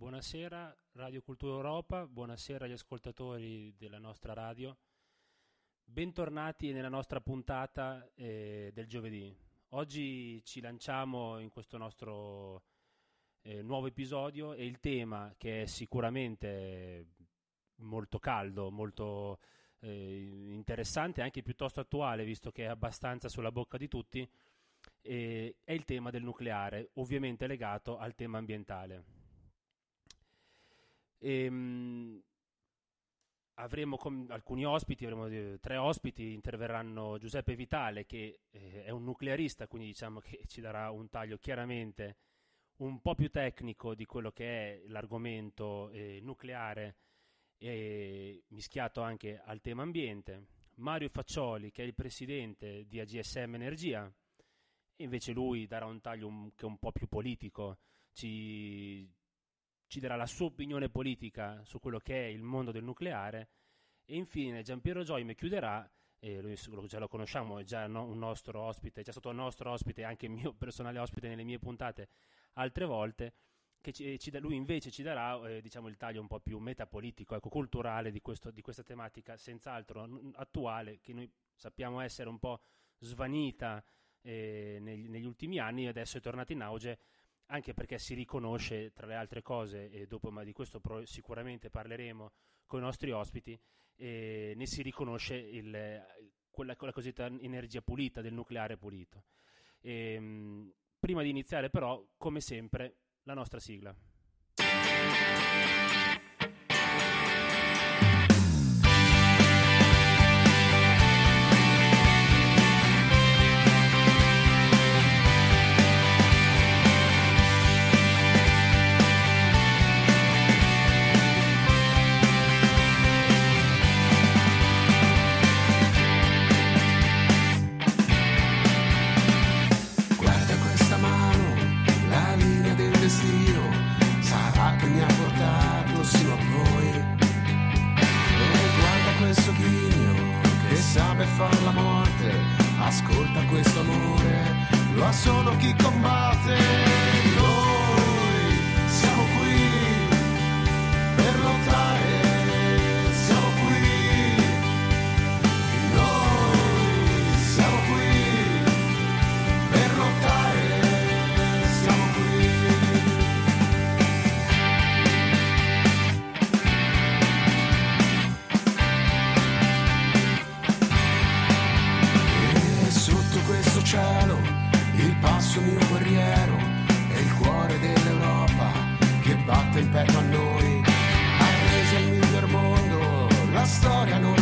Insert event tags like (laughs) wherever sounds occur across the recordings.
Buonasera Radio Cultura Europa, buonasera agli ascoltatori della nostra radio. Bentornati nella nostra puntata eh, del giovedì. Oggi ci lanciamo in questo nostro eh, nuovo episodio e il tema che è sicuramente molto caldo, molto eh, interessante, anche piuttosto attuale, visto che è abbastanza sulla bocca di tutti, è il tema del nucleare, ovviamente legato al tema ambientale. E, ehm, avremo alcuni ospiti, avremo eh, tre ospiti, interverranno Giuseppe Vitale che eh, è un nuclearista, quindi diciamo che (laughs) ci darà un taglio chiaramente un po' più tecnico di quello che è l'argomento eh, nucleare mischiato anche al tema ambiente. Mario Faccioli che è il presidente di AGSM Energia invece lui darà un taglio un, che è un po' più politico, ci, ci darà la sua opinione politica su quello che è il mondo del nucleare e infine Giampiero Gioime chiuderà eh, lui già lo conosciamo, è già no, un nostro ospite, è già stato nostro ospite, anche mio (laughs) personale ospite nelle mie puntate altre volte, che ci, ci, lui invece ci darà eh, diciamo, il taglio un po' più metapolitico, ecco, culturale di, questo, di, questa tematica, senz'altro attuale, che noi sappiamo essere un po' svanita eh, negli, negli ultimi anni e adesso è tornata in auge anche perché si riconosce, tra le altre cose, e dopo ma di questo pro- sicuramente parleremo con i nostri ospiti, eh, ne si riconosce il, quella, quella cosiddetta energia pulita, del nucleare pulito. E, ehm, prima di iniziare però, come sempre, la nostra sigla. per far la morte. Ascolta questo amore, lo ha solo chi combatte. rispetto a noi. Ha preso il miglior mondo la storia non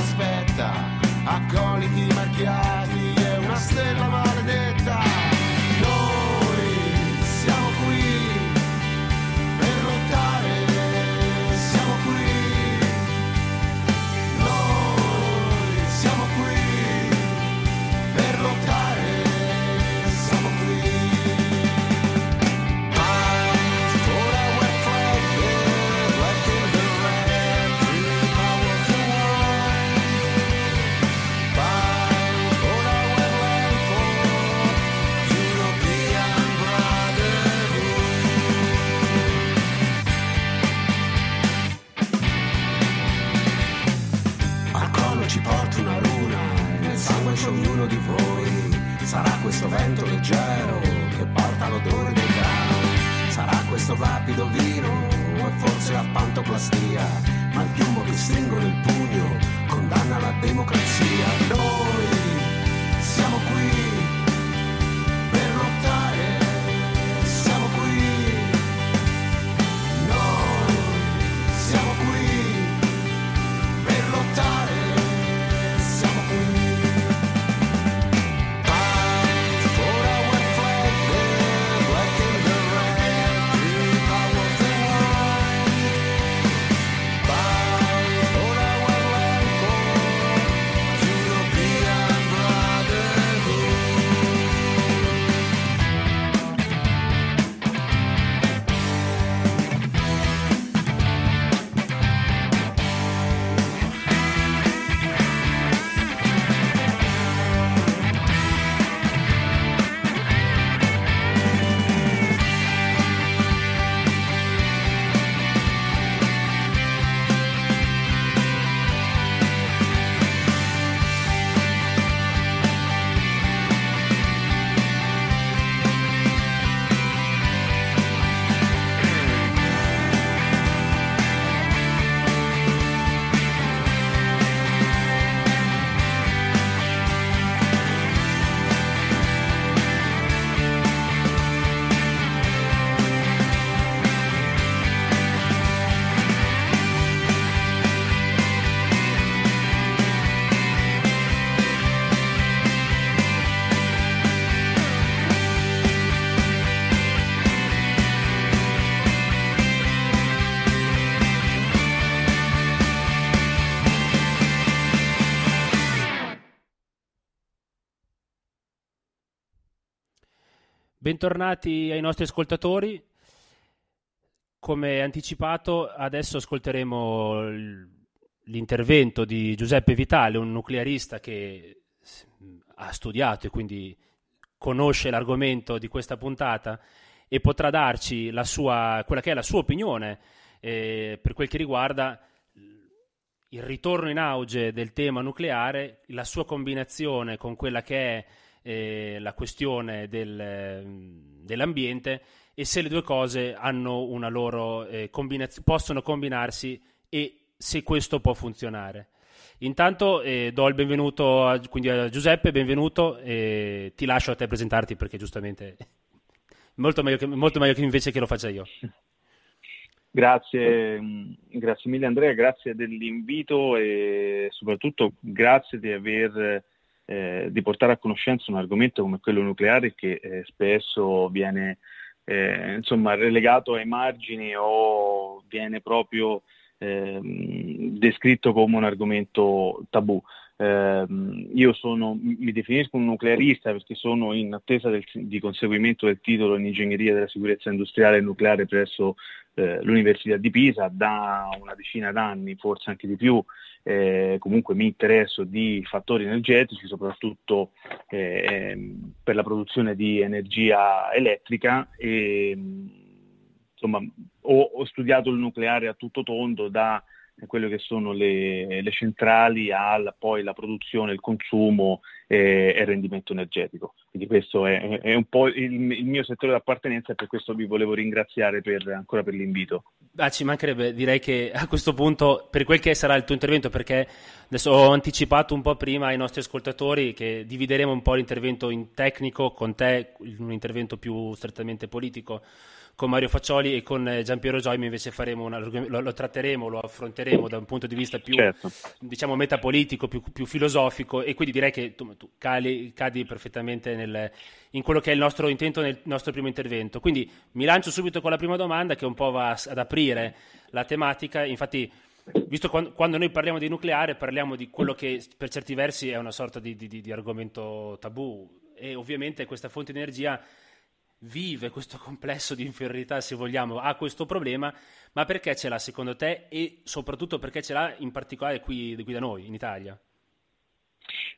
questo rapido vino e forse a pantoplastia, ma il piombo che stringo nel pugno condanna la democrazia. Noi bentornati ai nostri ascoltatori. Come anticipato, adesso ascolteremo l'intervento di Giuseppe Vitale, un nuclearista che ha studiato e quindi conosce l'argomento di questa puntata e potrà darci sua, quella che è la sua opinione eh, per quel che riguarda il ritorno in auge del tema nucleare, la sua combinazione con quella che è eh, la questione del, dell'ambiente e se le due cose loro eh, combinaz- possono combinarsi e se questo può funzionare. Intanto eh, do il benvenuto a, a Giuseppe, benvenuto e ti lascio a te presentarti perché giustamente (laughs) molto meglio che, molto meglio che invece che lo faccia io. Grazie, grazie mille Andrea, grazie dell'invito e soprattutto grazie di aver eh, di portare a conoscenza un argomento come quello nucleare che eh, spesso viene eh, insomma, relegato ai margini o viene proprio ehm, descritto come un argomento tabù. Eh, io sono, mi definisco un nuclearista perché sono in attesa del, di conseguimento del titolo in ingegneria della sicurezza industriale e nucleare presso eh, l'Università di Pisa da una decina d'anni, forse anche di più. Eh, comunque mi interesso di fattori energetici, soprattutto eh, ehm, per la produzione di energia elettrica e insomma ho, ho studiato il nucleare a tutto tondo da quelle che sono le, le centrali alla poi la produzione, il consumo e, e il rendimento energetico. Quindi questo è, è un po' il, il, mio settore d'appartenenza e per questo vi volevo ringraziare per, ancora per l'invito. Ah, ci mancherebbe, direi che a questo punto, per quel che sarà il tuo intervento, perché adesso ho anticipato un po' prima ai nostri ascoltatori che divideremo un po' l'intervento in tecnico con te, un intervento più strettamente politico con Mario Faccioli e con eh, Giampiero Gioimi invece faremo una, lo, lo, tratteremo, lo affronteremo da un punto di vista più certo. diciamo metapolitico, più, più, filosofico e quindi direi che tu, tu cali, cadi perfettamente nel, in quello che è il nostro intento nel nostro primo intervento. Quindi mi lancio subito con la prima domanda che un po' va ad aprire la tematica, infatti visto quando, quando, noi parliamo di nucleare parliamo di quello che per certi versi è una sorta di, di, di argomento tabù e ovviamente questa fonte di energia vive questo (laughs) complesso di inferiorità, se vogliamo, ha questo problema, ma perché ce l'ha secondo te e soprattutto perché ce l'ha in particolare qui, qui da noi, in Italia?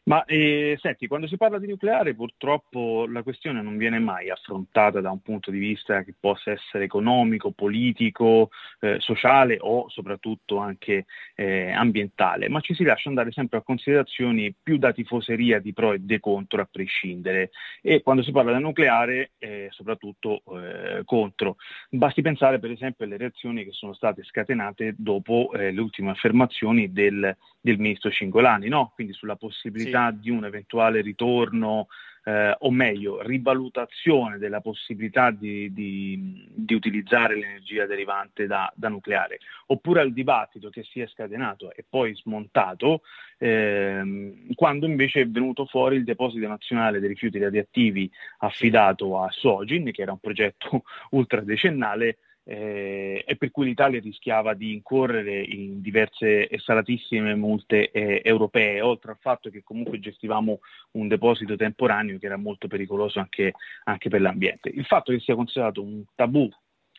Ma eh, senti, quando si parla di nucleare purtroppo la questione non viene mai affrontata da un punto di vista che possa essere economico, politico, eh, sociale o soprattutto anche eh, ambientale, ma ci si lascia andare sempre a considerazioni più da tifoseria di pro e de contro a prescindere. E quando si parla del nucleare, eh, soprattutto eh, contro. Basti pensare per esempio alle reazioni che sono state scatenate dopo eh, le ultime affermazioni del, del ministro Cingolani, no? quindi sulla possibilità possibilità di un eventuale ritorno eh, o meglio rivalutazione della possibilità di, di, di utilizzare l'energia derivante da, da, nucleare, oppure al dibattito che si è scatenato e poi smontato ehm, quando invece è venuto fuori il deposito nazionale dei rifiuti radioattivi affidato a Sogin, che era un progetto (laughs) ultradecennale eh, e per cui l'Italia rischiava di incorrere in diverse e salatissime multe eh, europee, oltre al fatto che comunque gestivamo un deposito temporaneo che era molto pericoloso anche, anche per l'ambiente. Il fatto che sia considerato un tabù,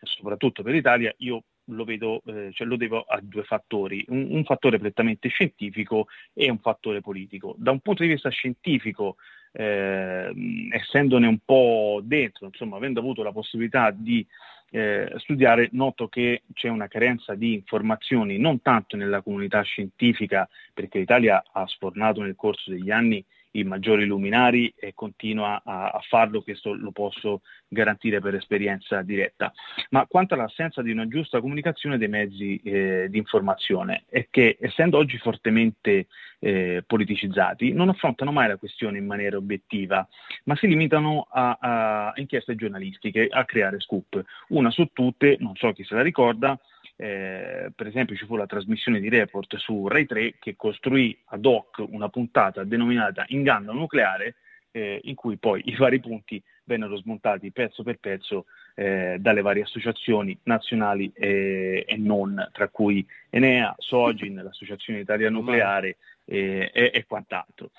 soprattutto per l'Italia, io lo vedo, eh, cioè lo devo a due fattori, un, un, fattore prettamente scientifico e un fattore politico. Da un punto di vista scientifico, eh, essendone un po' dentro, insomma, avendo avuto la possibilità di eh, studiare, noto che c'è una carenza di informazioni non tanto nella comunità scientifica, perché l'Italia ha sfornato nel corso degli anni i maggiori luminari e continua a, a, farlo, questo lo posso garantire per esperienza diretta. Ma quanto all'assenza di una giusta comunicazione dei mezzi eh, di informazione, è che essendo oggi fortemente eh, politicizzati, non affrontano mai la questione in maniera obiettiva, ma si limitano a, a inchieste giornalistiche, a creare scoop. Una su tutte, non so chi se la ricorda, eh, per esempio ci fu la trasmissione di report su Rai 3 che costruì ad hoc una puntata denominata Inganno nucleare eh, in cui poi i vari punti vennero smontati pezzo per pezzo eh, dalle varie associazioni nazionali e, e, non, tra cui Enea, Sogin, (laughs) l'Associazione Italia Nucleare e, e, quant'altro.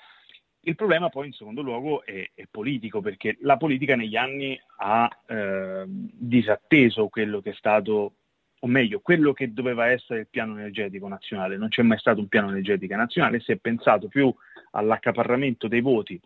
Il problema poi in secondo luogo è, è politico perché la politica negli anni ha eh, disatteso quello che è stato, o meglio, quello che doveva essere il piano energetico nazionale. Non c'è mai stato un piano energetico nazionale, si è pensato più all'accaparramento dei voti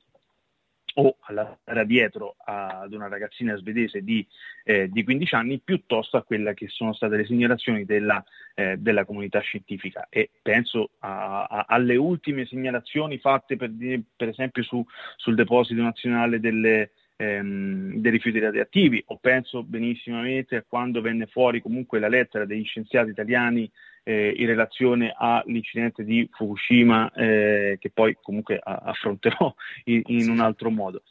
o all'andare dietro ad una ragazzina svedese di, eh, di, 15 anni piuttosto a quelle che sono state le segnalazioni della, eh, della comunità scientifica e penso a, a, alle ultime segnalazioni fatte per, per esempio su, sul deposito nazionale delle, ehm, dei rifiuti radioattivi o penso benissimamente a quando venne fuori comunque la lettera degli scienziati italiani eh, in relazione all'incidente di Fukushima eh, che poi comunque affronterò (laughs) in, in, un altro modo.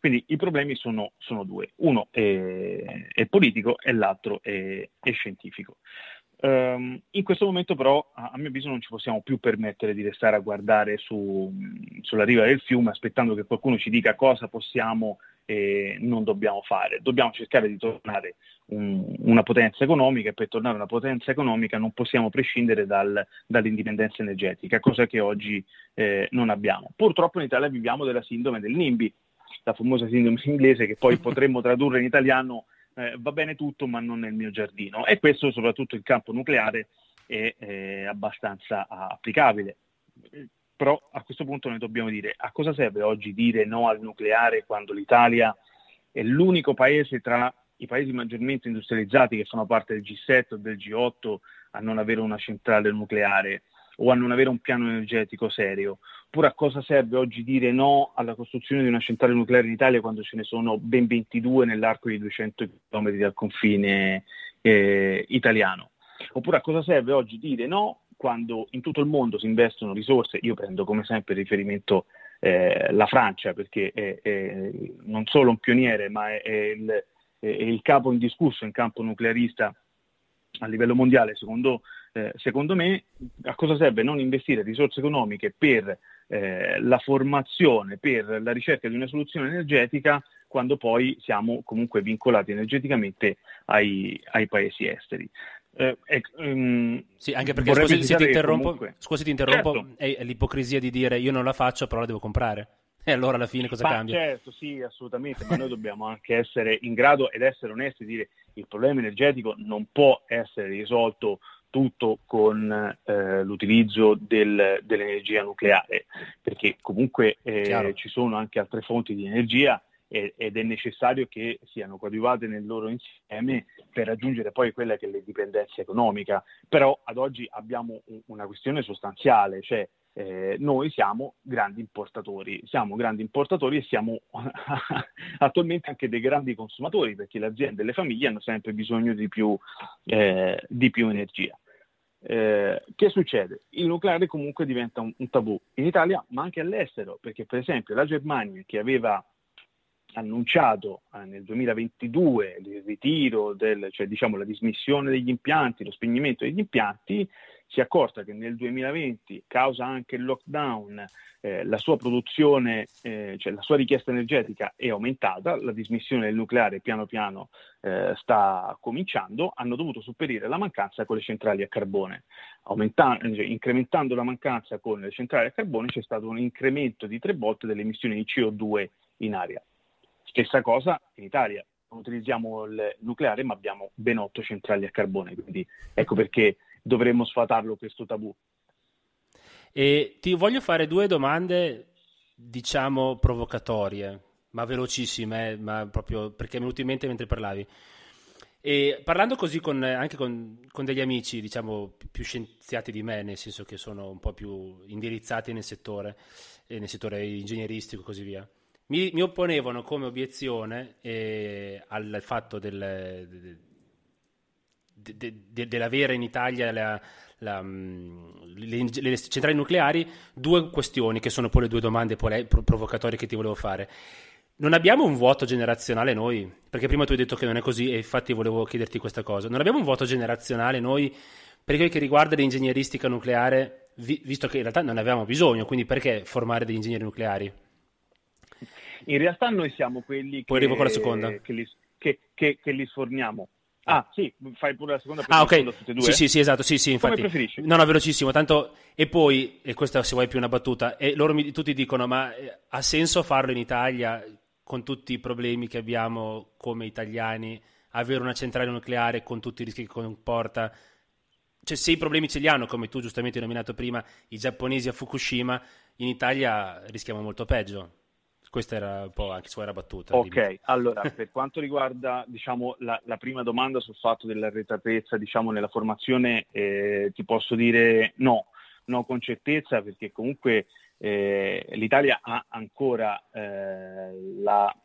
Quindi i problemi sono, sono due, uno è, è, politico e l'altro è, è scientifico. Um, in questo momento però a, a, mio avviso non ci possiamo più permettere di restare a guardare su, sulla riva del fiume aspettando che qualcuno ci dica cosa possiamo e non dobbiamo fare. Dobbiamo cercare di tornare un, una potenza economica e per tornare una potenza economica non possiamo prescindere dal, dall'indipendenza energetica, cosa che oggi eh, non abbiamo. Purtroppo in Italia viviamo della sindrome del NIMBY, la famosa sindrome (laughs) inglese che poi potremmo tradurre in italiano eh, va bene tutto ma non nel mio giardino e questo soprattutto in campo nucleare è, è abbastanza applicabile però a questo punto noi dobbiamo dire a cosa serve oggi dire no al nucleare quando l'Italia è l'unico paese tra i paesi maggiormente industrializzati che fanno parte del G7 o del G8 a non avere una centrale nucleare o a non avere un piano energetico serio. Oppure a cosa serve oggi dire no alla costruzione di una centrale nucleare in Italia quando ce ne sono ben 22 nell'arco di 200 km dal confine eh, italiano? Oppure a cosa serve oggi dire no quando in tutto il mondo si investono risorse, io prendo come sempre riferimento eh, la Francia perché è, è, non solo un pioniere ma è, è, il, il, capo indiscusso in campo nuclearista a livello mondiale, secondo, eh, secondo me, a cosa serve non investire risorse economiche per eh, la formazione, per la ricerca di una soluzione energetica quando poi siamo comunque vincolati energeticamente ai, ai paesi esteri. Eh, um, sì, anche perché scusi se ti interrompo, comunque... scusi, ti interrompo certo. è, è, l'ipocrisia di dire io non la faccio, però la devo comprare. (laughs) E allora alla fine cosa ma cambia? Certo, sì, assolutamente, ma noi dobbiamo anche essere in grado ed essere onesti e dire il problema energetico non può essere risolto tutto con eh, l'utilizzo del, dell'energia nucleare, perché comunque eh, ci sono anche altre fonti di energia ed è necessario che siano coadiuvate nel loro insieme per raggiungere poi quella che è l'indipendenza economica. Però ad oggi abbiamo una questione sostanziale, cioè eh, noi siamo grandi importatori, siamo grandi importatori e siamo (laughs) attualmente anche dei grandi consumatori perché le aziende e le famiglie hanno sempre bisogno di più, eh, di più energia. Eh, che succede? Il nucleare comunque diventa un, un, tabù in Italia ma anche all'estero perché per esempio la Germania che aveva annunciato eh, nel 2022 il ritiro, del, cioè diciamo la dismissione degli impianti, lo spegnimento degli impianti, si è accorta che nel 2020, causa anche il lockdown, eh, la sua produzione, eh, cioè la sua richiesta energetica è aumentata, la dismissione del nucleare piano piano eh, sta cominciando, hanno dovuto superare la mancanza con le centrali a carbone. Cioè, incrementando la mancanza con le centrali a carbone c'è stato un incremento di tre volte delle emissioni di CO2 in aria. Stessa cosa in Italia, non utilizziamo il nucleare ma abbiamo ben otto centrali a carbone, quindi ecco perché dovremmo sfatarlo questo tabù. E ti voglio fare due domande, diciamo, provocatorie, ma velocissime, ma proprio perché mi è venuto in mente mentre parlavi. E parlando così con, anche con, con, degli amici, diciamo, più scienziati di me, nel senso che sono un po' più indirizzati nel settore, nel settore ingegneristico e così via mi, mi opponevano come obiezione eh, al fatto del, de, de, de, dell'avere in Italia la, la, mm, le, le, centrali nucleari due questioni che sono poi le due domande provocatorie che ti volevo fare. Non abbiamo un vuoto generazionale noi, perché prima tu hai detto che non è così e infatti volevo chiederti questa cosa. Non abbiamo un vuoto generazionale noi per quello che riguarda l'ingegneristica nucleare, vi, visto che in realtà non ne avevamo bisogno, quindi perché formare degli ingegneri nucleari? In realtà noi siamo quelli che, Poi arrivo con la seconda. che, li, che, che, che li sforniamo Ah, sì, fai pure la seconda Ah, ok. Tutte e due? Sì, sì, sì, esatto, sì, sì, infatti. Come preferisci? No, no, velocissimo, tanto e poi e questa se vuoi più una battuta, e loro mi, tutti dicono "Ma eh, ha senso farlo in Italia con tutti i problemi che abbiamo come italiani, avere una centrale nucleare con tutti i rischi che comporta?" Cioè, se i problemi ce li hanno, come tu giustamente hai nominato prima, i giapponesi a Fukushima, in Italia rischiamo molto peggio. Questa era un po' anche sua era battuta. Ok, dimmi. allora (laughs) per quanto riguarda diciamo, la, la, prima domanda sul fatto dell'arretratezza diciamo, nella formazione, eh, ti posso dire no, no con certezza perché comunque eh, l'Italia ha ancora eh, la,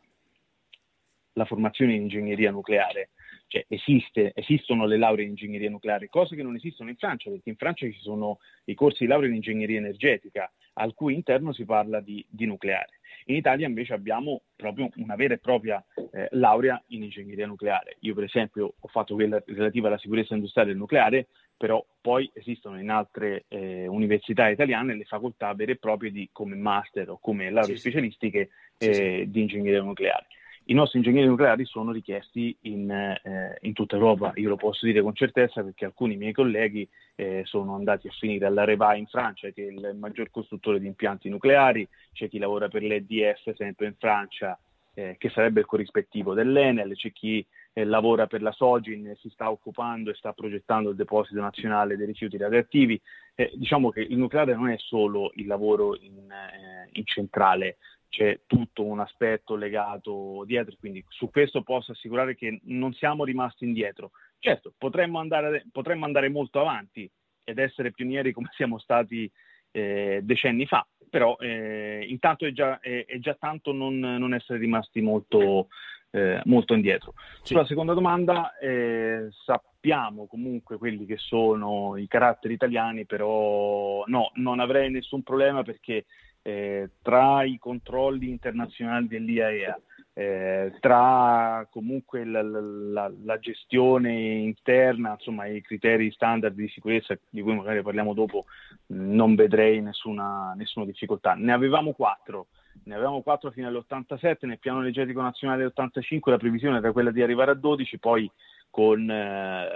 la formazione in ingegneria nucleare cioè esiste, esistono le lauree in ingegneria nucleare, cose che non esistono in Francia, perché in Francia ci sono i corsi di laurea in ingegneria energetica, al cui interno si parla di, di nucleare. In Italia invece abbiamo proprio una vera e propria eh, laurea in ingegneria nucleare. Io per esempio ho fatto quella relativa alla sicurezza industriale del nucleare, però poi esistono in altre eh, università italiane le facoltà vere e proprie di, come master o come lauree sì, specialistiche sì. Eh, sì, di ingegneria nucleare. I nostri ingegneri nucleari sono richiesti in, eh, in, tutta Europa, io lo posso dire con certezza perché alcuni miei colleghi eh, sono andati a finire alla Reva in Francia, che è il maggior costruttore di impianti nucleari, c'è chi lavora per l'EDF sempre in Francia, eh, che sarebbe il corrispettivo dell'Enel, c'è chi eh, lavora per la Sogin, si sta occupando e sta progettando il deposito nazionale dei rifiuti radioattivi. Eh, diciamo che il nucleare non è solo il lavoro in, eh, in centrale, c'è tutto un aspetto legato dietro, quindi su questo posso assicurare che non siamo rimasti indietro. Certo, potremmo andare, potremmo andare molto avanti ed essere pionieri come (laughs) siamo stati eh, decenni fa, però eh, intanto è già, è, è già, tanto non, non essere rimasti molto, eh, molto indietro. Sì. Sulla seconda domanda, eh, sappiamo comunque quelli che sono i caratteri italiani, però no, non avrei nessun problema perché eh, tra i controlli internazionali dell'IAEA, eh, tra comunque la, la, la, gestione interna, insomma i criteri standard di sicurezza di cui magari parliamo dopo, non vedrei nessuna, nessuna difficoltà. Ne avevamo quattro, ne avevamo quattro fino all'87, nel piano energetico nazionale dell'85 la previsione era quella di arrivare a 12, poi con eh,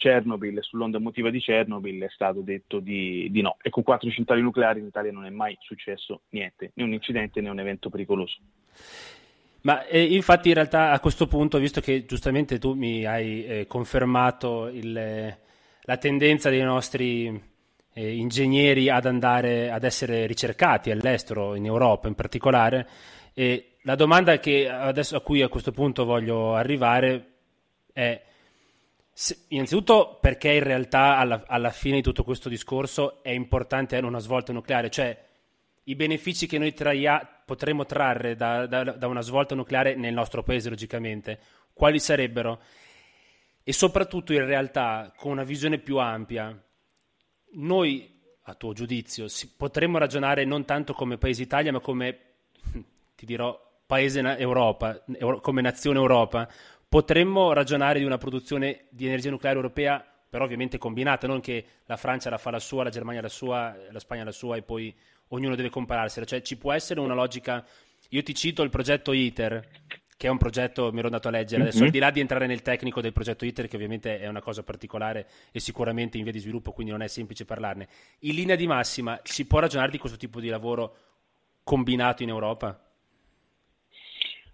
Chernobyl, sull'onda emotiva di Chernobyl, è stato detto di, di, no. E con quattro centrali nucleari in Italia non è mai successo niente, né un incidente né un evento pericoloso. Ma eh, infatti in realtà a questo punto, visto che giustamente tu mi hai eh, confermato il, la tendenza dei nostri eh, ingegneri ad andare ad essere ricercati all'estero, in Europa in particolare, la domanda adesso, a cui a questo punto voglio arrivare è innanzitutto perché in realtà alla, alla, fine di tutto questo discorso è importante avere una svolta nucleare, cioè i benefici che noi traia, potremmo trarre da, da, da, una svolta nucleare nel nostro paese, logicamente, quali sarebbero? E soprattutto in realtà, con una visione più ampia, noi, a tuo giudizio, si, potremmo ragionare non tanto come Paese Italia, ma come, (laughs) ti dirò, Paese Europa, come nazione Europa, potremmo ragionare di una produzione di energia nucleare europea, però ovviamente combinata, non che la Francia la fa la sua, la Germania la sua, la Spagna la sua e poi ognuno deve compararsela. Cioè ci può essere una logica... Io ti cito il progetto ITER, che è un progetto, mi ero andato a leggere adesso, mm-hmm. al di là di entrare nel tecnico del progetto ITER, che ovviamente è una cosa particolare e sicuramente in via di sviluppo, quindi non è semplice parlarne. In linea di massima, si può ragionare di questo tipo di lavoro combinato in Europa?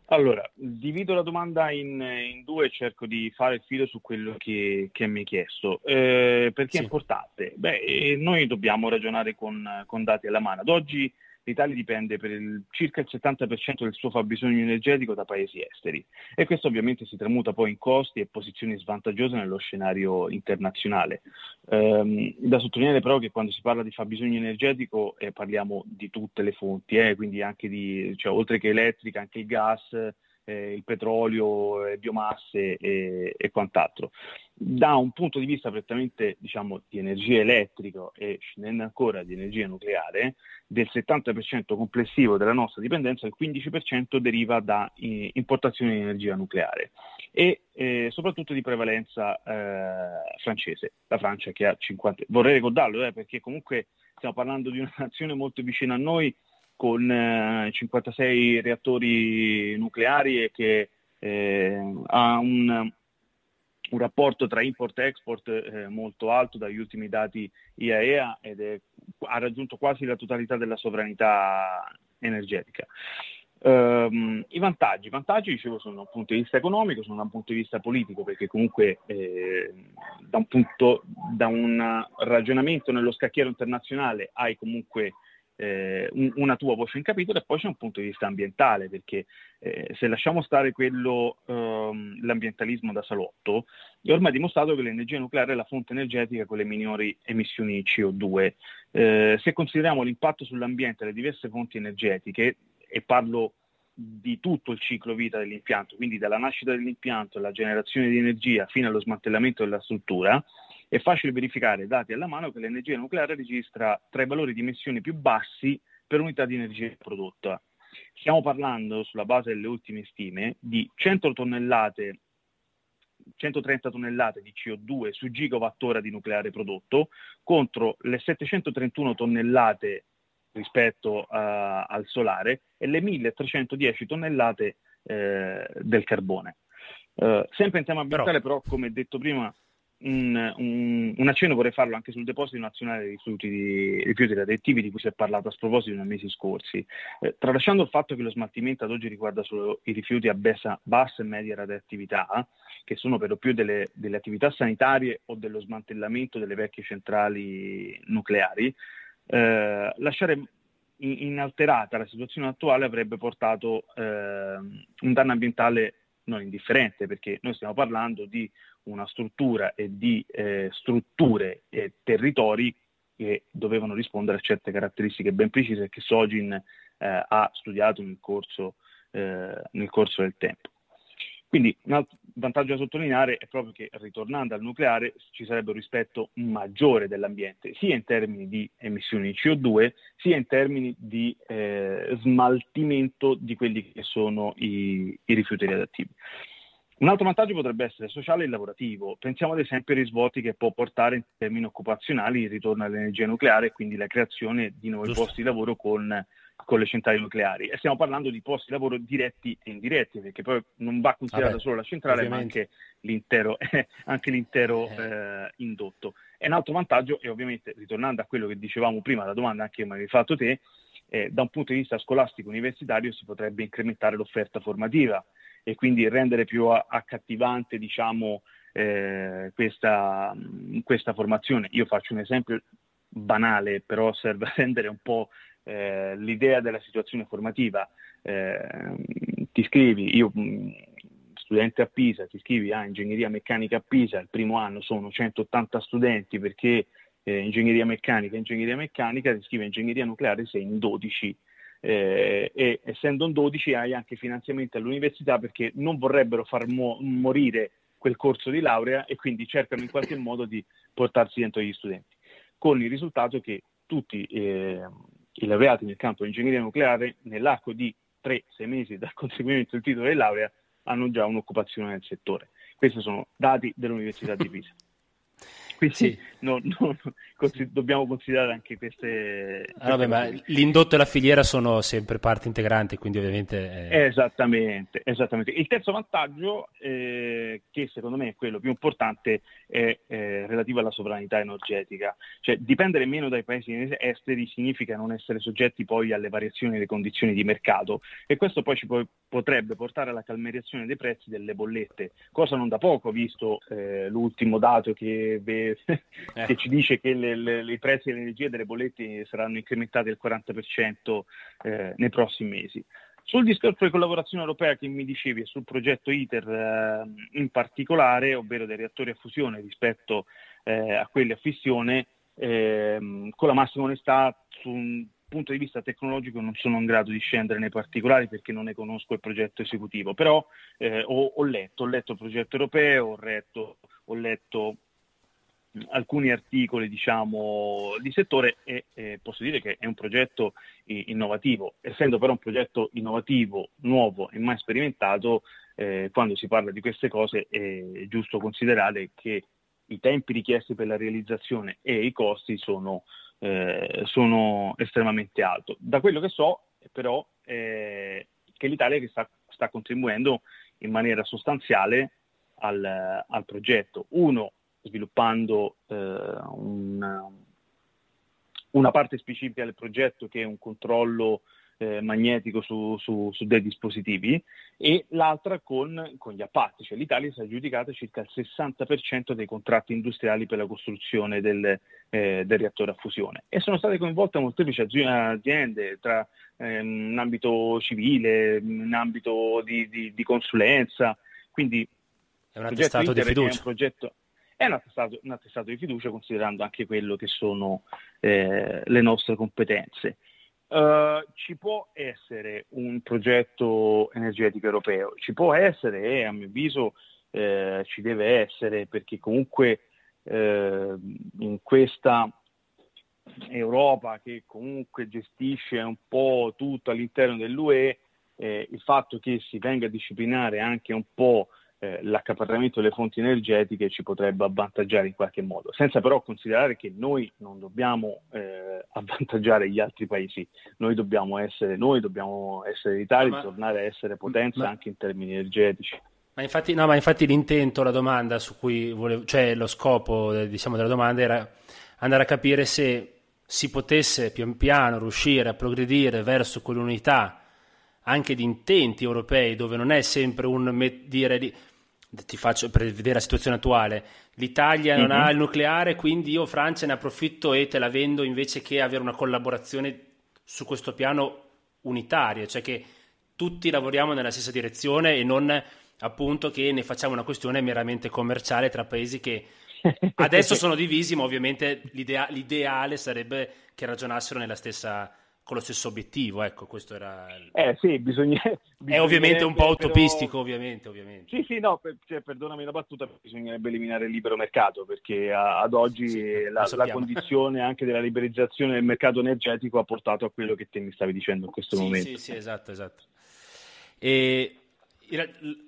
Allora, divido la domanda in, in, due e cerco di fare il filo su quello che, che mi hai chiesto. Eh, perché sì. è importante? Beh, eh, noi dobbiamo ragionare con, con, dati alla mano. Ad oggi l'Italia dipende per il, circa il 70% del suo fabbisogno energetico da paesi esteri e questo ovviamente si tramuta poi in costi e posizioni svantaggiose nello scenario internazionale. Ehm, da sottolineare però che quando si parla di fabbisogno energetico eh, parliamo di tutte le fonti, eh, quindi anche di, cioè, oltre che elettrica, anche il gas, eh, il petrolio, eh, biomasse e, e, quant'altro. Da un punto di vista prettamente diciamo, di energia elettrica e scendendo ancora di energia nucleare, del 70% complessivo della nostra dipendenza, il 15% deriva da eh, importazione di energia nucleare e eh, soprattutto di prevalenza eh, francese, la Francia che ha 50, vorrei ricordarlo eh, perché comunque stiamo parlando di una (laughs) nazione molto vicina a noi con eh, 56 reattori nucleari e che eh, ha un, un rapporto tra import e export eh, molto alto dagli ultimi dati IAEA ed è, ha raggiunto quasi la totalità della sovranità energetica. Um, I vantaggi, vantaggi, dicevo, sono da un punto di vista economico, sono da un punto di vista politico, perché comunque eh, da, un punto, da un ragionamento nello scacchiere internazionale hai comunque eh, un, una tua voce in capitolo e poi c'è un punto di vista ambientale, perché eh, se lasciamo stare quello, ehm, l'ambientalismo da salotto, è ormai dimostrato che l'energia nucleare è la fonte energetica con le minori emissioni CO2. Eh, se consideriamo l'impatto sull'ambiente delle diverse fonti energetiche, e parlo di tutto il ciclo vita dell'impianto, quindi dalla nascita dell'impianto alla generazione di energia fino allo smantellamento della struttura, è facile verificare, dati alla mano, che l'energia nucleare registra tra i valori di emissioni più bassi per unità di energia prodotta. Stiamo parlando, sulla base delle ultime stime, di 100 tonnellate 130 tonnellate di CO2 su gigawattora di nucleare prodotto contro le 731 tonnellate rispetto a, al solare e le 1310 tonnellate eh, del carbone. Uh, sempre in tema ambientale, però, però come detto prima, un, un, accenno vorrei farlo anche sul deposito nazionale di rifiuti, di, rifiuti radioattivi di cui si è parlato a sproposito nei mesi scorsi. Eh, tralasciando il fatto che lo smaltimento ad oggi riguarda solo i rifiuti a bassa, bassa e media radioattività, che sono per lo più delle, delle attività sanitarie o dello smantellamento delle vecchie centrali nucleari, eh, lasciare inalterata la situazione attuale avrebbe portato eh, un danno ambientale non indifferente, perché noi stiamo parlando di una struttura e di eh, strutture e territori che dovevano rispondere a certe caratteristiche ben precise che Sogin eh, ha studiato nel corso, eh, nel corso del tempo. Quindi un altro vantaggio da sottolineare è proprio che ritornando al nucleare ci sarebbe un rispetto maggiore dell'ambiente, sia in termini di emissioni di CO2, sia in termini di eh, smaltimento di quelli che sono i, i rifiuti radioattivi. Un altro vantaggio potrebbe essere sociale e lavorativo. Pensiamo ad esempio ai risvolti che può portare in termini occupazionali il ritorno all'energia nucleare e quindi la creazione di nuovi Giusto. posti di lavoro con con le centrali nucleari e stiamo parlando di posti di lavoro diretti e indiretti perché poi non va considerata Vabbè, solo la centrale ovviamente. ma anche l'intero, (laughs) anche l'intero eh. Eh, indotto. E un altro vantaggio è ovviamente, ritornando a quello che dicevamo prima, la domanda anche che mi avevi fatto te, eh, da un punto di vista scolastico universitario si potrebbe incrementare l'offerta formativa e quindi rendere più accattivante diciamo, eh, questa, questa formazione. Io faccio un esempio banale, però serve a rendere un po' eh, l'idea della situazione formativa. Eh, ti scrivi, io mm, studente a Pisa, ti iscrivi a ingegneria meccanica a Pisa, il primo anno sono 180 studenti perché eh, ingegneria meccanica, ingegneria meccanica, ti iscrivi a ingegneria nucleare, sei in 12. Eh, e essendo in 12 hai anche finanziamenti all'università perché non vorrebbero far mo- morire quel corso di laurea e quindi cercano in qualche modo di portarsi dentro gli studenti, con il risultato che tutti eh, i laureati nel campo di ingegneria nucleare nell'arco di 3-6 mesi dal (laughs) conseguimento del titolo di laurea hanno già un'occupazione nel settore. Questi sono dati dell'Università di Pisa. Quindi sì. non, non, dobbiamo considerare anche queste... Ah, vabbè, ma l'indotto e la filiera sono sempre parte integrante, quindi ovviamente... È... Esattamente, esattamente. Il terzo vantaggio, eh, che secondo me è quello più importante, è eh, relativo alla sovranità energetica. Cioè, dipendere meno dai paesi esteri significa non essere soggetti poi alle variazioni delle condizioni di mercato e questo poi ci po- potrebbe portare alla calmeriazione dei prezzi delle bollette, cosa non da poco, visto eh, l'ultimo dato che... Ve- che, ci dice che le, le, i prezzi dell'energia e delle bollette saranno incrementati del 40% eh, nei prossimi mesi. Sul discorso di collaborazione europea che mi dicevi e sul progetto ITER eh, in particolare, ovvero dei reattori a fusione rispetto eh, a quelli a fissione, ehm, con la massima onestà su un punto di vista tecnologico non sono in grado di scendere nei particolari perché non ne conosco il progetto esecutivo, però eh, ho, ho, letto, ho letto il progetto europeo, ho letto, ho letto alcuni articoli diciamo, di settore e eh, posso dire che è un progetto innovativo. Essendo però un progetto innovativo, nuovo e mai sperimentato, eh, quando si parla di queste cose è giusto considerare che i tempi richiesti per la realizzazione e i costi sono, eh, sono estremamente alti. Da quello che so però è che l'Italia sta, sta contribuendo in maniera sostanziale al, al progetto. Uno, sviluppando eh, un, una parte specifica del progetto che è un controllo eh, magnetico su, su, su, dei dispositivi e l'altra con, con, gli appalti, cioè l'Italia si è aggiudicata circa il 60% dei contratti industriali per la costruzione del, eh, del reattore a fusione. E sono state coinvolte molteplici aziende tra ehm, in ambito civile, in ambito di, di, di consulenza, quindi è un attestato di fiducia. È un progetto è un attestato, un attestato, di fiducia considerando anche quello che sono eh, le nostre competenze. Uh, ci può essere un progetto energetico europeo, ci può essere e a mio avviso eh, ci deve essere perché comunque eh, in questa Europa che comunque gestisce un po' tutto all'interno dell'UE, eh, il fatto che si venga a disciplinare anche un po' eh, l'accaparramento delle fonti energetiche ci potrebbe avvantaggiare in qualche modo, senza però considerare che noi non dobbiamo eh, avvantaggiare gli altri paesi, noi dobbiamo essere noi, dobbiamo essere l'Italia, ma, tornare a essere potenza ma, anche in termini energetici. Ma infatti, no, ma infatti l'intento, la domanda su cui volevo, cioè lo scopo diciamo, della domanda era andare a capire se si potesse pian piano riuscire a progredire verso quell'unità anche di intenti europei, dove non è sempre un dire di, ti faccio per vedere la situazione attuale. L'Italia non mm-hmm. ha il nucleare, quindi io Francia ne approfitto e te la vendo invece che avere una collaborazione su questo piano unitario, cioè che tutti lavoriamo nella stessa direzione e non appunto che ne facciamo una questione meramente commerciale tra paesi che (laughs) adesso sono divisi, ma ovviamente l'idea- l'ideale sarebbe che ragionassero nella stessa con lo stesso obiettivo, ecco, questo era... Eh sì, bisogna... È (laughs) ovviamente un po' utopistico, però... ovviamente, ovviamente. Sì, sì, no, per, cioè, perdonami la battuta, bisognerebbe eliminare il libero mercato, perché a, ad oggi sì, la, la, condizione anche della liberalizzazione del mercato energetico ha portato a quello che te mi stavi dicendo in questo sì, momento. Sì, sì, esatto, esatto. E...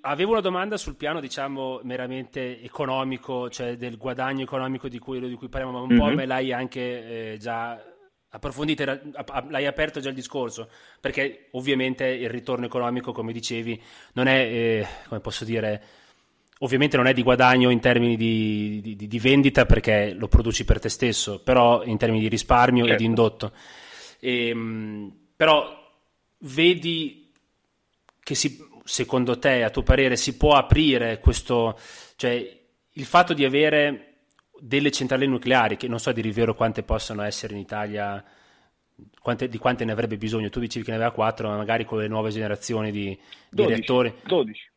Avevo una domanda sul piano, diciamo, meramente economico, cioè del guadagno economico di cui, di cui parliamo, ma un mm-hmm. po' me l'hai anche eh, già approfondite, l'hai aperto già il discorso, perché ovviamente il ritorno economico, come dicevi, non è, eh, come posso dire, ovviamente non è di guadagno in termini di, di, di, vendita perché lo produci per te stesso, però in termini di risparmio certo. e di certo. indotto. E, ehm, però vedi che si, secondo te, a tuo parere, si può aprire questo, cioè il fatto di avere delle centrali nucleari, che non so di rivero quante possono essere in Italia, quante, di quante ne avrebbe bisogno. Tu dicevi che ne aveva 4, ma magari con le nuove generazioni di, di 12, reattori. 12.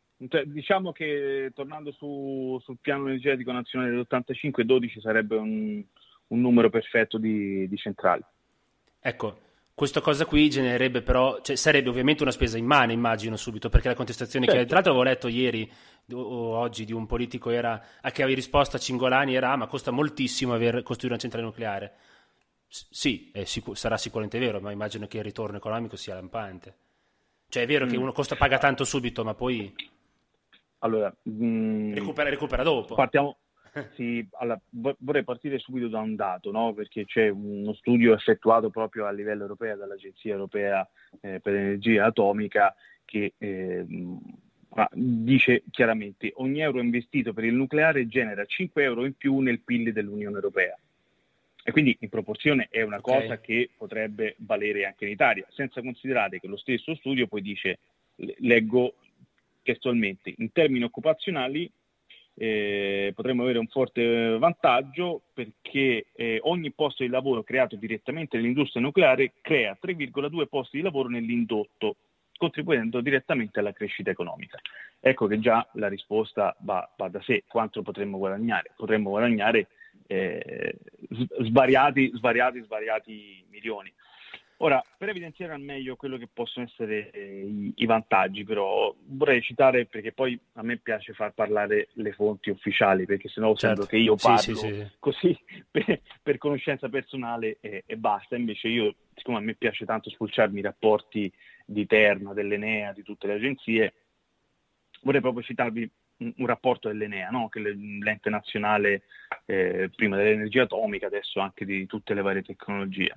Diciamo che tornando su, sul piano energetico nazionale dell'85, 12 sarebbe un, un numero perfetto di, di centrali. Ecco, questa cosa qui genererebbe però, cioè sarebbe ovviamente una spesa immane, immagino subito, perché la contestazione certo. che tra l'altro avevo letto ieri oggi di un politico era, a che avevi risposto a Cingolani era ah, ma costa moltissimo aver costruire una centrale nucleare. S- sì, sicu- sarà sicuramente vero, ma immagino che il ritorno economico sia lampante. Cioè è vero mm. che uno costa, paga tanto subito, ma poi allora, mm, recupera, recupera dopo. Partiamo, (laughs) sì, allora, vorrei partire subito da un dato, no? perché c'è uno studio effettuato proprio a livello europeo dall'Agenzia Europea eh, per l'Energia Atomica che eh, dice chiaramente ogni euro investito per il nucleare genera 5 euro in più nel PIL dell'Unione Europea. E quindi in proporzione è una okay. cosa che potrebbe valere anche in Italia, senza considerare che lo stesso studio poi dice, leggo testualmente, in termini occupazionali eh, potremmo avere un forte vantaggio perché eh, ogni posto di lavoro creato direttamente nell'industria nucleare crea 3,2 posti di lavoro nell'indotto, contribuendo direttamente alla crescita economica. Ecco che già la risposta va, va da sé. Quanto potremmo guadagnare? Potremmo guadagnare eh, svariati, svariati, svariati milioni. Ora, per evidenziare al meglio quello che possono essere eh, i, i, vantaggi, però vorrei citare, perché poi a me piace far parlare le fonti ufficiali, perché sennò certo. sembra che io parlo sì, sì, sì. così (laughs) per, per, conoscenza personale e, e, basta. Invece io, siccome a me piace tanto spulciarmi i rapporti di Terna, dell'Enea, di tutte le agenzie, vorrei proprio citarvi un, rapporto dell'Enea, no? che è l'ente nazionale eh, prima dell'energia atomica, adesso anche di tutte le varie tecnologie.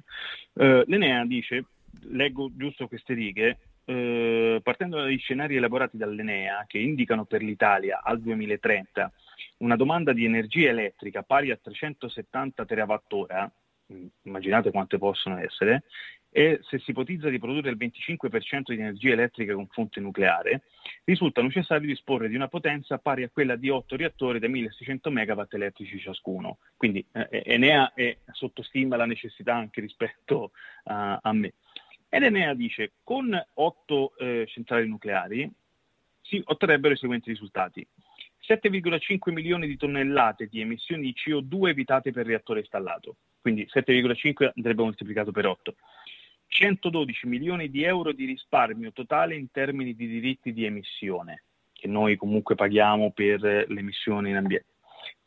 Eh, L'Enea dice, leggo giusto queste righe, eh, partendo dagli scenari elaborati dall'Enea, che indicano per l'Italia al 2030 una domanda di energia elettrica pari a 370 terawattora, immaginate quante possono essere, e se si ipotizza di produrre il 25% di energia elettrica con fonte nucleare, risulta necessario disporre di una potenza pari a quella di 8 reattori da 1600 MW elettrici ciascuno. Quindi eh, Enea è, sottostima la necessità anche rispetto a, a me. Ed Enea dice con 8 eh, centrali nucleari si otterrebbero i seguenti risultati. 7,5 milioni di tonnellate di emissioni di CO2 evitate per reattore installato, quindi 7,5 andrebbe moltiplicato per 8. 112 milioni di euro di risparmio totale in termini di diritti di emissione, che noi comunque paghiamo per le emissioni in ambiente.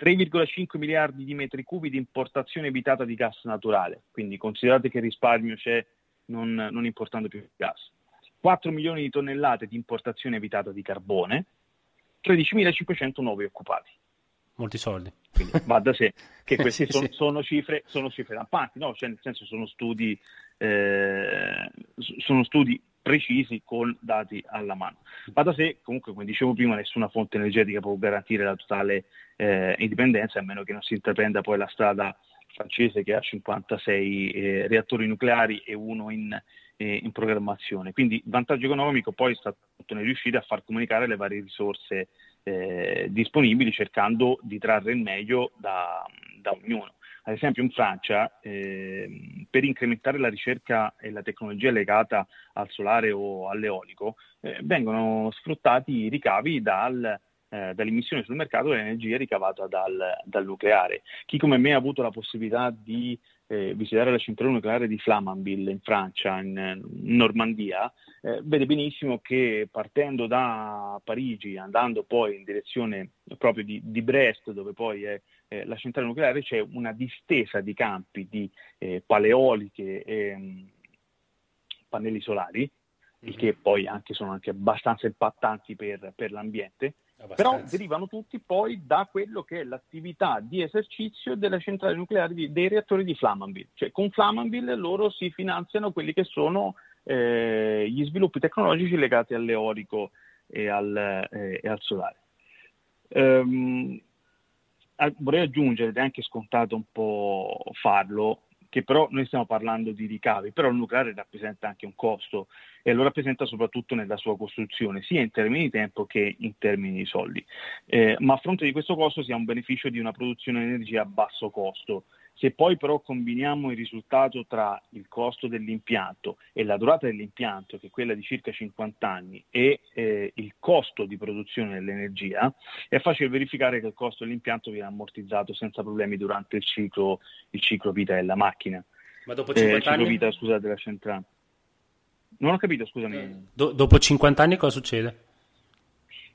3,5 miliardi di metri cubi di importazione evitata di gas naturale, quindi considerate che risparmio c'è non, non importando più gas. 4 milioni di tonnellate di importazione evitata di carbone, 13.500 nuovi occupati. Molti soldi. Quindi (laughs) va da sé che queste sì, sono, sì. sono, cifre, sono cifre rampanti, no? cioè, nel senso sono studi, eh, sono studi precisi con dati alla mano. Va da sé, comunque, come dicevo prima, nessuna fonte energetica può garantire la totale eh, indipendenza, a meno che non si intraprenda poi la strada francese che ha 56 eh, reattori nucleari e uno in, eh, in programmazione. Quindi il vantaggio economico poi è stato nel riuscire a far comunicare le varie risorse eh, disponibili cercando di trarre il meglio da, da ognuno. Ad esempio in Francia eh, per incrementare la ricerca e la tecnologia legata al solare o all'eolico eh, vengono sfruttati i ricavi dal, eh, dall'emissione sul mercato dell'energia ricavata dal, dal, nucleare. Chi come me ha avuto la possibilità di eh, visitare la centrale nucleare di Flamanville in Francia, in, in Normandia, eh, vede benissimo che partendo da Parigi, andando poi in direzione proprio di, di Brest, dove poi è la centrale nucleare, c'è una distesa di campi di eh, paleoliche e mm, pannelli solari, mm-hmm. che poi anche sono anche abbastanza impattanti per, per l'ambiente Abbastanza. Però derivano tutti poi da quello che è l'attività di esercizio delle centrali nucleari di, dei reattori di Flamanville. Cioè con Flamanville loro si finanziano quelli che sono eh, gli sviluppi tecnologici legati all'eolico e al, eh, e al solare. Um, vorrei aggiungere, ed è anche scontato un po' farlo, che però noi stiamo parlando di ricavi, però il nucleare rappresenta anche un costo e lo rappresenta soprattutto nella sua costruzione, sia in termini di tempo che in termini di soldi. Eh, ma a fronte di questo costo si ha un beneficio di una produzione di energia a basso costo, se poi però combiniamo il risultato tra il costo dell'impianto e la durata dell'impianto, che è quella di circa 50 anni, e eh, il costo di produzione dell'energia, è facile verificare che il costo dell'impianto viene ammortizzato senza problemi durante il ciclo, il ciclo vita della macchina. Ma dopo 50 eh, anni? Vita, scusate, della centrale. Non ho capito, scusami. Eh, do- dopo 50 anni cosa succede?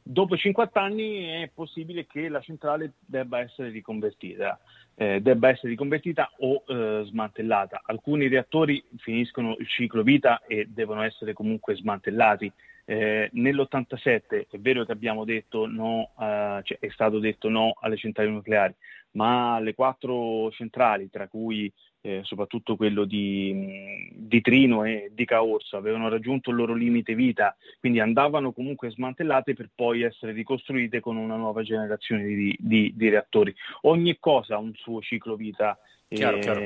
Dopo 50 anni è possibile che la centrale debba essere riconvertita eh, debba essere riconvertita o eh, smantellata. Alcuni reattori finiscono il ciclo vita e devono essere comunque smantellati. Eh, nell'87 è vero che abbiamo detto no, eh, cioè è stato detto no alle centrali nucleari, ma le quattro centrali, tra cui eh, soprattutto quello di, di, Trino e di Caorso, avevano raggiunto il loro limite vita, quindi andavano comunque smantellate per poi essere ricostruite con una nuova generazione di, di, di reattori. Ogni cosa ha un suo ciclo vita, chiaro, eh, chiaro.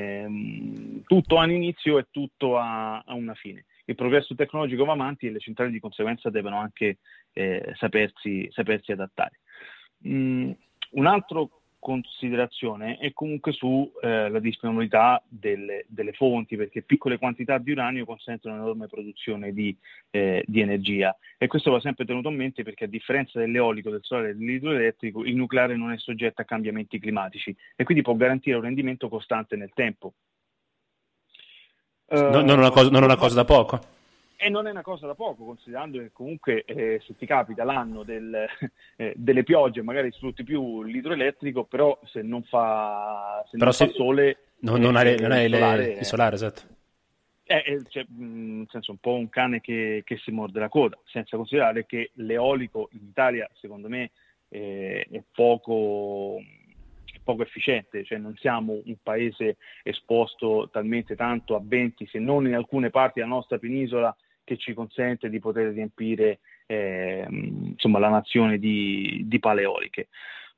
tutto ha un inizio e tutto ha, ha, una fine. Il progresso tecnologico va avanti e le centrali di conseguenza devono anche eh, sapersi, sapersi, adattare. Mm, un altro considerazione è comunque sulla eh, disponibilità delle, delle, fonti, perché piccole quantità di uranio consentono un'enorme produzione di, eh, di, energia e questo va sempre tenuto a mente perché a differenza dell'eolico, del solare e dell'idroelettrico, il nucleare non è soggetto a cambiamenti climatici e quindi può garantire un rendimento costante nel tempo. Uh, non, non, una cosa, non una cosa da poco. E non è una cosa da poco, considerando che comunque eh, se ti capita l'anno del, (laughs) eh, delle piogge, magari sfrutti più l'idroelettrico, però se non fa, se non se fa sole... Non, non, hai, non hai il solare, il solare, esatto. È, cioè, nel senso, un po' un cane che, che, si morde la coda, senza considerare che l'eolico in Italia, secondo me, eh, è poco poco efficiente, cioè non siamo un paese esposto talmente tanto a venti, se non in alcune parti della nostra penisola, che ci consente di poter riempire eh, insomma, la nazione di, di paleoliche.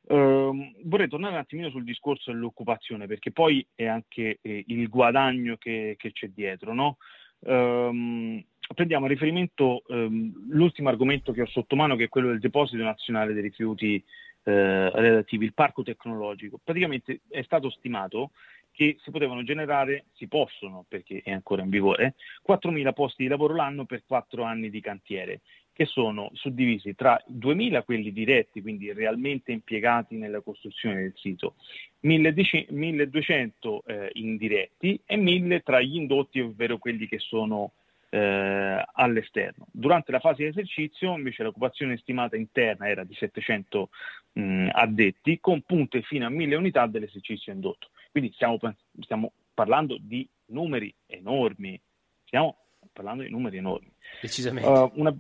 Uh, vorrei tornare un attimino sul discorso dell'occupazione, perché poi è anche eh, il guadagno che, che c'è dietro. No? Um, prendiamo a riferimento um, l'ultimo argomento che ho sotto mano, che è quello del deposito nazionale dei rifiuti eh, relativi, il parco tecnologico. Praticamente è stato stimato che si potevano generare, si possono, perché è ancora in vigore, 4.000 posti di lavoro l'anno per 4 anni di cantiere che sono suddivisi tra 2.000 quelli diretti, quindi realmente impiegati nella costruzione del sito, 1.200 eh, indiretti e 1.000 tra gli indotti, ovvero quelli che sono eh, all'esterno. Durante la fase di esercizio invece l'occupazione stimata interna era di 700 mh, addetti con punte fino a 1.000 unità dell'esercizio indotto. Quindi stiamo, stiamo parlando di numeri enormi, stiamo parlando di numeri enormi. Decisamente. Uh, una,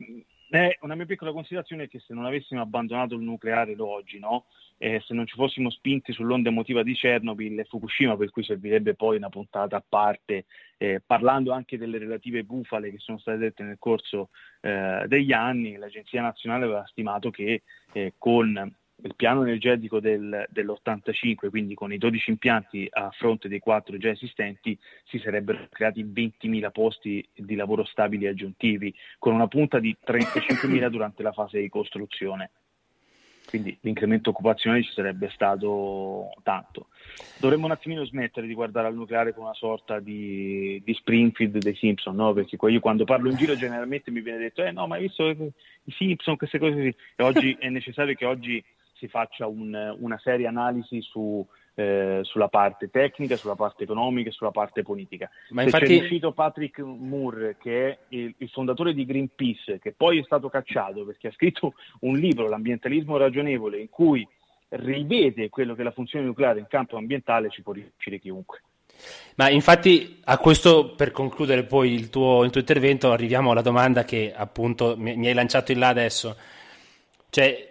eh, una mia piccola considerazione è che se non avessimo abbandonato il nucleare oggi, no? eh, se non ci fossimo spinti sull'onda emotiva di Chernobyl e Fukushima, per cui servirebbe poi una puntata a parte, eh, parlando anche delle relative bufale che sono state dette nel corso eh, degli anni, l'Agenzia Nazionale aveva stimato che eh, con il piano energetico del, dell'85, quindi con i 12 impianti a fronte dei 4 già esistenti, si sarebbero creati 20.000 posti di lavoro stabili aggiuntivi, con una punta di 35.000 (coughs) durante la fase di costruzione. Quindi l'incremento occupazionale ci sarebbe stato tanto. Dovremmo un attimino smettere di guardare al nucleare con una sorta di, di Springfield dei Simpson, no? perché io quando parlo in giro generalmente mi viene detto eh no, ma hai visto i Simpson, queste cose così. E oggi è necessario che oggi si faccia un, una seria analisi su, eh, sulla parte tecnica, sulla parte economica e sulla parte politica. Ma infatti... C'è riuscito Patrick Moore, che è il, il, fondatore di Greenpeace, che poi è stato cacciato perché ha scritto un libro, L'ambientalismo ragionevole, in cui rivede quello che è la funzione nucleare in campo ambientale, ci può riuscire chiunque. Ma infatti a questo, per concludere poi il tuo, il tuo intervento, arriviamo alla domanda che appunto mi, mi hai lanciato in là adesso. Cioè,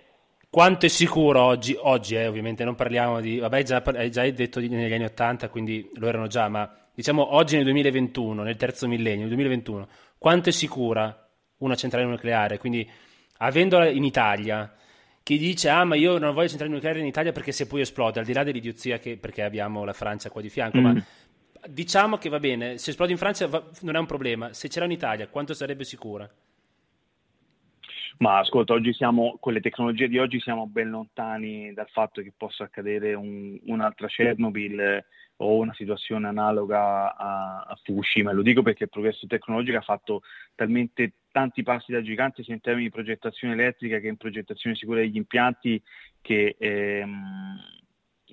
quanto è sicuro oggi, oggi eh, ovviamente non parliamo di, vabbè già, hai già detto negli anni 80, quindi lo erano già, ma diciamo oggi nel 2021, nel terzo millennio, nel 2021, quanto è sicura una centrale nucleare? Quindi avendola in Italia, chi dice ah ma io non voglio centrale nucleare in Italia perché se poi esplode, al di là dell'idiozia che, perché abbiamo la Francia qua di fianco, mm. ma diciamo che va bene, se esplode in Francia va, non è un problema, se c'era in Italia quanto sarebbe sicura? Ma ascolta, oggi siamo, con le tecnologie di oggi siamo ben lontani dal fatto che possa accadere un, un'altra Chernobyl eh, o una situazione analoga a, a, Fukushima. Lo dico perché il progresso tecnologico ha fatto talmente tanti passi da gigante sia in termini di progettazione elettrica che in progettazione sicura degli impianti che ehm,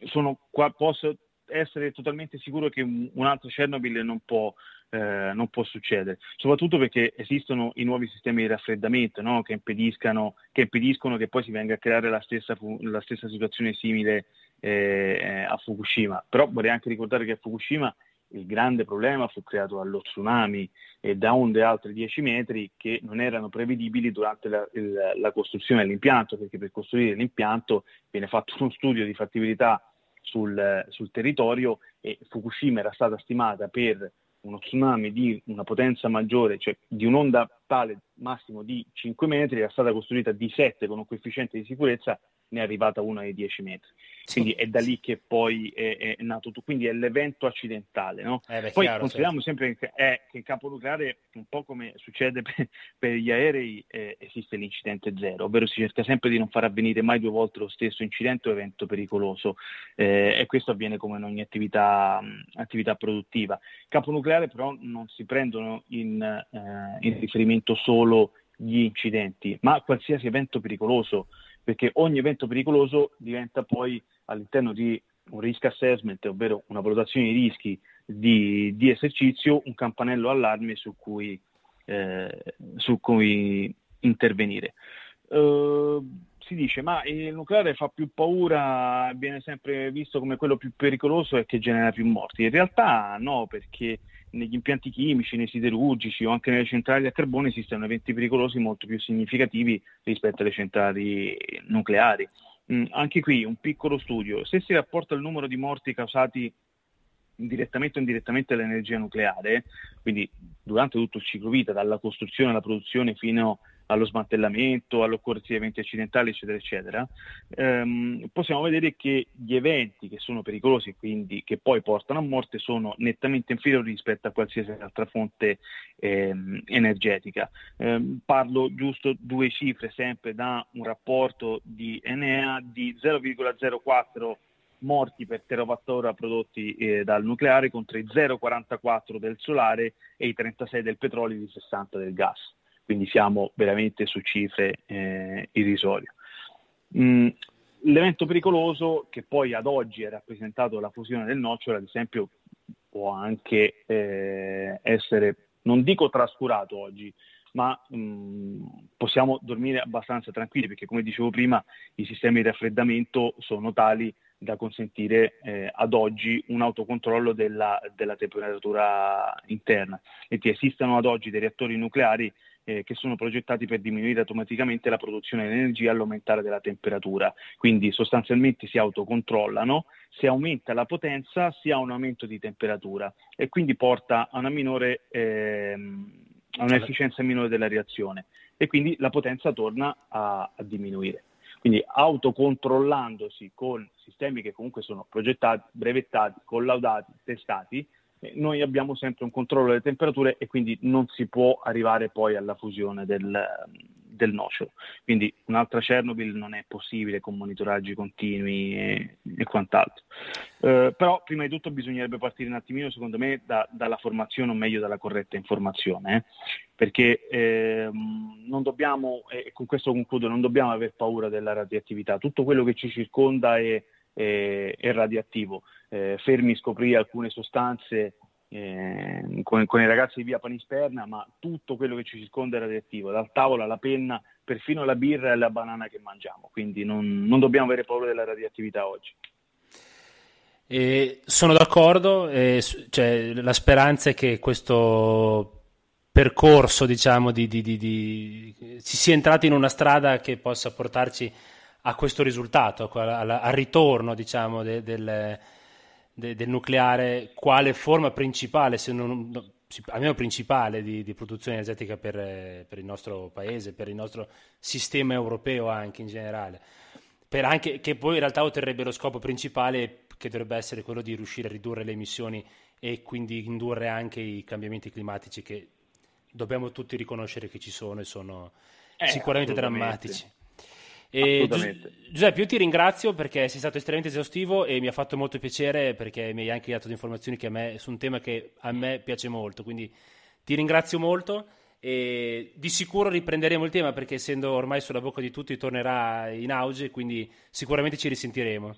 sono qua, posso essere totalmente sicuro che un'altra Chernobyl non può eh, non può succedere, soprattutto perché esistono i nuovi sistemi di raffreddamento no? che, che, impediscono, che poi si venga a creare la stessa, la stessa situazione simile eh, a Fukushima. Però vorrei anche ricordare che a Fukushima il grande problema fu creato dallo tsunami e da onde altre 10 metri che non erano prevedibili durante la, il, la costruzione dell'impianto, perché per costruire l'impianto viene fatto uno studio di fattibilità sul, sul territorio e Fukushima era stata stimata per uno tsunami di una potenza maggiore, cioè di un'onda tale massimo di 5 metri, era stata costruita di 7 con un coefficiente di sicurezza, ne è arrivata una di 10 metri. Quindi è da lì che poi è, è nato tutto, quindi è l'evento accidentale. No? Eh beh, poi chiaro, consideriamo certo. sempre che, è, che in campo nucleare, un po' come succede (laughs) per, per gli aerei, eh, esiste l'incidente zero, ovvero si cerca sempre di non far avvenire mai due volte lo stesso incidente o evento pericoloso eh, e questo avviene come in ogni attività, attività produttiva. In campo nucleare però non si prendono in, eh, in riferimento solo gli incidenti, ma qualsiasi evento pericoloso perché ogni evento pericoloso diventa poi all'interno di un risk assessment, ovvero una valutazione di rischi di, di esercizio, un campanello allarme su cui, eh, su cui intervenire. Uh, si dice ma il nucleare fa più paura, viene sempre visto come quello più pericoloso e che genera più morti. In realtà no, perché negli impianti chimici, nei siderurgici o anche nelle centrali a carbone esistono eventi pericolosi molto più significativi rispetto alle centrali nucleari. Mm, anche qui un piccolo studio, se si rapporta il numero di morti causati direttamente o indirettamente l'energia nucleare, quindi durante tutto il ciclo vita, dalla costruzione alla produzione fino allo smantellamento, all'occorrenza di eventi accidentali, eccetera, eccetera, ehm, possiamo vedere che gli eventi che sono pericolosi e quindi che poi portano a morte sono nettamente inferiori rispetto a qualsiasi altra fonte ehm, energetica. Ehm, parlo giusto due cifre sempre da un rapporto di Enea di 0,04 morti per terawattora prodotti eh, dal nucleare contro i 0,44 del solare e i 36 del petrolio e i 60 del gas. Quindi siamo veramente su cifre eh, irrisorie. Mm, l'evento pericoloso che poi ad oggi è rappresentato dalla fusione del nocciolo, ad esempio, può anche eh, essere, non dico trascurato oggi, ma mh, mm, possiamo dormire abbastanza tranquilli perché come dicevo prima i sistemi di raffreddamento sono tali da consentire eh, ad oggi un autocontrollo della, della temperatura interna e che esistano ad oggi dei reattori nucleari eh, che sono progettati per diminuire automaticamente la produzione di energia all'aumentare della temperatura. Quindi sostanzialmente si autocontrollano, se aumenta la potenza si ha un aumento di temperatura e quindi porta a una minore ehm, a un'efficienza minore della reazione e quindi la potenza torna a, a diminuire. Quindi autocontrollandosi con sistemi che comunque sono progettati, brevettati, collaudati, testati, noi abbiamo sempre un controllo delle temperature e quindi non si può arrivare poi alla fusione del, del nocciolo. Quindi un'altra Chernobyl non è possibile con monitoraggi continui e, e quant'altro. Eh, però prima di tutto bisognerebbe partire un attimino, secondo me, da, dalla formazione o meglio dalla corretta informazione, eh? perché eh, non dobbiamo, e con questo concludo, non dobbiamo aver paura della radioattività. Tutto quello che ci circonda è, è, è radioattivo. Eh, fermi scoprì alcune sostanze eh, con, con, i ragazzi di via Panisperna, ma tutto quello che ci circonda è radioattivo, dal tavolo alla penna, perfino la birra e la banana che mangiamo, quindi non, non dobbiamo avere paura della radioattività oggi. E sono d'accordo, e, cioè, la speranza è che questo percorso, diciamo, di, di, di, di, si sia entrati in una strada che possa portarci a questo risultato, al, al ritorno, diciamo, de, del de, del nucleare quale forma principale, se non almeno principale di, di produzione energetica per, per, il nostro paese, per il nostro sistema europeo anche in generale. Per anche, che poi in realtà otterrebbe lo scopo principale che dovrebbe essere quello di riuscire a ridurre le emissioni e quindi indurre anche i cambiamenti climatici che dobbiamo tutti riconoscere che ci sono e sono eh, sicuramente drammatici. E Giuseppe, io ti ringrazio perché sei stato estremamente esaustivo e mi ha fatto molto piacere perché mi hai anche dato informazioni che a me, su un tema che a me piace molto. Quindi ti ringrazio molto e di sicuro riprenderemo il tema perché essendo ormai sulla bocca di tutti tornerà in auge, quindi sicuramente ci risentiremo.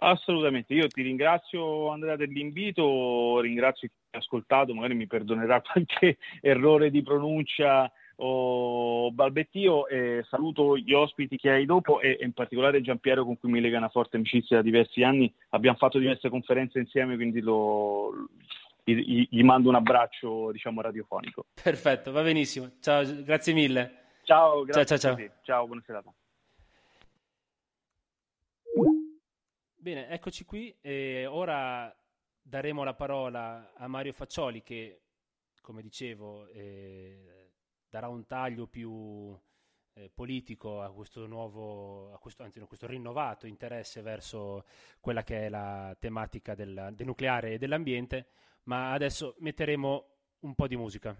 Assolutamente, io ti ringrazio Andrea dell'invito, ringrazio chi mi ha ascoltato, magari mi perdonerà (laughs) qualche errore di pronuncia o balbettio e saluto gli ospiti che hai dopo e, e, in particolare Giampiero con cui mi lega una forte amicizia da diversi anni. Abbiamo fatto diverse conferenze insieme, quindi lo, gli, gli, mando un abbraccio diciamo radiofonico. Perfetto, va benissimo. Ciao, grazie mille. Ciao, grazie. Ciao, ciao, ciao. ciao buona serata. Bene, eccoci qui e ora daremo la parola a Mario Faccioli che, come dicevo, eh, darà un taglio più eh, politico a questo nuovo, a questo, anzi, no, questo rinnovato interesse verso quella che è la tematica del, del nucleare e dell'ambiente, ma adesso metteremo un po' di musica.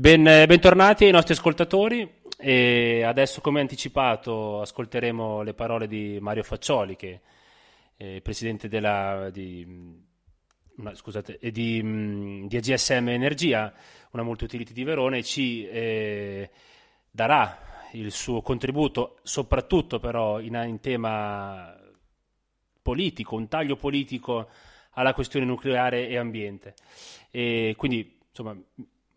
Ben, bentornati ai nostri ascoltatori e adesso come anticipato ascolteremo le parole di Mario Faccioli che è presidente della, di, scusate, di, di AGSM Energia, una multi-utility di Verona e ci eh, darà il suo contributo soprattutto però in, in tema politico, un taglio politico alla questione nucleare e ambiente. E quindi, insomma,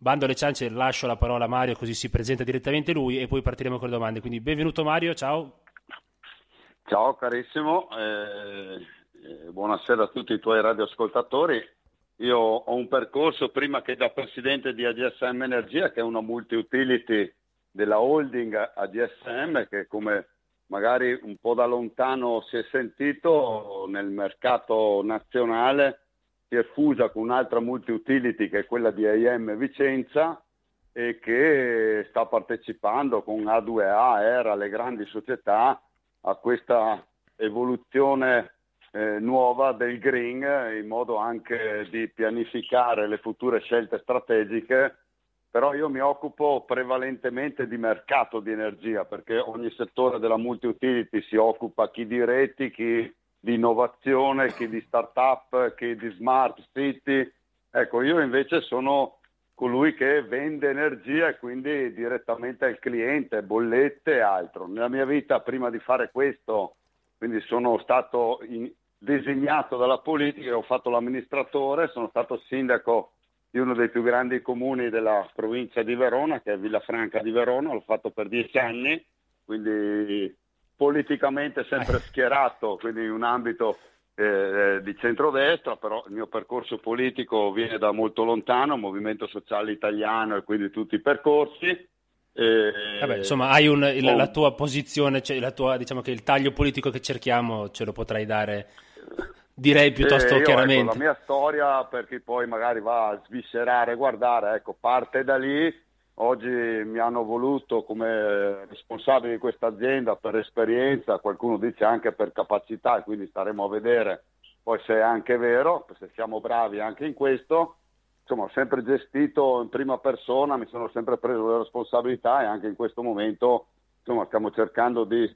bando alle ciance, lascio la parola a Mario così si presenta direttamente lui e poi partiremo con le domande. Quindi benvenuto Mario, ciao. Ciao carissimo, eh, eh, buonasera a tutti i tuoi radioascoltatori. Io ho un percorso prima che da presidente di AGSM Energia, che è una multi-utility della holding AGSM, che come magari un po' da lontano si è sentito nel mercato nazionale, si è fusa con un'altra multi-utility che è quella di AM Vicenza e che sta partecipando con A2A, ERA, le grandi società a questa evoluzione eh, nuova del green in modo anche di pianificare le future scelte strategiche. Però io mi occupo prevalentemente di mercato di energia perché ogni settore della multi-utility si occupa chi di reti, chi di innovazione, chi di start-up, chi di smart city. Ecco, io invece sono colui che vende energia e quindi direttamente al cliente, bollette e altro. Nella mia vita, prima di fare questo, quindi sono stato in, designato dalla politica, ho fatto l'amministratore, sono stato sindaco di uno dei più grandi comuni della provincia di Verona, che è Villafranca di Verona, l'ho fatto per dieci anni, quindi politicamente sempre schierato, quindi in un ambito eh, di centrodestra, però il mio percorso politico viene da molto lontano, Movimento Sociale Italiano e quindi tutti i percorsi. Eh, Vabbè, insomma, hai un, il, la tua posizione, cioè la tua, diciamo che il taglio politico che cerchiamo ce lo potrai dare direi piuttosto eh, io, chiaramente. Ecco, la mia storia, per chi poi magari va a sviscerare, guardare, ecco, parte da lì. Oggi mi hanno voluto come responsabile di questa azienda per esperienza, qualcuno dice anche per capacità, quindi staremo a vedere poi se è anche vero, se siamo bravi anche in questo. Insomma, ho sempre gestito in prima persona, mi sono sempre preso le responsabilità e anche in questo momento insomma, stiamo cercando di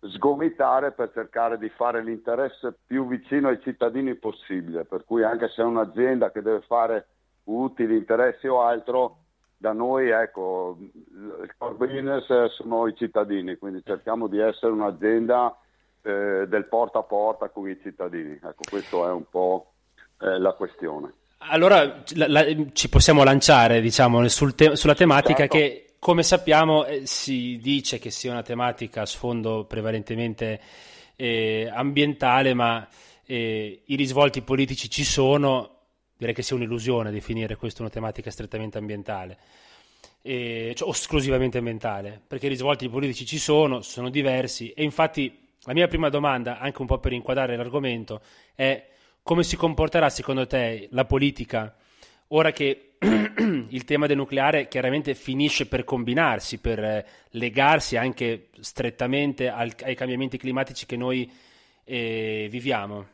sgomitare per cercare di fare l'interesse più vicino ai cittadini possibile, per cui anche se è un'azienda che deve fare utili, interessi o altro, da noi ecco, il core business sono i cittadini, quindi cerchiamo di essere un'azienda eh, del porta a porta con i cittadini. Ecco, questa è un po' eh, la questione. Allora la, la, ci possiamo lanciare diciamo, sul te- sulla tematica certo. che come sappiamo eh, si dice che sia una tematica a sfondo prevalentemente eh, ambientale, ma eh, i risvolti politici ci sono, direi che sia un'illusione definire questa una tematica strettamente ambientale, cioè, o esclusivamente ambientale, perché i risvolti politici ci sono, sono diversi e infatti la mia prima domanda, anche un po' per inquadrare l'argomento, è come si comporterà secondo te la politica ora che (clears throat) il tema del nucleare chiaramente finisce per combinarsi, per legarsi anche strettamente al, ai cambiamenti climatici che noi eh, viviamo?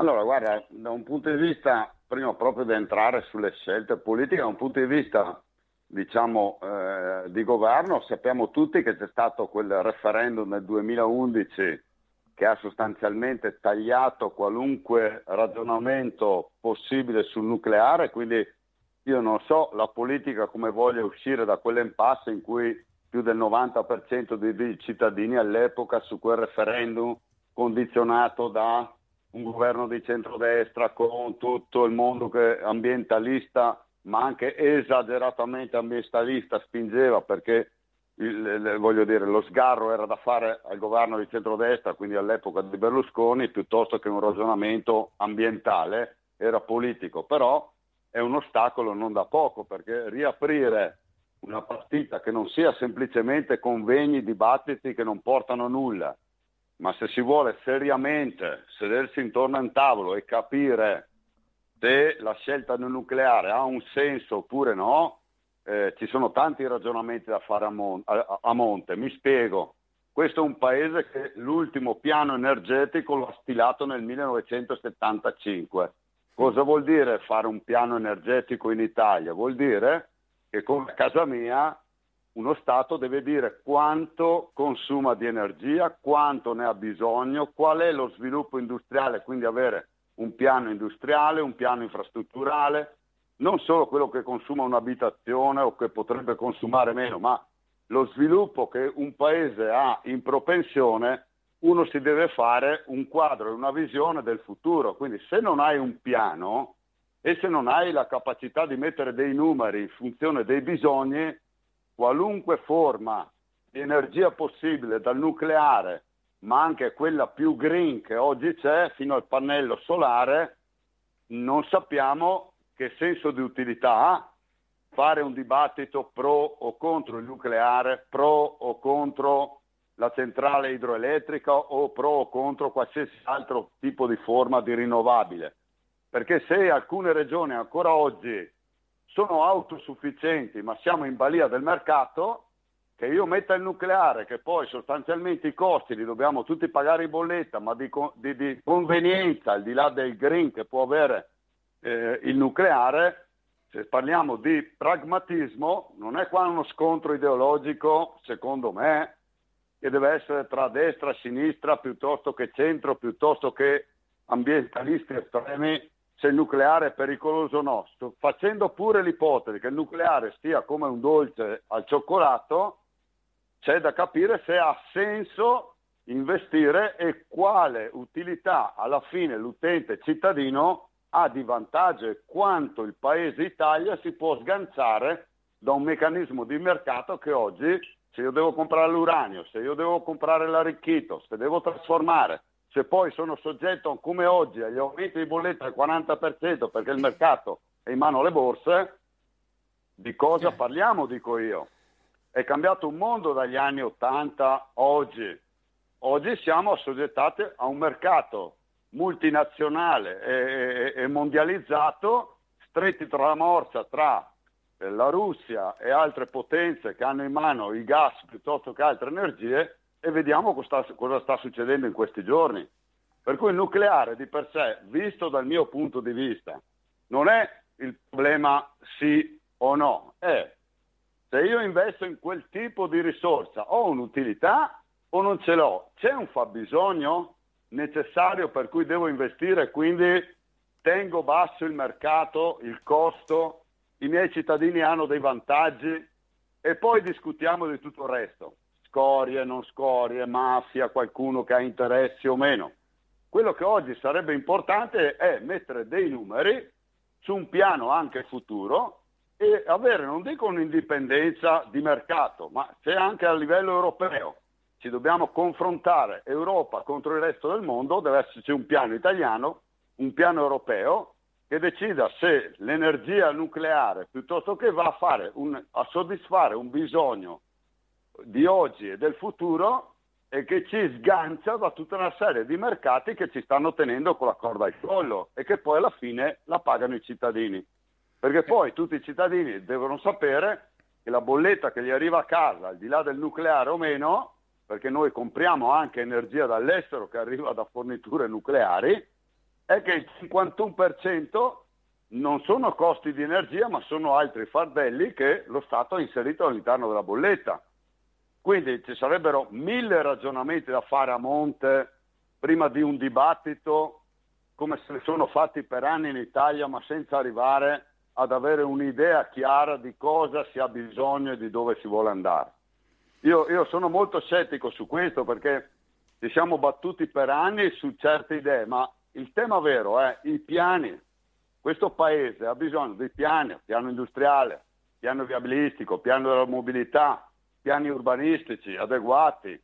Allora, guarda, da un punto di vista, prima proprio di entrare sulle scelte politiche, da un punto di vista, diciamo, eh, di governo, sappiamo tutti che c'è stato quel referendum nel 2011 che ha sostanzialmente tagliato qualunque ragionamento possibile sul nucleare, quindi io non so la politica come voglia uscire da quell'impasse in cui più del 90% dei cittadini all'epoca su quel referendum condizionato da un governo di centrodestra con tutto il mondo ambientalista, ma anche esageratamente ambientalista, spingeva perché il, voglio dire, lo sgarro era da fare al governo di centrodestra, quindi all'epoca di Berlusconi, piuttosto che un ragionamento ambientale, era politico, però è un ostacolo non da poco, perché riaprire una partita che non sia semplicemente convegni, dibattiti che non portano a nulla, ma se si vuole seriamente sedersi intorno a un tavolo e capire se la scelta del nucleare ha un senso oppure no, eh, ci sono tanti ragionamenti da fare a, mon- a-, a, monte. Mi spiego. Questo è un paese che l'ultimo piano energetico lo ha stilato nel 1975. Cosa vuol dire fare un piano energetico in Italia? Vuol dire che come casa mia uno Stato deve dire quanto consuma di energia, quanto ne ha bisogno, qual è lo sviluppo industriale, quindi avere un piano industriale, un piano infrastrutturale, non solo quello che consuma un'abitazione o che potrebbe consumare meno, ma lo sviluppo che un paese ha in propensione, uno si deve fare un quadro e una visione del futuro. Quindi se non hai un piano e se non hai la capacità di mettere dei numeri in funzione dei bisogni, qualunque forma di energia possibile, dal nucleare, ma anche quella più green che oggi c'è, fino al pannello solare, non sappiamo che senso di utilità ha fare un dibattito pro o contro il nucleare, pro o contro la centrale idroelettrica o pro o contro qualsiasi altro tipo di forma di rinnovabile. Perché se alcune regioni ancora oggi sono autosufficienti ma siamo in balia del mercato, che io metta il nucleare, che poi sostanzialmente i costi li dobbiamo tutti pagare in bolletta, ma di, di, di convenienza, al di là del green che può avere eh, il nucleare, se parliamo di pragmatismo, non è qua uno scontro ideologico, secondo me, che deve essere tra destra e sinistra piuttosto che centro, piuttosto che ambientalisti estremi, se il nucleare è pericoloso o no. Sto facendo pure l'ipotesi che il nucleare stia come un dolce al cioccolato, c'è da capire se ha senso investire e quale utilità alla fine l'utente cittadino ha di vantaggio e quanto il paese Italia si può sganciare da un meccanismo di mercato che oggi, se io devo comprare l'uranio, se io devo comprare l'arricchito, se devo trasformare, se poi sono soggetto come oggi agli aumenti di bolletta del 40% perché il mercato è in mano alle borse, di cosa parliamo, dico io? È cambiato un mondo dagli anni 80 a oggi. Oggi siamo assoggettati a un mercato multinazionale e, mondializzato, stretti tra la morsa tra eh, la Russia e altre potenze che hanno in mano il gas piuttosto che altre energie e vediamo cosa, cosa sta succedendo in questi giorni. Per cui il nucleare di per sé, visto dal mio punto di vista, non è il problema sì o no, è se io investo in quel tipo di risorsa ho un'utilità o non ce l'ho? C'è un fabbisogno? necessario per cui devo investire, quindi tengo basso il mercato, il costo, i miei cittadini hanno dei vantaggi e poi discutiamo di tutto il resto, scorie, non scorie, mafia, qualcuno che ha interessi o meno. Quello che oggi sarebbe importante è mettere dei numeri su un piano anche futuro e avere, non dico un'indipendenza di mercato, ma se anche a livello europeo ci dobbiamo confrontare Europa contro il resto del mondo, deve esserci un piano italiano, un piano europeo che decida se l'energia nucleare piuttosto che va a, un, a soddisfare un bisogno di oggi e del futuro e che ci sgancia da tutta una serie di mercati che ci stanno tenendo con la corda al collo e che poi alla fine la pagano i cittadini. Perché poi tutti i cittadini devono sapere che la bolletta che gli arriva a casa, al di là del nucleare o meno, perché noi compriamo anche energia dall'estero che arriva da forniture nucleari, è che il 51% non sono costi di energia, ma sono altri fardelli che lo Stato ha inserito all'interno della bolletta. Quindi ci sarebbero mille ragionamenti da fare a monte prima di un dibattito come se ne sono fatti per anni in Italia, ma senza arrivare ad avere un'idea chiara di cosa si ha bisogno e di dove si vuole andare. Io, io, sono molto scettico su questo perché ci siamo battuti per anni su certe idee, ma il tema vero è i piani. Questo paese ha bisogno di piani, piano industriale, piano viabilistico, piano della mobilità, piani urbanistici adeguati,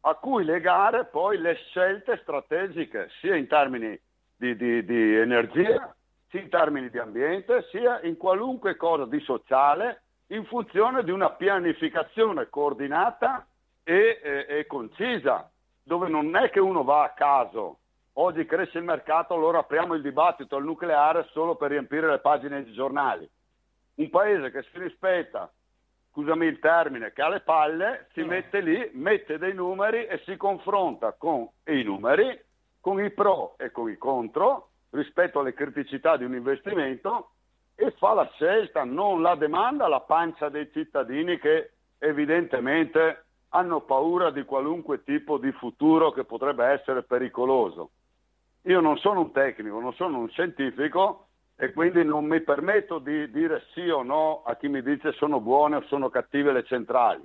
a cui legare poi le scelte strategiche, sia in termini di, di, di energia, sia in termini di ambiente, sia in qualunque cosa di sociale in funzione di una pianificazione coordinata e, e, e, concisa, dove non è che uno va a caso. Oggi cresce il mercato, allora apriamo il dibattito al nucleare solo per riempire le pagine dei giornali. Un paese che si rispetta, scusami il termine, che ha le palle, si no. mette lì, mette dei numeri e si confronta con i numeri, con i pro e con i contro, rispetto alle criticità di un investimento e fa la scelta, non la demanda alla pancia dei cittadini che evidentemente hanno paura di qualunque tipo di futuro che potrebbe essere pericoloso. Io non sono un tecnico, non sono un scientifico e quindi non mi permetto di dire sì o no a chi mi dice sono buone o sono cattive le centrali.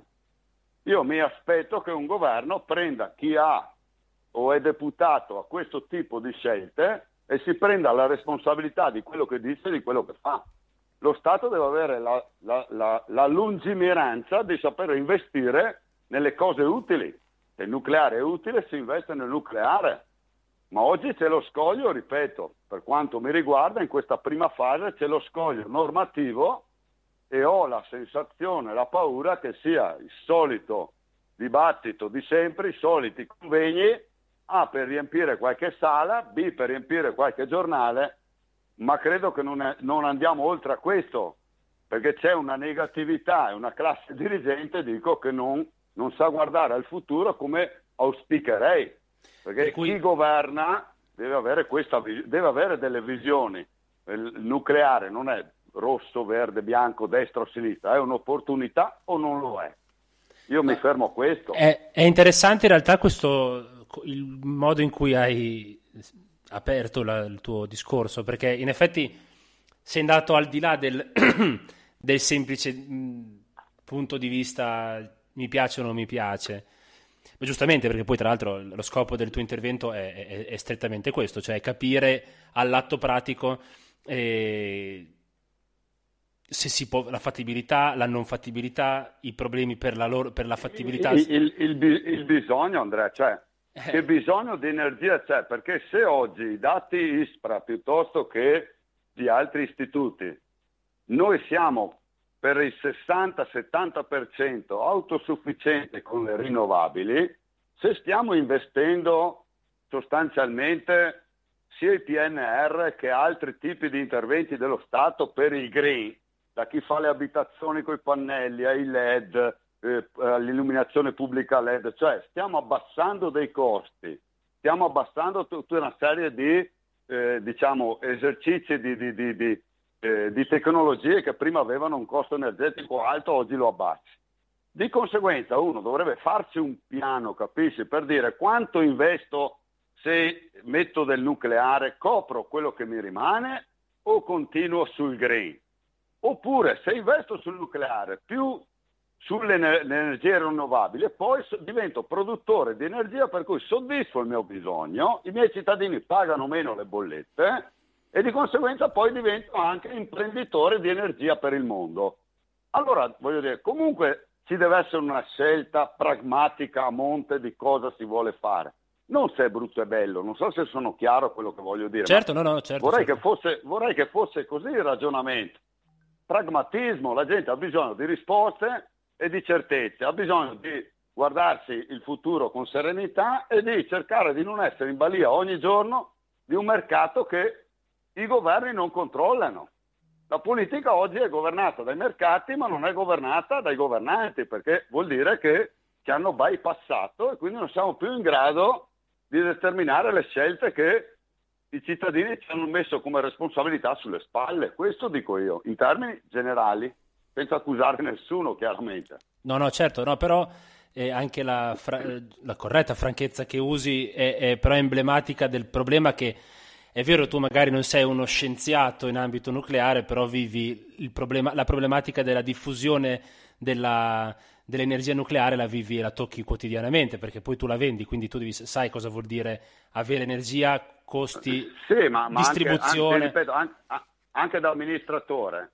Io mi aspetto che un governo prenda chi ha o è deputato a questo tipo di scelte e si prenda la responsabilità di quello che dice e di quello che fa. Lo Stato deve avere la, la, la, la lungimiranza di sapere investire nelle cose utili. Se il nucleare è utile si investe nel nucleare. Ma oggi c'è lo scoglio, ripeto, per quanto mi riguarda, in questa prima fase c'è lo scoglio normativo e ho la sensazione, la paura che sia il solito dibattito di sempre, i soliti convegni a per riempire qualche sala, B per riempire qualche giornale, ma credo che non, è, non andiamo oltre a questo, perché c'è una negatività e una classe dirigente, dico, che non, non sa guardare al futuro come auspicherei, perché per cui... chi governa deve avere, questa, deve avere delle visioni. Il nucleare non è rosso, verde, bianco, destra o sinistra, è un'opportunità o non lo è? Io mi fermo a questo. È, è interessante in realtà questo il modo in cui hai aperto la, il tuo discorso, perché in effetti sei andato al di là del, (clears throat) del semplice punto di vista mi piace o non mi piace. Ma giustamente, perché poi tra l'altro lo scopo del tuo intervento è, è, è strettamente questo, cioè capire all'atto pratico eh, se si può, la fattibilità, la non fattibilità, i problemi per la, loro, per la fattibilità. Il, il, il, il bisogno, Andrea, cioè che eh. bisogno di energia c'è, perché se oggi i dati ISPRA piuttosto che di altri istituti, noi siamo per il 60-70% autosufficienti con le rinnovabili, se stiamo investendo sostanzialmente sia il PNR che altri tipi di interventi dello Stato per il green, da chi fa le abitazioni con i pannelli, ai LED, eh, all'illuminazione pubblica LED, cioè stiamo abbassando dei costi, stiamo abbassando tutta una serie di eh, diciamo, esercizi di, di, di, di eh, tecnologie che prima avevano un costo energetico alto, oggi lo abbassi. Di conseguenza uno dovrebbe farsi un piano, capisci, per dire quanto investo se metto del nucleare, copro quello che mi rimane o continuo sul green. Oppure se investo sul nucleare, più sulle energie rinnovabili e poi divento produttore di energia per cui soddisfo il mio bisogno, i miei cittadini pagano meno le bollette e di conseguenza poi divento anche imprenditore di energia per il mondo. Allora, voglio dire, comunque ci deve essere una scelta pragmatica a monte di cosa si vuole fare. Non se è brutto e bello, non so se sono chiaro quello che voglio dire. Certo, no, no, certo. Vorrei, certo. Che fosse, vorrei che fosse così il ragionamento. Pragmatismo, la gente ha bisogno di risposte e di certezze, ha bisogno di guardarsi il futuro con serenità e di cercare di non essere in balia ogni giorno di un mercato che i governi non controllano. La politica oggi è governata dai mercati ma non è governata dai governanti perché vuol dire che ci hanno bypassato e quindi non siamo più in grado di determinare le scelte che i cittadini ci hanno messo come responsabilità sulle spalle. Questo dico io, in termini generali senza accusare nessuno chiaramente. No, no, certo, no, però eh, anche la, fra- la, corretta franchezza che usi è, è però emblematica del problema che è vero, tu magari non sei uno scienziato in ambito nucleare, però vivi problema, la problematica della diffusione della, dell'energia nucleare, la vivi e la tocchi quotidianamente, perché poi tu la vendi, quindi tu devi, sai cosa vuol dire avere energia, costi, sì, ma, ma distribuzione. Anche, anche, ripeto, anche, anche da amministratore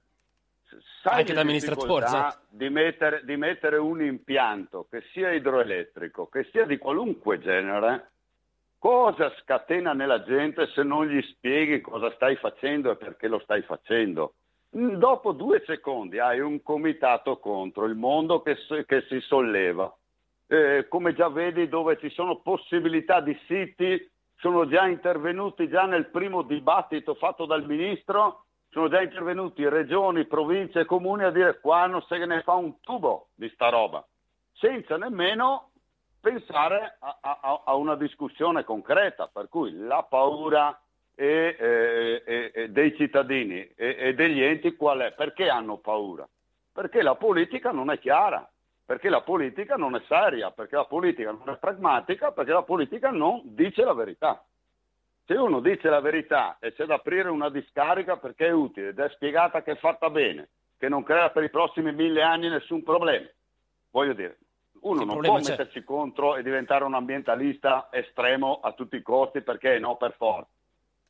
sai anche da amministratore esatto. di, mettere, di mettere un impianto che sia idroelettrico, che sia di qualunque genere, cosa scatena nella gente se non gli spieghi cosa stai facendo e perché lo stai facendo? Dopo due secondi hai un comitato contro il mondo che, che si solleva. Eh, come già vedi dove ci sono possibilità di siti, sono già intervenuti già nel primo dibattito fatto dal ministro sono già intervenuti regioni, province e comuni a dire qua non se ne fa un tubo di sta roba, senza nemmeno pensare a, a, a una discussione concreta, per cui la paura e, e, e dei cittadini e, degli enti qual è? Perché hanno paura? Perché la politica non è chiara, perché la politica non è seria, perché la politica non è pragmatica, perché la politica non dice la verità. Se uno dice la verità e c'è da aprire una discarica perché è utile ed è spiegata che è fatta bene, che non crea per i prossimi mille anni nessun problema, voglio dire, uno non può c'è. metterci contro e diventare un ambientalista estremo a tutti i costi perché no per forza.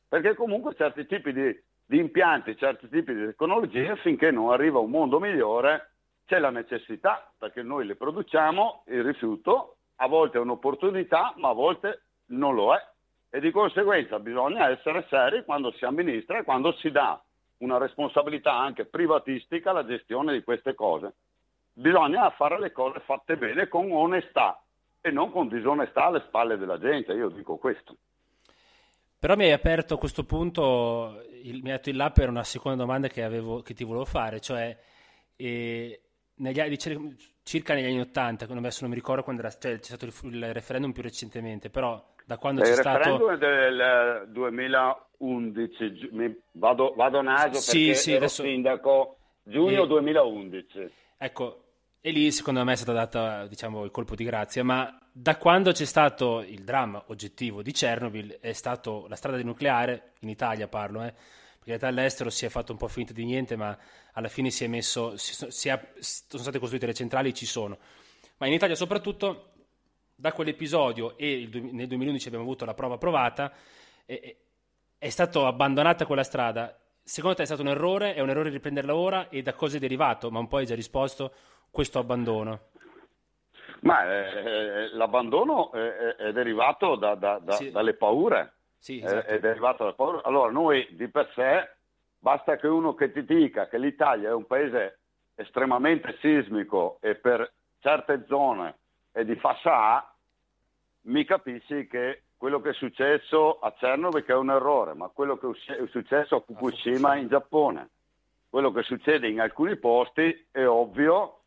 Perché comunque certi tipi di, di impianti, certi tipi di tecnologie, finché non arriva un mondo migliore, c'è la necessità, perché noi le produciamo, il rifiuto a volte è un'opportunità, ma a volte non lo è e di conseguenza bisogna essere seri quando si amministra e quando si dà una responsabilità anche privatistica alla gestione di queste cose. Bisogna fare le cose fatte bene con onestà e non con disonestà alle spalle della gente, io dico questo. Però mi hai aperto a questo punto, il, mi hai dato il là per una seconda domanda che, avevo, che ti volevo fare, cioè eh, negli, circa negli anni Ottanta, adesso non mi ricordo quando era, cioè, c'è stato il, il referendum più recentemente, però da quando c'è stato... Il referendum del 2011, mi vado, vado a naso sì, perché sì, adesso... sindaco, giugno e... 2011. Ecco, e lì secondo me è stato dato diciamo, il colpo di grazia, ma da quando c'è stato il dramma oggettivo di Chernobyl è stato la strada di nucleare, in Italia parlo, eh, perché all'estero si è fatto un po' finta di niente, ma alla fine si è messo, si, si è, sono state costruite le centrali, ci sono. Ma in Italia soprattutto da quell'episodio e il, nel 2011 abbiamo avuto la prova provata, è, è stata abbandonata quella strada. Secondo te è stato un errore? È un errore riprenderla ora? E da cosa è derivato? Ma un po' hai già risposto questo abbandono. Ma eh, l'abbandono è, è derivato da, da, da, sì. dalle paure. Sì, esatto. è, è derivato dalle paure. Allora, noi di per sé, basta che uno che ti dica che l'Italia è un paese estremamente sismico e per certe zone è di fascia A, mi capisci che quello che è successo a Chernobyl che è un errore, ma quello che è successo a Fukushima in Giappone, quello che succede in alcuni posti è ovvio,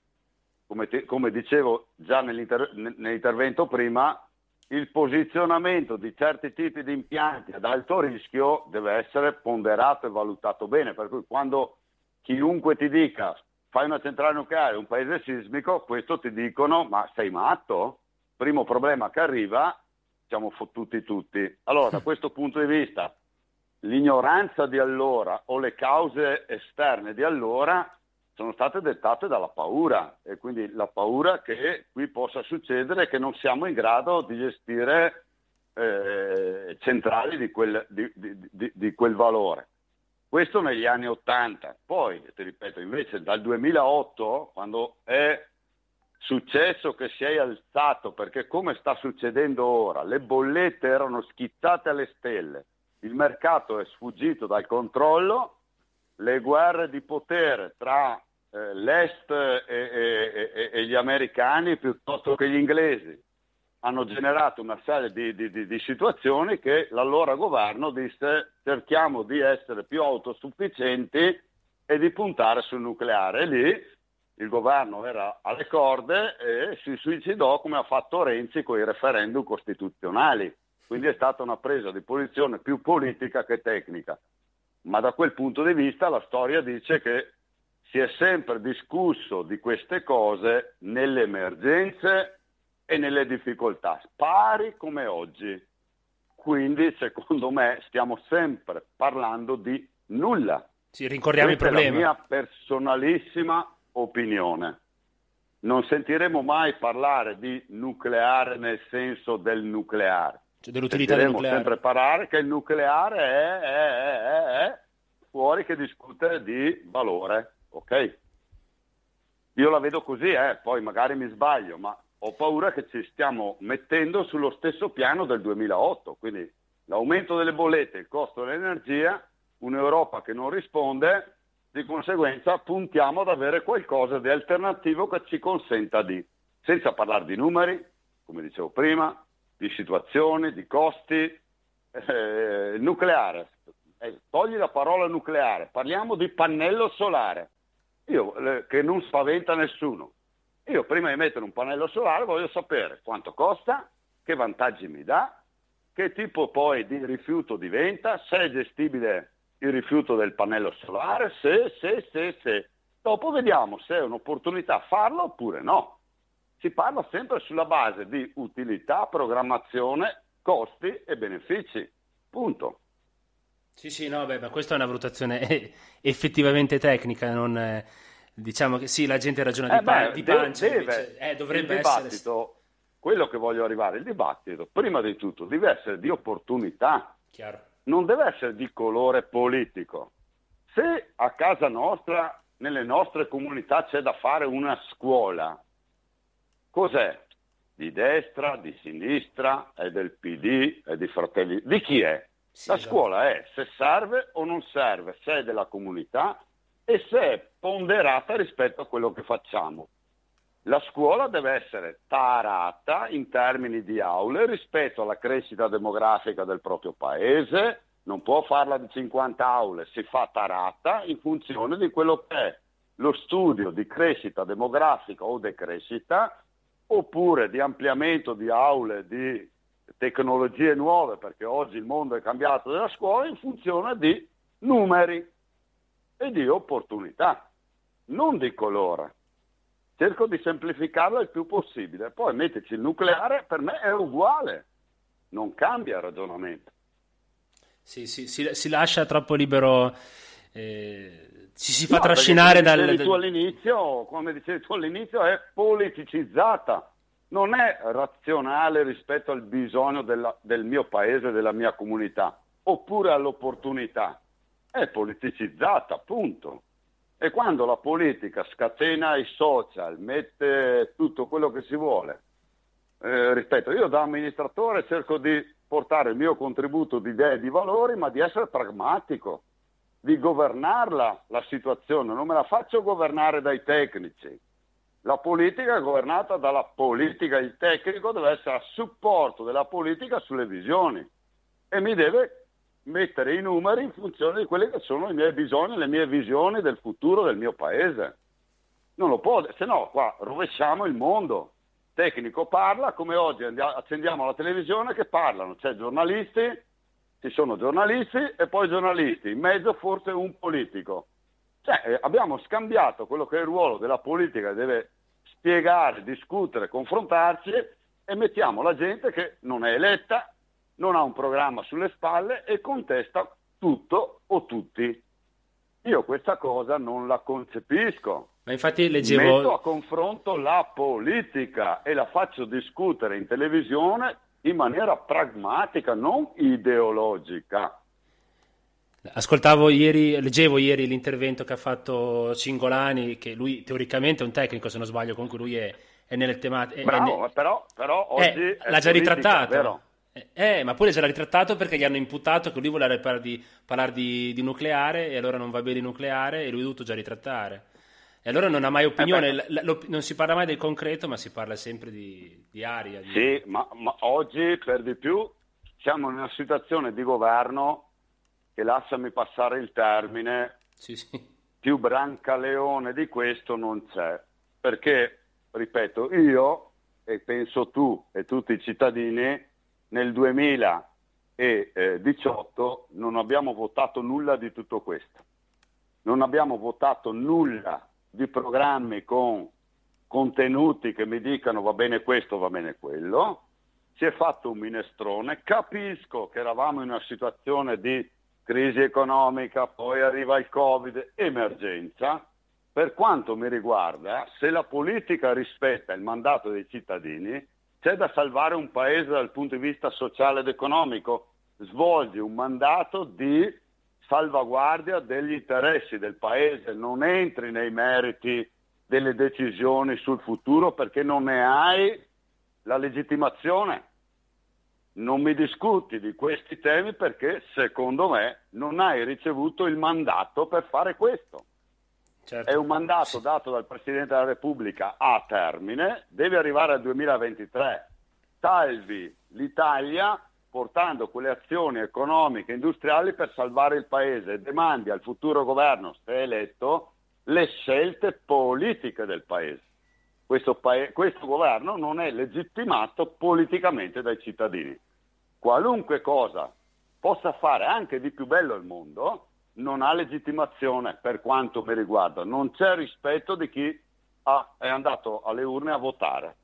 come, te, come dicevo già nell'inter, nell'intervento prima, il posizionamento di certi tipi di impianti ad alto rischio deve essere ponderato e valutato bene, per cui quando chiunque ti dica fai una centrale nucleare, un paese sismico, questo ti dicono ma sei matto? Primo problema che arriva, siamo fottuti tutti. Allora da questo punto di vista l'ignoranza di allora o le cause esterne di allora sono state dettate dalla paura e quindi la paura che qui possa succedere che non siamo in grado di gestire eh, centrali di quel, di, di, di quel valore. Questo negli anni 80. Poi, ti ripeto, invece dal 2008, quando è successo che si è alzato, perché come sta succedendo ora, le bollette erano schizzate alle stelle, il mercato è sfuggito dal controllo, le guerre di potere tra eh, l'Est e, e, e, e, gli americani piuttosto che gli inglesi hanno generato una serie di, di, di, di, situazioni che l'allora governo disse cerchiamo di essere più autosufficienti e di puntare sul nucleare. Lì il governo era alle corde e si suicidò come ha fatto Renzi con i referendum costituzionali. Quindi è stata una presa di posizione più politica che tecnica. Ma da quel punto di vista la storia dice che si è sempre discusso di queste cose nelle emergenze e nelle difficoltà, pari come oggi. Quindi, secondo me, stiamo sempre parlando di nulla. Sì, rincorriamo Questa il problema. È la mia personalissima opinione. Non sentiremo mai parlare di nucleare nel senso del nucleare. Cioè dell'utilità del nucleare. sempre parlare che il nucleare è, è, è, è fuori che discute di valore, ok? Io la vedo così, eh, poi magari mi sbaglio, ma ho paura che ci stiamo mettendo sullo stesso piano del 2008, quindi l'aumento delle bollette, il costo dell'energia, un'Europa che non risponde, di conseguenza puntiamo ad avere qualcosa di alternativo che ci consenta di, senza parlare di numeri, come dicevo prima, di situazioni, di costi, eh, nucleare, eh, togli la parola nucleare, parliamo di pannello solare, Io, eh, che non spaventa nessuno. Io prima di mettere un pannello solare voglio sapere quanto costa, che vantaggi mi dà che tipo poi di rifiuto diventa, se è gestibile il rifiuto del pannello solare, se, se, se, se. Dopo vediamo se è un'opportunità farlo oppure no. Si parla sempre sulla base di utilità, programmazione, costi e benefici. Punto. Sì, sì, no, beh, ma questa è una valutazione effettivamente tecnica, non, diciamo che sì, la gente ragiona eh di, pa- beh, di pancia, deve, eh, dovrebbe il essere... Quello che voglio arrivare, il dibattito, prima di tutto, deve essere di opportunità, Chiaro. Non deve essere di colore politico. Se a casa nostra, nelle nostre comunità c'è da fare una scuola, cos'è? Di destra, di sinistra, è del PD, è di Fratelli... Di chi è? Sì, La esatto. scuola è se serve o non serve, se è della comunità e se è ponderata rispetto a quello che facciamo. La scuola deve essere tarata in termini di aule rispetto alla crescita demografica del proprio paese, non può farla di 50 aule, si fa tarata in funzione di quello che è lo studio di crescita demografica o decrescita, oppure di ampliamento di aule di tecnologie nuove, perché oggi il mondo è cambiato della scuola in funzione di numeri e di opportunità, non di colore. Cerco di semplificarlo il più possibile, poi metterci il nucleare per me è uguale, non cambia il ragionamento. Sì, sì, si, si lascia troppo libero, eh, ci si fa No, trascinare come dal... tu all'inizio, come dicevi tu all'inizio, è politicizzata, non è razionale rispetto al bisogno della- del mio paese, della mia comunità, oppure all'opportunità. È politicizzata, punto. E quando la politica scatena i social, mette tutto quello che si vuole, eh, ripeto, io da amministratore cerco di portare il mio contributo di idee e di valori, ma di essere pragmatico, di governarla la situazione, non me la faccio governare dai tecnici. La politica è governata dalla politica, il tecnico deve essere a supporto della politica sulle visioni e mi deve mettere i numeri in funzione di quelli che sono i miei bisogni, le mie visioni del futuro del mio paese. Non lo può, se no qua rovesciamo il mondo. Tecnico parla, come oggi accendiamo la televisione che parlano, c'è giornalisti, ci sono giornalisti e poi giornalisti, in mezzo forse un politico. Cioè, eh, abbiamo scambiato quello che è il ruolo della politica, deve spiegare, discutere, confrontarci e mettiamo la gente che non è eletta, non ha un programma sulle spalle e contesta tutto o tutti. Io questa cosa non la concepisco. Ma infatti Metto a leggevo... confronto la politica e la faccio discutere in televisione in maniera pragmatica, non ideologica. Ascoltavo ieri, leggevo ieri l'intervento che ha fatto Cingolani, che lui teoricamente è un tecnico, se non sbaglio, comunque lui è, è nelle tematiche... Bravo, però, però oggi Eh, è l'ha già politica, ritrattato. vero? Eh, eh, ma poi l'ha già ritrattato perché gli hanno imputato che lui voleva parlare di, parlare di- di nucleare e allora non va bene il nucleare e lui ha dovuto già ritrattare. E allora non ha mai opinione, Eh l- l- non si parla mai del concreto, ma si parla sempre di, di aria. di- Sì, ma, ma oggi per di più siamo in una situazione di governo che lasciami passare il termine, Sì, sì. più brancaleone di questo non c'è. Perché, ripeto, io e penso tu e tutti i cittadini nel 2018 non abbiamo votato nulla di tutto questo. Non abbiamo votato nulla di programmi con contenuti che mi dicano va bene questo, va bene quello. Si è fatto un minestrone. Capisco che eravamo in una situazione di crisi economica, poi arriva il Covid, emergenza. Per quanto mi riguarda, se la politica rispetta il mandato dei cittadini, c'è da salvare un paese dal punto di vista sociale ed economico, svolge un mandato di salvaguardia degli interessi del paese, non entri nei meriti delle decisioni sul futuro perché non ne hai la legittimazione. Non mi discuti di questi temi perché secondo me non hai ricevuto il mandato per fare questo. Certo. È un mandato dato dal Presidente della Repubblica a termine, deve arrivare al 2023. Salvi l'Italia portando quelle azioni economiche e industriali per salvare il Paese e demandi al futuro governo, se eletto, le scelte politiche del Paese. Questo, pae- questo governo non è legittimato politicamente dai cittadini. qualunque cosa possa fare anche di più bello il mondo, non ha legittimazione per quanto mi riguarda. Non c'è rispetto di chi ha, è andato alle urne a votare.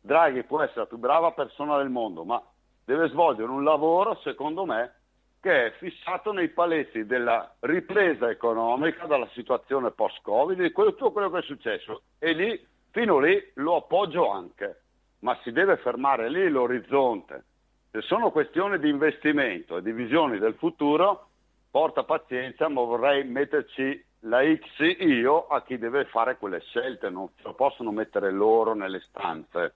Draghi può essere la più brava persona del mondo, ma deve svolgere un lavoro, secondo me, che è fissato nei paletti della ripresa economica dalla situazione post-Covid, di tutto quello che è successo. E lì, fino lì, lo appoggio anche, ma si deve fermare lì l'orizzonte. Se sono questioni di investimento e di visioni del futuro, porta pazienza, ma vorrei metterci la X io a chi deve fare quelle scelte, non lo possono mettere loro nelle stanze.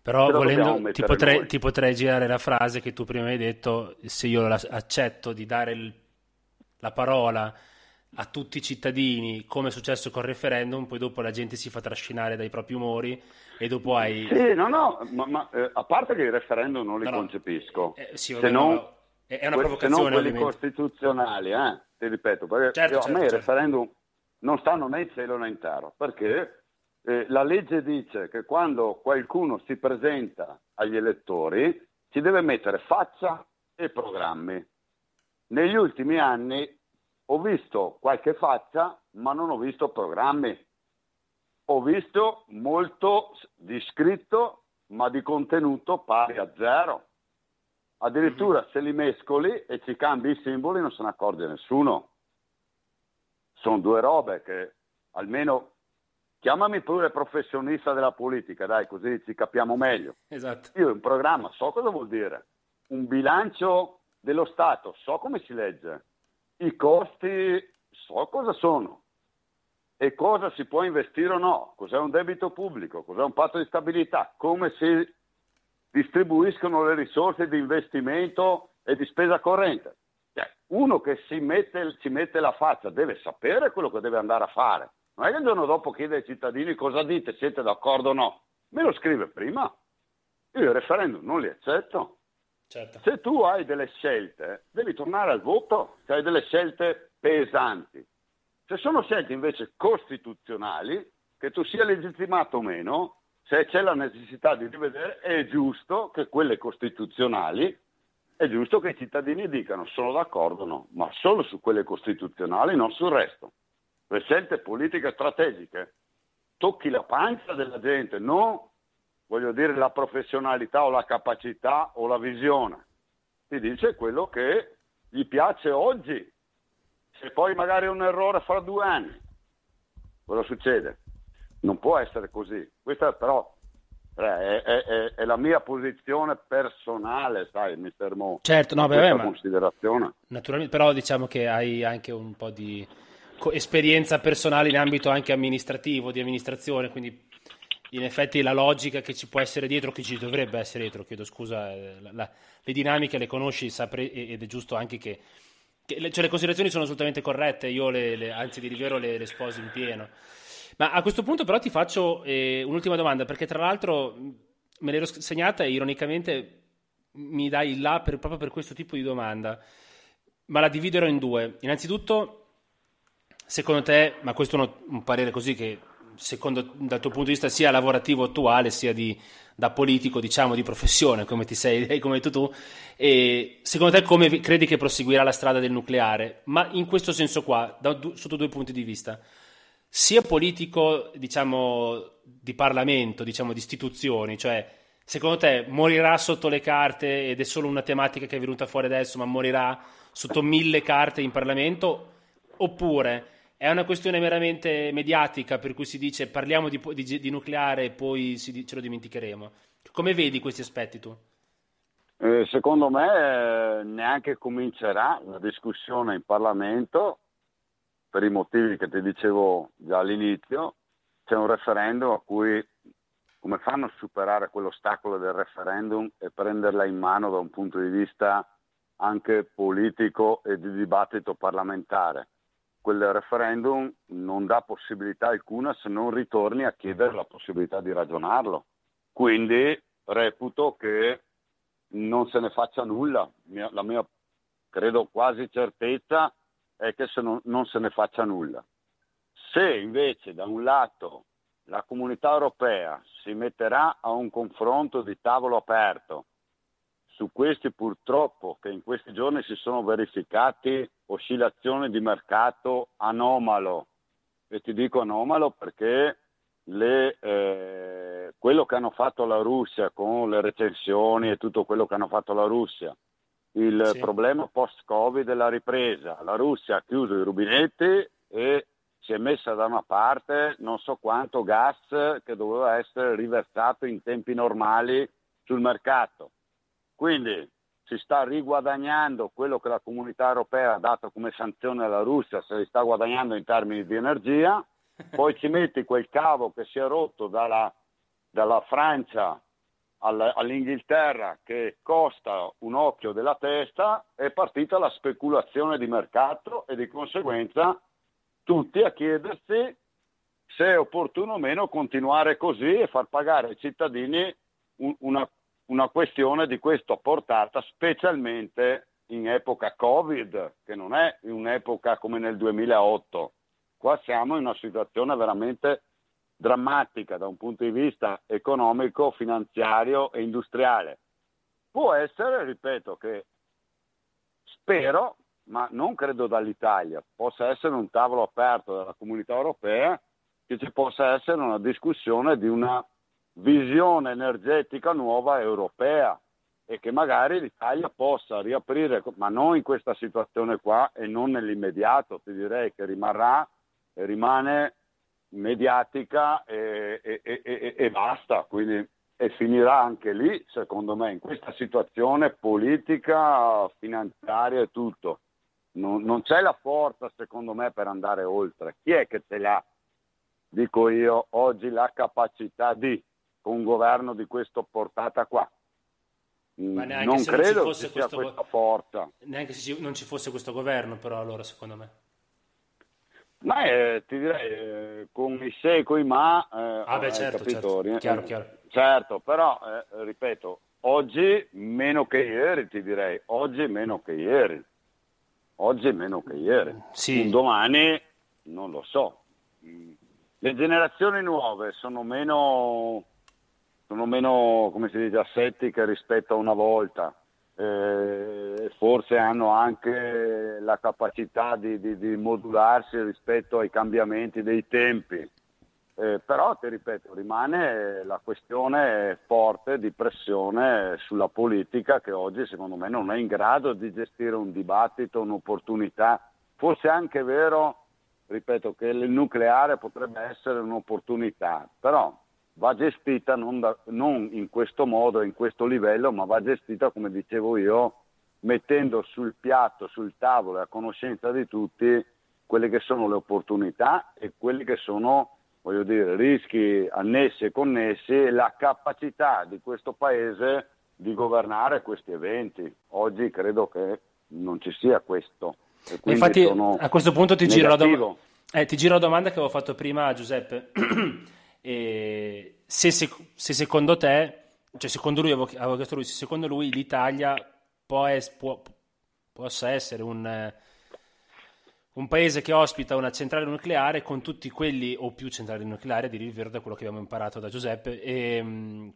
Però volendo, ti potrei, ti potrei, girare la frase che tu prima hai detto, se io accetto di dare il, la parola a tutti i cittadini, come è successo col referendum, poi dopo la gente si fa trascinare dai propri umori e dopo hai... Sì, no, no, ma, ma eh, a parte che i referendum non li no, concepisco, eh, sì, se non, è una provocazione. Se non quelli ovviamente. costituzionali, eh, ti ripeto, perché certo, io, certo, a me certo. i referendum non stanno né in cielo né in terra, perché eh, la legge dice che quando qualcuno si presenta agli elettori si deve mettere faccia e programmi. Negli ultimi anni ho visto qualche faccia, ma non ho visto programmi. Ho visto molto di scritto, ma di contenuto pari a zero. Addirittura mm-hmm. se li mescoli e ci cambi i simboli non se ne accorge nessuno. Sono due robe che almeno chiamami pure professionista della politica, dai, così ci capiamo meglio. (laughs) Esatto. Io in programma so cosa vuol dire. Un bilancio dello Stato, so come si legge. I costi, so cosa sono. E cosa si può investire o no. Cos'è un debito pubblico, cos'è un patto di stabilità, come si distribuiscono le risorse di investimento e di spesa corrente. Cioè, uno che si mette, si mette la faccia deve sapere quello che deve andare a fare non è che il giorno dopo chiede ai cittadini cosa dite, siete d'accordo o no. Me lo scrive prima. Io il referendum non li accetto. Certo. Se tu hai delle scelte, devi tornare al voto, se hai delle scelte pesanti. Se sono scelte invece costituzionali, che tu sia legittimato o meno, se c'è la necessità di rivedere, è giusto che quelle costituzionali, è giusto che i cittadini dicano sono d'accordo o no, ma solo su quelle costituzionali, non sul resto le scelte politiche strategiche, tocchi la pancia della gente, non voglio dire la professionalità o la capacità o la visione. Ti dice quello che gli piace oggi. Se poi magari è un errore fra due anni, cosa succede? Non può essere così. Questa però è, è, è, è la mia posizione personale, sai, mi fermo certo, no, beh, ma considerazione. Naturalmente, però diciamo che hai anche un po' di esperienza personale in ambito anche amministrativo, di amministrazione, quindi in effetti la logica che ci può essere dietro, che ci dovrebbe essere dietro, chiedo scusa, eh, la, la, le dinamiche le conosci sapre, ed è giusto anche che, che le, cioè le, considerazioni sono assolutamente corrette, io le, le, anzi di rivero le, le, sposo in pieno. Ma a questo punto però ti faccio eh, un'ultima domanda, perché tra l'altro me l'ero segnata e ironicamente mi dai il là per, proprio per questo tipo di domanda, ma la dividerò in due. Innanzitutto Secondo te, ma questo è un parere così che secondo dal tuo punto di vista sia lavorativo attuale sia di, da politico diciamo di professione come ti sei (laughs) come tu, tu e secondo te come credi che proseguirà la strada del nucleare? Ma in questo senso qua da, sotto due punti di vista sia politico diciamo di Parlamento diciamo di istituzioni cioè secondo te morirà sotto le carte ed è solo una tematica che è venuta fuori adesso ma morirà sotto mille carte in Parlamento oppure è una questione meramente mediatica per cui si dice parliamo di, di, di nucleare e poi si, ce lo dimenticheremo. Come vedi questi aspetti tu? Eh, secondo me eh, neanche comincerà la discussione in Parlamento per i motivi che ti dicevo già all'inizio. C'è un referendum a cui come fanno a superare quell'ostacolo del referendum e prenderla in mano da un punto di vista anche politico e di dibattito parlamentare? quel referendum non dà possibilità alcuna se non ritorni a chiedere la possibilità di ragionarlo. Quindi reputo che non se ne faccia nulla. La mia, credo quasi certezza è che se non, non se ne faccia nulla. Se invece da un lato la comunità europea si metterà a un confronto di tavolo aperto su questi purtroppo che in questi giorni si sono verificati oscillazioni di mercato anomalo. E ti dico anomalo perché le, eh, quello che hanno fatto la Russia con le recensioni e tutto quello che hanno fatto la Russia, il sì. problema post-Covid è la ripresa. La Russia ha chiuso i rubinetti e si è messa da una parte non so quanto gas che doveva essere riversato in tempi normali sul mercato. Quindi si sta riguadagnando quello che la comunità europea ha dato come sanzione alla Russia, se li sta guadagnando in termini di energia, (laughs) poi ci metti quel cavo che si è rotto dalla, dalla Francia all'Inghilterra che costa un occhio della testa, è partita la speculazione di mercato e di conseguenza tutti a chiedersi se è opportuno o meno continuare così e far pagare ai cittadini una, una questione di questa portata, specialmente in epoca Covid, che non è un'epoca come nel 2008. Qua siamo in una situazione veramente drammatica da un punto di vista economico, finanziario e industriale. Può essere, ripeto, che spero, ma non credo dall'Italia, possa essere un tavolo aperto dalla comunità europea, che ci possa essere una discussione di una visione energetica nuova europea e che magari l'Italia possa riaprire, ma non in questa situazione qua e non nell'immediato, ti direi che rimarrà e rimane mediatica e, e, e, e basta, quindi e finirà anche lì, secondo me, in questa situazione politica, finanziaria e tutto. Non, non, c'è la forza, secondo me, per andare oltre. Chi è che ce l'ha, dico io, oggi la capacità di, con un governo di questa portata qua? Ma mm, non credo non ci sia questo, questa forza. Neanche se non ci fosse questo governo, però, allora, secondo me. Ma eh, ti direi, eh, con i se e con i ma, eh, ah beh, certo, certo. Chiaro, chiaro. certo, però, eh, ripeto, oggi meno che ieri, ti direi, oggi meno che ieri, oggi meno che ieri, sì. Un domani non lo so. Le generazioni nuove sono meno, sono meno come si dice, assettiche rispetto a una volta eh, forse hanno anche la capacità di, di, di, modularsi rispetto ai cambiamenti dei tempi. Eh, però, ti ripeto, rimane la questione forte di pressione sulla politica che oggi secondo me non è in grado di gestire un dibattito, un'opportunità. Forse è anche vero, ripeto, che il nucleare potrebbe essere un'opportunità, però va gestita non, da, non in questo modo, in questo livello, ma va gestita, come dicevo io, mettendo sul piatto, sul tavolo, a conoscenza di tutti, quelle che sono le opportunità e quelli che sono, voglio dire, rischi annessi e connessi e la capacità di questo Paese di governare questi eventi. Oggi credo che non ci sia questo. Infatti a questo punto ti giro, dom- eh, ti giro, la domanda che avevo fatto prima a Giuseppe. (clears throat) E se, se, se, secondo te, cioè secondo lui, avevo chiesto lui, se secondo lui l'Italia può, es, può, possa essere un, un, paese che ospita una centrale nucleare con tutti quelli, o più centrali nucleari, a dire il vero, da quello che abbiamo imparato da Giuseppe, e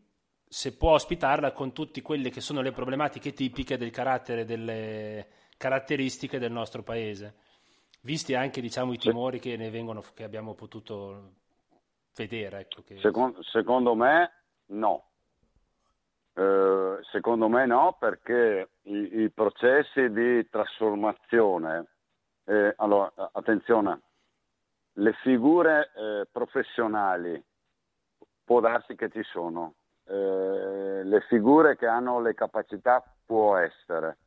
se può ospitarla con tutte quelle che sono le problematiche tipiche del carattere, delle caratteristiche del nostro paese, visti anche diciamo, i timori che ne vengono, che abbiamo potuto vedere. Ecco, che... secondo, secondo, me no. Eh, secondo me no perché i, i processi di trasformazione, eh, allora attenzione, le figure eh, professionali può darsi che ci sono, eh, le figure che hanno le capacità può essere,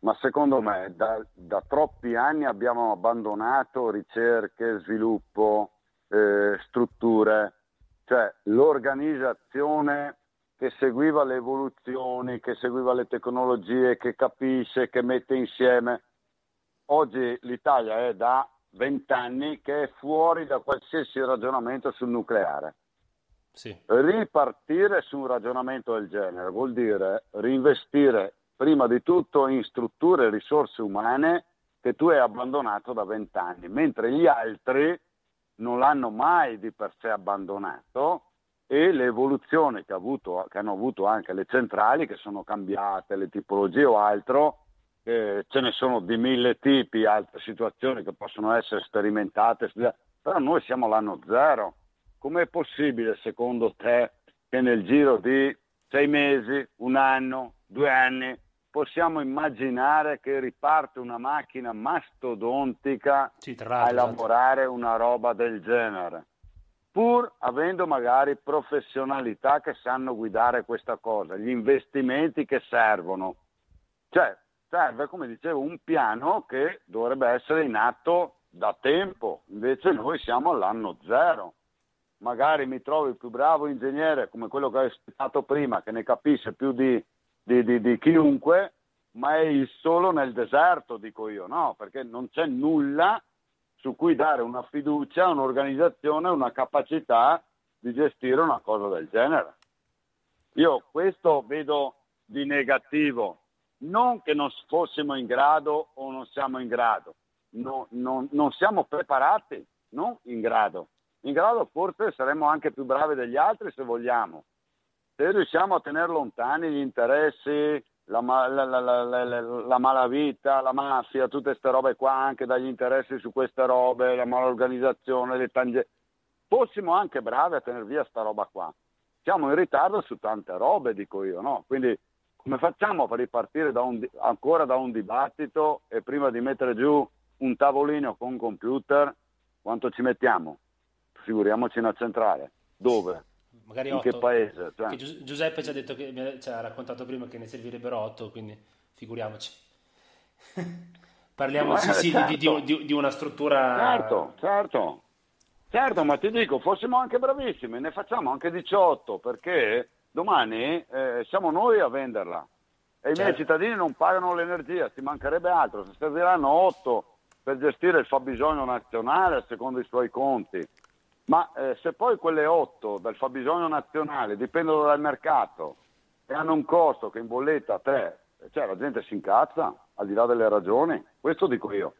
ma secondo me da, da troppi anni abbiamo abbandonato ricerche, sviluppo, eh, strutture, cioè l'organizzazione che seguiva le evoluzioni, che seguiva le tecnologie, che capisce, che mette insieme. Oggi l'Italia è da vent'anni che è fuori da qualsiasi ragionamento sul nucleare. Sì. Ripartire su un ragionamento del genere vuol dire reinvestire prima di tutto in strutture e risorse umane che tu hai abbandonato da vent'anni, mentre gli altri non l'hanno mai di per sé abbandonato, e le evoluzioni che, avuto, che, hanno avuto anche le centrali, che sono cambiate, le tipologie o altro, eh, ce ne sono di mille tipi, altre situazioni che possono essere sperimentate, però noi siamo all'anno zero. Com'è possibile secondo te che nel giro di sei mesi, un anno, due anni, possiamo immaginare che riparte una macchina mastodontica a elaborare esatto. una roba del genere? pur avendo magari professionalità che sanno guidare questa cosa, gli investimenti che servono. Cioè, serve, come dicevo, un piano che dovrebbe essere in atto da tempo, invece noi siamo all'anno zero. Magari mi trovo il più bravo ingegnere come quello che ho citato prima, che ne capisce più di, di, di, di chiunque, ma è il solo nel deserto, dico io, no? Perché non c'è nulla su cui dare una fiducia, un'organizzazione, una capacità di gestire una cosa del genere. Io questo vedo di negativo, non che non fossimo in grado o non siamo in grado, no, non, non siamo preparati, non in grado. In grado forse saremmo anche più bravi degli altri se vogliamo. Se riusciamo a tenere lontani gli interessi la, la, la, la, malavita, la mafia, tutte queste robe qua, anche dagli interessi su queste robe, la malorganizzazione, le tangenti. Fossimo anche bravi a tenere via sta roba qua. Siamo in ritardo su tante robe, dico io, no? Quindi come facciamo per ripartire da un, ancora da un dibattito e prima di mettere giù un tavolino con un computer, quanto ci mettiamo? Figuriamoci una centrale. Dove? Magari 8. In che paese? Cioè. Gi- Giuseppe ci ha, detto che, ci ha raccontato prima che ne servirebbero 8, quindi figuriamoci. (laughs) Parliamo eh, sì, sì, certo. di, di, di, una struttura... Certo, certo. Certo, ma ti dico, fossimo anche bravissimi, ne facciamo anche 18, perché domani eh, siamo noi a venderla. E i certo. miei cittadini non pagano l'energia, ci mancherebbe altro. Se serviranno 8 per gestire il fabbisogno nazionale secondo i suoi conti, ma eh, se poi quelle 8 del fabbisogno nazionale dipendono dal mercato e hanno un costo che in bolletta a te, cioè la gente si incazza, al di là delle ragioni, questo dico io.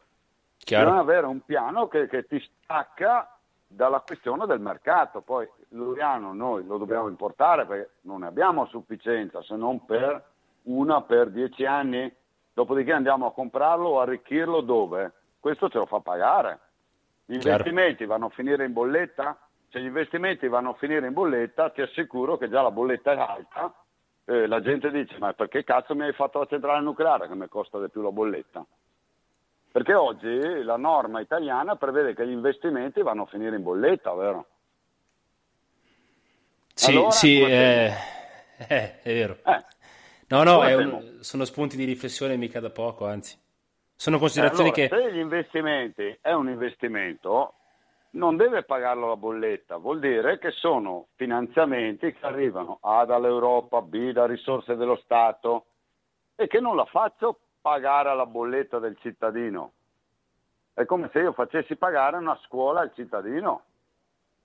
Chiaro. Bisogna avere un piano che, che ti stacca dalla questione del mercato, poi l'uriano noi lo dobbiamo importare perché non ne abbiamo sufficienza se non per una per dieci anni, dopodiché andiamo a comprarlo o arricchirlo dove? Questo ce lo fa pagare. Gli investimenti vanno a finire in bolletta? Se gli investimenti vanno a finire in bolletta, ti assicuro che già la bolletta è alta. Eh, la gente dice: Ma perché cazzo mi hai fatto la centrale nucleare che mi costa di più la bolletta? Perché oggi la norma italiana prevede che gli investimenti vanno a finire in bolletta, vero? Sì, allora, sì, eh, eh, è vero. Eh. No, no, un, sono spunti di riflessione mica da poco, anzi. Sono considerazioni allora, che... Se gli investimenti è un investimento, non deve pagarlo la bolletta, vuol dire che sono finanziamenti che arrivano A dall'Europa, B da risorse dello Stato e che non la faccio pagare alla bolletta del cittadino. È come se io facessi pagare una scuola al cittadino.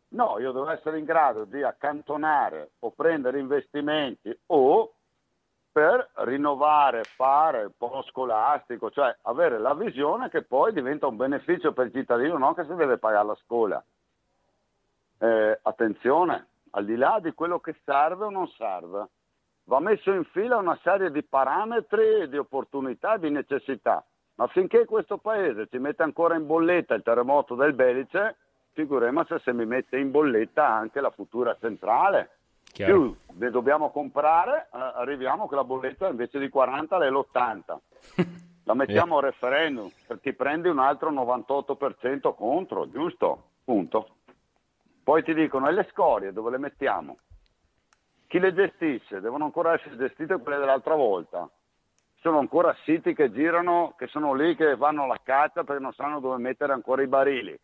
No, io devo essere in grado di accantonare o prendere investimenti o per rinnovare, fare il polo scolastico, cioè avere la visione che poi diventa un beneficio per il cittadino, non che si deve pagare la scuola. Eh, attenzione, al di là di quello che serve o non serve, va messo in fila una serie di parametri, di opportunità, di necessità. Ma finché questo paese ci mette ancora in bolletta il terremoto del Belice, figuremmo se mi mette in bolletta anche la futura centrale Chiaro. più ne dobbiamo comprare, eh, arriviamo che la bolletta invece di 40 è l'80. La mettiamo a referendum, ti prendi un altro 98% contro, giusto? Punto. Poi ti dicono, e le scorie dove le mettiamo? Chi le gestisce? Devono ancora essere gestite quelle dell'altra volta. Ci sono ancora siti che girano, che sono lì, che vanno alla caccia perché non sanno dove mettere ancora i barili.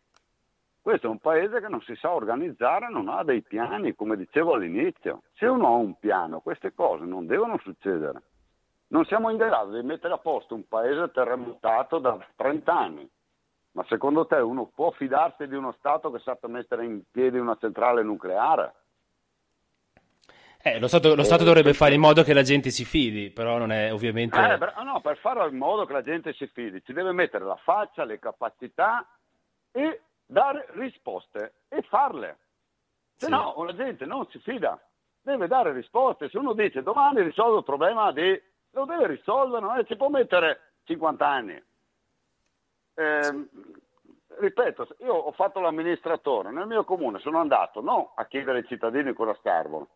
Questo è un paese che non si sa organizzare, non ha dei piani, come dicevo all'inizio. Se uno ha un piano, queste cose non devono succedere. Non siamo in grado di mettere a posto un paese terremotato da 30 anni. Ma secondo te uno può fidarsi di uno Stato che sappia mettere in piedi una centrale nucleare? Eh, lo Stato, lo Stato dovrebbe fare in modo che la gente si fidi, però non è ovviamente... Eh, no, per fare in modo che la gente si fidi ci deve mettere la faccia, le capacità e dare risposte e farle. Se sì. no la gente non si fida, deve dare risposte. Se uno dice domani risolvo il problema di... lo deve risolvere, non è, ci può mettere 50 anni. Eh, sì. Ripeto, io ho fatto l'amministratore nel mio comune, sono andato non a chiedere ai cittadini cosa servono,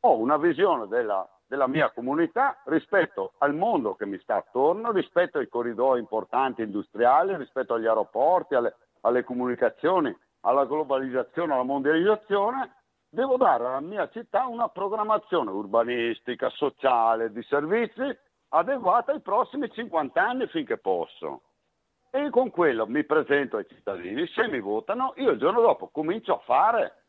ho una visione della, della mia comunità rispetto al mondo che mi sta attorno, rispetto ai corridoi importanti industriali, rispetto agli aeroporti, alle, alle comunicazioni, alla globalizzazione, alla mondializzazione, devo dare alla mia città una programmazione urbanistica, sociale, di servizi adeguata ai prossimi 50 anni finché posso. E con quello mi presento ai cittadini, se mi votano, io il giorno dopo comincio a fare,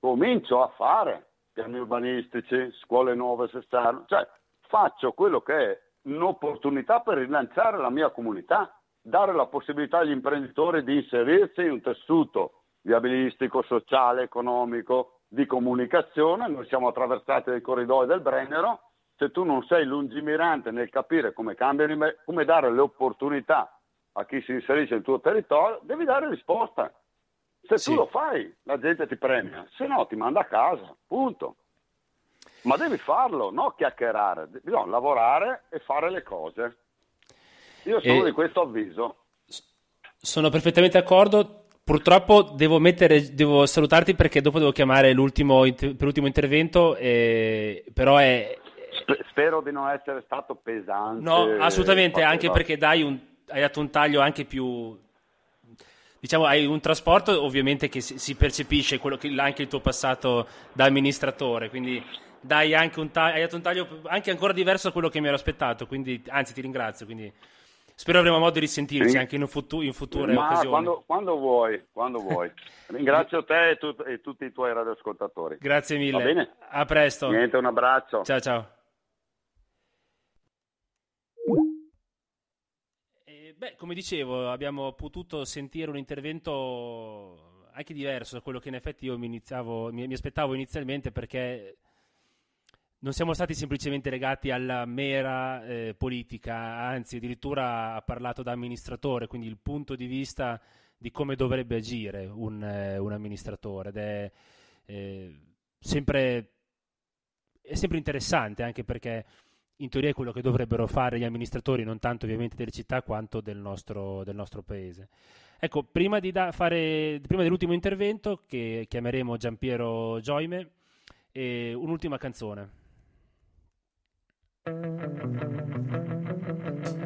comincio a fare piani urbanistici, scuole nuove se stanno, cioè faccio quello che è un'opportunità per rilanciare la mia comunità, dare la possibilità agli imprenditori di inserirsi in un tessuto viabilistico, sociale, economico, di comunicazione, noi siamo attraversati dai corridoi del Brennero, se tu non sei lungimirante nel capire come cambiano, come dare le opportunità a chi si inserisce nel tuo territorio, devi dare risposta. Se sì. tu lo fai, la gente ti premia, se no ti manda a casa, punto. Ma devi farlo, non chiacchierare, bisogna lavorare e fare le cose. Io sono e... di questo avviso. Sono perfettamente d'accordo. Purtroppo devo, mettere, devo salutarti perché dopo devo chiamare l'ultimo, per l'ultimo intervento, eh, però è... Spero di non essere stato pesante. No, assolutamente, anche perché dai un, hai dato un taglio anche più... Diciamo, hai un trasporto ovviamente che si, si percepisce che, anche il tuo passato da amministratore, quindi dai anche un taglio, hai dato un taglio anche ancora diverso da quello che mi ero aspettato, quindi anzi ti ringrazio. Quindi Spero avremo modo di risentirci sì. anche in, futu- in future Ma occasioni. Quando, quando vuoi, quando vuoi. (laughs) Ringrazio te e, tu- e, tutti i tuoi radioascoltatori. Grazie mille. Va bene? A presto. Niente, un abbraccio. Ciao ciao. Beh, come dicevo, abbiamo potuto sentire un intervento anche diverso da quello che in effetti io mi, iniziavo, mi, mi aspettavo inizialmente perché non siamo stati semplicemente legati alla mera eh, politica, anzi addirittura ha parlato da amministratore, quindi il punto di vista di come dovrebbe agire un, eh, un amministratore ed è, eh, sempre, è sempre interessante anche perché in teoria è quello che dovrebbero fare gli amministratori, non tanto ovviamente delle città quanto del nostro, del nostro paese. Ecco, prima, da fare, prima dell'ultimo intervento, che chiameremo Giampiero Gioime, un'ultima canzone. Thank you.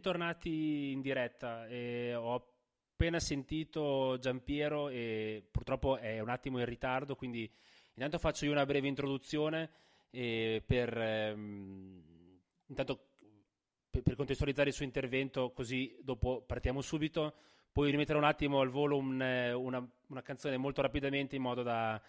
Bentornati in diretta. Eh, ho appena sentito Giampiero e purtroppo è un attimo in ritardo, quindi intanto faccio io una breve introduzione eh, per, ehm, intanto, per, per, contestualizzare il suo intervento, così dopo partiamo subito. Poi rimetterò un attimo al volo un, una, una, canzone molto rapidamente in modo da,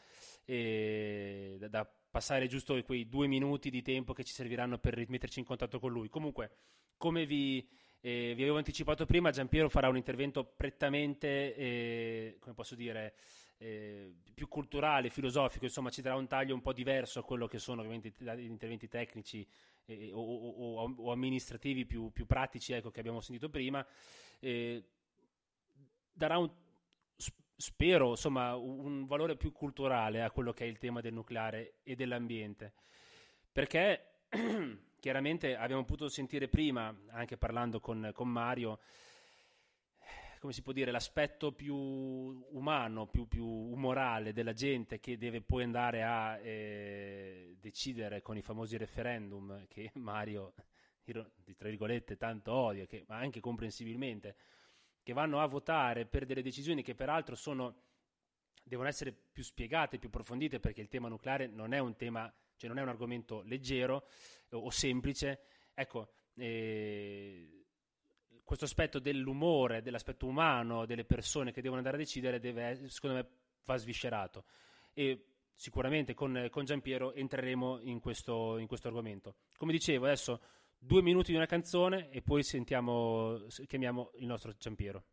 eh, da, da passare giusto quei due minuti di tempo che ci serviranno per rimetterci in contatto con lui. Comunque, come vi, eh, vi avevo anticipato prima, Giampiero farà un intervento prettamente, eh, come posso dire, eh, più culturale, filosofico, insomma ci darà un taglio un po' diverso a quello che sono ovviamente gli interventi tecnici eh, o, o, o, amministrativi più, più, pratici ecco, che abbiamo sentito prima. Eh, darà un, spero, insomma, un valore più culturale a quello che è il tema del nucleare e dell'ambiente. Perché (clears throat) chiaramente abbiamo potuto sentire prima, anche parlando con, con Mario, come si può dire, l'aspetto più umano, più, più, umorale della gente che deve poi andare a eh, decidere con i famosi referendum che (laughs) Mario, tra virgolette, tanto odia, che, ma anche comprensibilmente, che vanno a votare per delle decisioni che peraltro sono, devono essere più spiegate, più approfondite, perché il tema nucleare non è un tema cioè non è un argomento leggero o, o semplice. Ecco, eh, questo aspetto dell'umore, dell'aspetto umano delle persone che devono andare a decidere, deve, secondo me, va sviscerato. E sicuramente con, con Giampiero entreremo in questo, in questo argomento. Come dicevo, adesso due minuti di una canzone e poi sentiamo, chiamiamo il nostro Giampiero.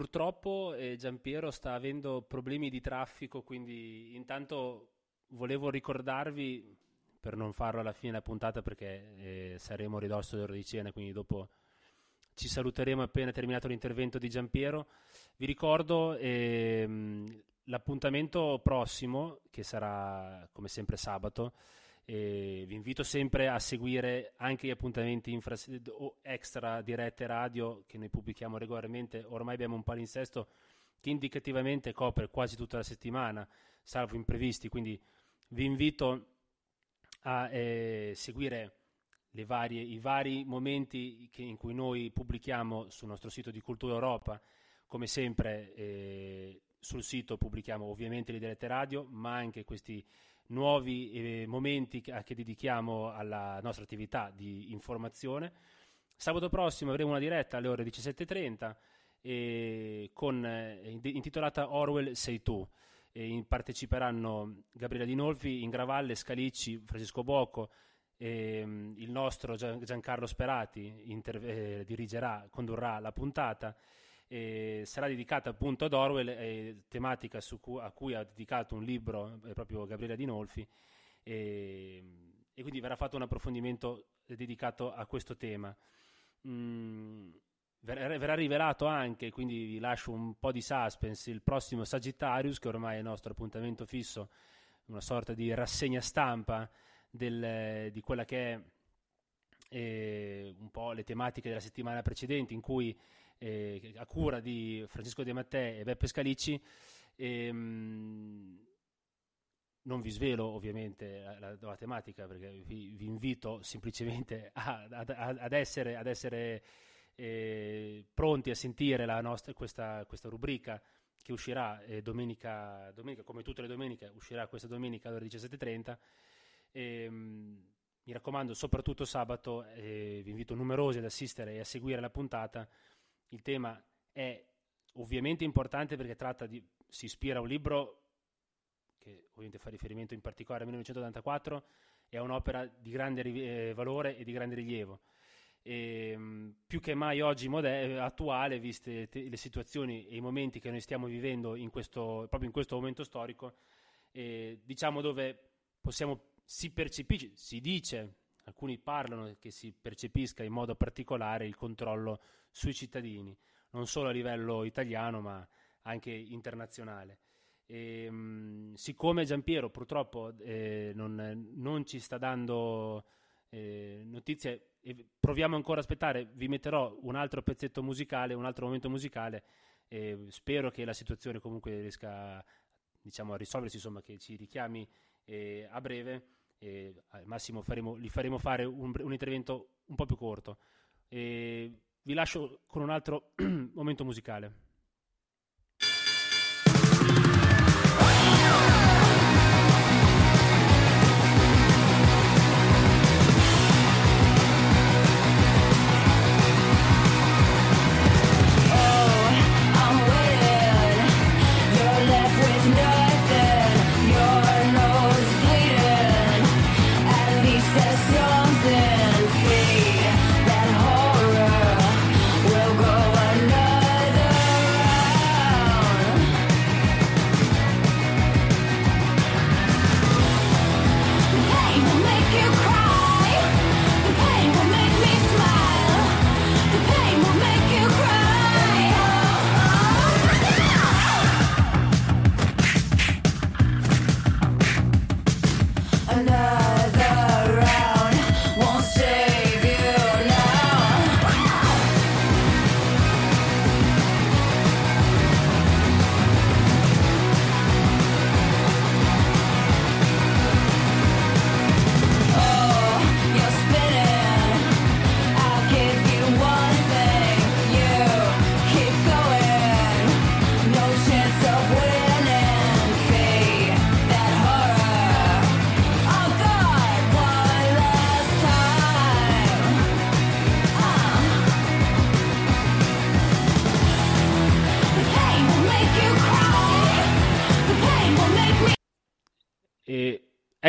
Purtroppo eh, Giampiero sta avendo problemi di traffico, quindi intanto volevo ricordarvi, per non farlo alla fine della puntata perché eh, saremo a ridosso dell'ora di cena, quindi dopo ci saluteremo appena terminato l'intervento di Giampiero. Vi ricordo ehm, l'appuntamento prossimo, che sarà come sempre sabato, e vi invito sempre a seguire anche gli appuntamenti infra- extra dirette radio che noi pubblichiamo regolarmente. Ormai abbiamo un palinsesto che indicativamente copre quasi tutta la settimana, salvo imprevisti. Quindi vi invito a eh, seguire varie, i vari momenti che, in cui noi pubblichiamo sul nostro sito di Cultura Europa. Come sempre, eh, sul sito pubblichiamo ovviamente le dirette radio, ma anche questi nuovi eh, momenti che, che, dedichiamo alla nostra attività di informazione. Sabato prossimo avremo una diretta alle ore 17.30 eh, con, eh, intitolata Orwell Sei tu. In, parteciperanno Gabriele Dinolfi, Ingravalle, Scalicci, Francesco Bocco, ehm, il nostro Gian, Giancarlo Sperati inter- eh, dirigerà, condurrà la puntata eh, sarà dedicata appunto ad Orwell, eh, tematica cu- a cui ha dedicato un libro eh, proprio Gabriele Dinolfi e, quindi verrà fatto un approfondimento dedicato a questo tema. Mm, ver- verrà rivelato anche, quindi vi lascio un po' di suspense, il prossimo Sagittarius, che ormai è il nostro appuntamento fisso, una sorta di rassegna stampa del, di quella che è eh, un po' le tematiche della settimana precedente, in cui eh, a cura di Francesco De Mattei e Beppe Scalici. Ehm, non vi svelo ovviamente la, la tematica perché vi, vi invito semplicemente a, a, ad essere, ad essere eh, pronti a sentire nostra, questa, questa, rubrica che uscirà eh, domenica, domenica, come tutte le domeniche, uscirà questa domenica alle ore 17.30. E, mi raccomando, soprattutto sabato, eh, vi invito numerosi ad assistere e a seguire la puntata il tema è ovviamente importante perché tratta di, si ispira a un libro che ovviamente fa riferimento in particolare al 1984, è un'opera di grande eh, valore e di grande rilievo. E, ehm, più che mai oggi moder- attuale, viste te- le situazioni e i momenti che noi stiamo vivendo in questo, proprio in questo momento storico, eh, diciamo dove possiamo, si percepisce, si dice, alcuni parlano che si percepisca in modo particolare il controllo sui cittadini, non solo a livello italiano ma anche internazionale. E, ehm, mh, siccome Giampiero purtroppo eh, non, non, ci sta dando eh, notizie, proviamo ancora a aspettare, vi metterò un altro pezzetto musicale, un altro momento musicale, e spero che la situazione comunque riesca diciamo, a risolversi, insomma, che ci richiami eh, a breve. Al massimo faremo, gli faremo fare un, un intervento un po' più corto. E vi lascio con un altro (clears throat) momento musicale.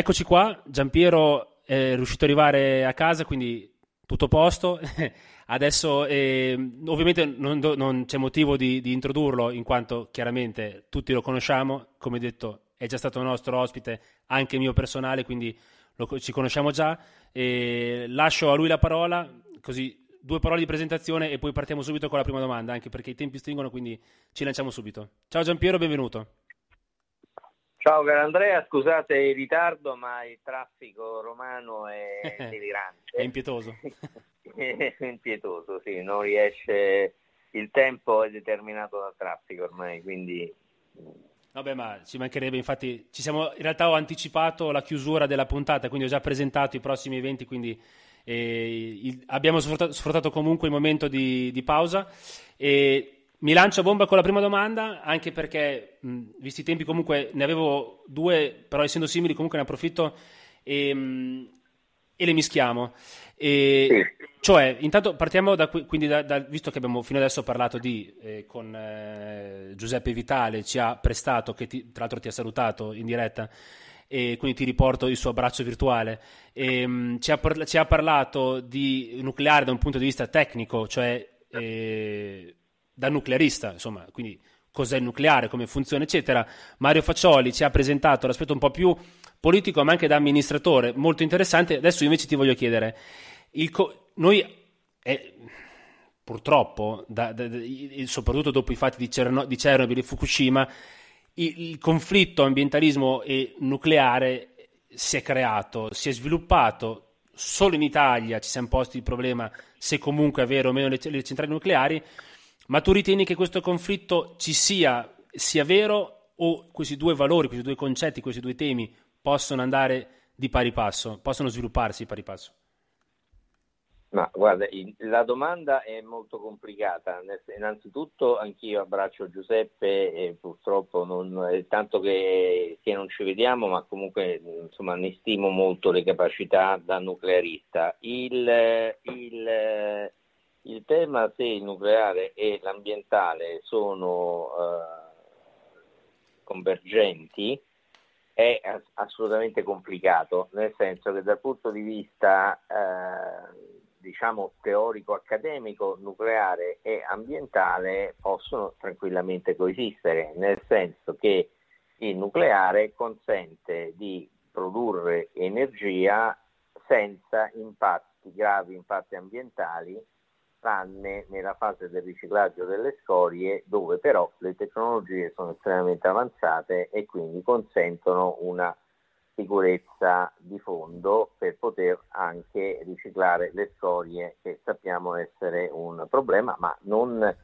Eccoci qua, Giampiero è riuscito ad arrivare a casa, quindi tutto posto. (laughs) Adesso eh, ovviamente non, non, c'è motivo di, di, introdurlo in quanto chiaramente tutti lo conosciamo, come detto è già stato nostro ospite, anche mio personale, quindi lo, ci conosciamo già. E lascio a lui la parola, così due parole di presentazione e poi partiamo subito con la prima domanda, anche perché i tempi stringono, quindi ci lanciamo subito. Ciao Giampiero, benvenuto. Ciao caro Andrea, scusate il ritardo, ma il traffico romano è (laughs) delirante. è impietoso. (laughs) è impietoso, sì, non riesce, il tempo è determinato dal traffico ormai, quindi... Vabbè, ma ci mancherebbe, infatti, ci siamo, in realtà ho anticipato la chiusura della puntata, quindi ho già presentato i prossimi eventi, quindi eh, il, abbiamo sfruttato, sfruttato, comunque il momento di, di pausa. E mi lancio a bomba con la prima domanda, anche perché, mh, visti i tempi, comunque ne avevo due, però essendo simili, comunque ne approfitto e, mh, e le mischiamo. E, cioè, intanto partiamo da qui, quindi da, da, visto che abbiamo fino adesso parlato di, eh, con eh, Giuseppe Vitale, ci ha prestato, che ti, tra l'altro ti ha salutato in diretta, e quindi ti riporto il suo abbraccio virtuale. E, mh, ci, ha, ci, ha, parlato di nucleare da un punto di vista tecnico, cioè... Eh, da nuclearista, insomma, quindi cos'è il nucleare, come funziona, eccetera. Mario Faccioli ci ha presentato l'aspetto un po' più politico, ma anche da amministratore, molto interessante. Adesso invece ti voglio chiedere, co- noi eh, purtroppo, da, da, da, soprattutto dopo i fatti di, Cerno- di Chernobyl e Fukushima, il, il conflitto ambientalismo e nucleare si è creato, si è sviluppato. Solo in Italia ci siamo posti il problema se comunque avere o meno le, le centrali nucleari ma tu ritieni che questo conflitto ci sia, sia vero o questi due valori, questi due concetti, questi due temi possono andare di pari passo, possono svilupparsi di pari passo? Ma guarda, la domanda è molto complicata. Innanzitutto anch'io abbraccio Giuseppe e purtroppo non tanto che, che, non ci vediamo, ma comunque insomma, ne stimo molto le capacità da nuclearista. Il, il, il tema se il nucleare e l'ambientale sono eh, convergenti è assolutamente complicato, nel senso che dal punto di vista eh, diciamo teorico-accademico, nucleare e ambientale possono tranquillamente coesistere, nel senso che il nucleare consente di produrre energia senza impatti, gravi impatti ambientali tranne nella fase del riciclaggio delle scorie dove però le tecnologie sono estremamente avanzate e quindi consentono una sicurezza di fondo per poter anche riciclare le scorie che sappiamo essere un problema ma non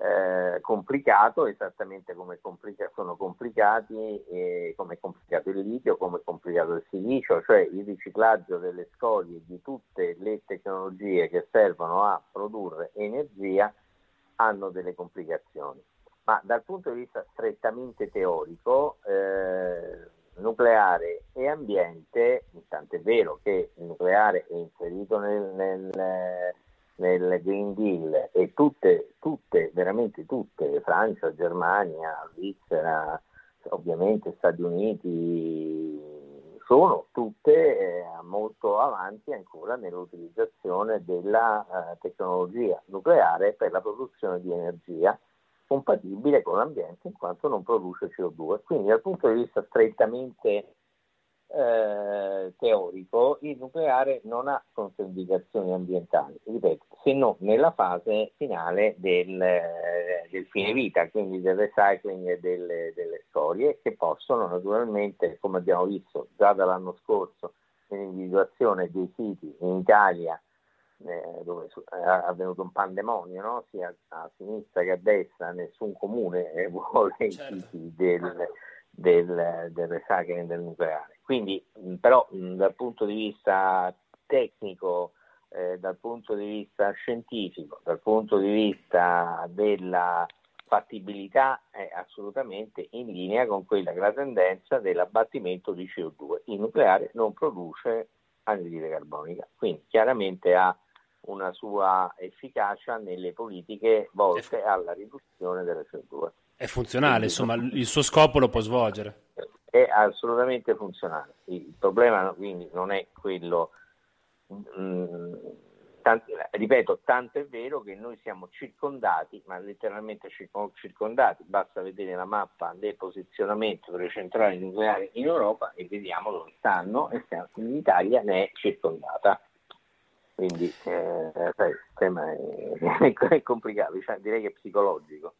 eh, complicato esattamente come complica- sono complicati eh, come è complicato il litio, come è complicato il silicio, cioè il riciclaggio delle scorie di tutte le tecnologie che servono a produrre energia hanno delle complicazioni. Ma dal punto di vista strettamente teorico, eh, nucleare e ambiente, intanto è vero che il nucleare è inserito nel, nel nel Green Deal e tutte, tutte, veramente tutte, Francia, Germania, Svizzera, ovviamente Stati Uniti, sono tutte eh, molto avanti ancora nell'utilizzazione della eh, tecnologia nucleare per la produzione di energia compatibile con l'ambiente in quanto non produce CO2. Quindi dal punto di vista strettamente eh, teorico il nucleare non ha controindicazioni ambientali, ripeto, se non nella fase finale del, eh, del fine vita, quindi del recycling delle, delle scorie che possono naturalmente, come abbiamo visto già dall'anno scorso, nell'individuazione dei siti in Italia eh, dove è avvenuto un pandemonio, no? sia a sinistra che a destra, nessun comune (laughs) vuole certo. i siti del, del, del recycling del nucleare. Quindi, però, dal punto di vista tecnico, eh, dal punto di vista scientifico, dal punto di vista della fattibilità è assolutamente in linea con quella che è la tendenza dell'abbattimento di CO2. Il nucleare non produce anidride carbonica, quindi chiaramente ha una sua efficacia nelle politiche volte alla riduzione delle CO2. È funzionale, insomma, il suo scopo lo può svolgere. È assolutamente funzionale. Il problema quindi non è quello mh, mm, tanti, ripeto, tanto è vero che noi siamo circondati, ma letteralmente circondati, basta vedere la mappa del posizionamento delle centrali nucleari in Europa e vediamo dove stanno e l'Italia ne è circondata. Quindi eh, il tema è, (laughs) è complicato, cioè, direi che è psicologico.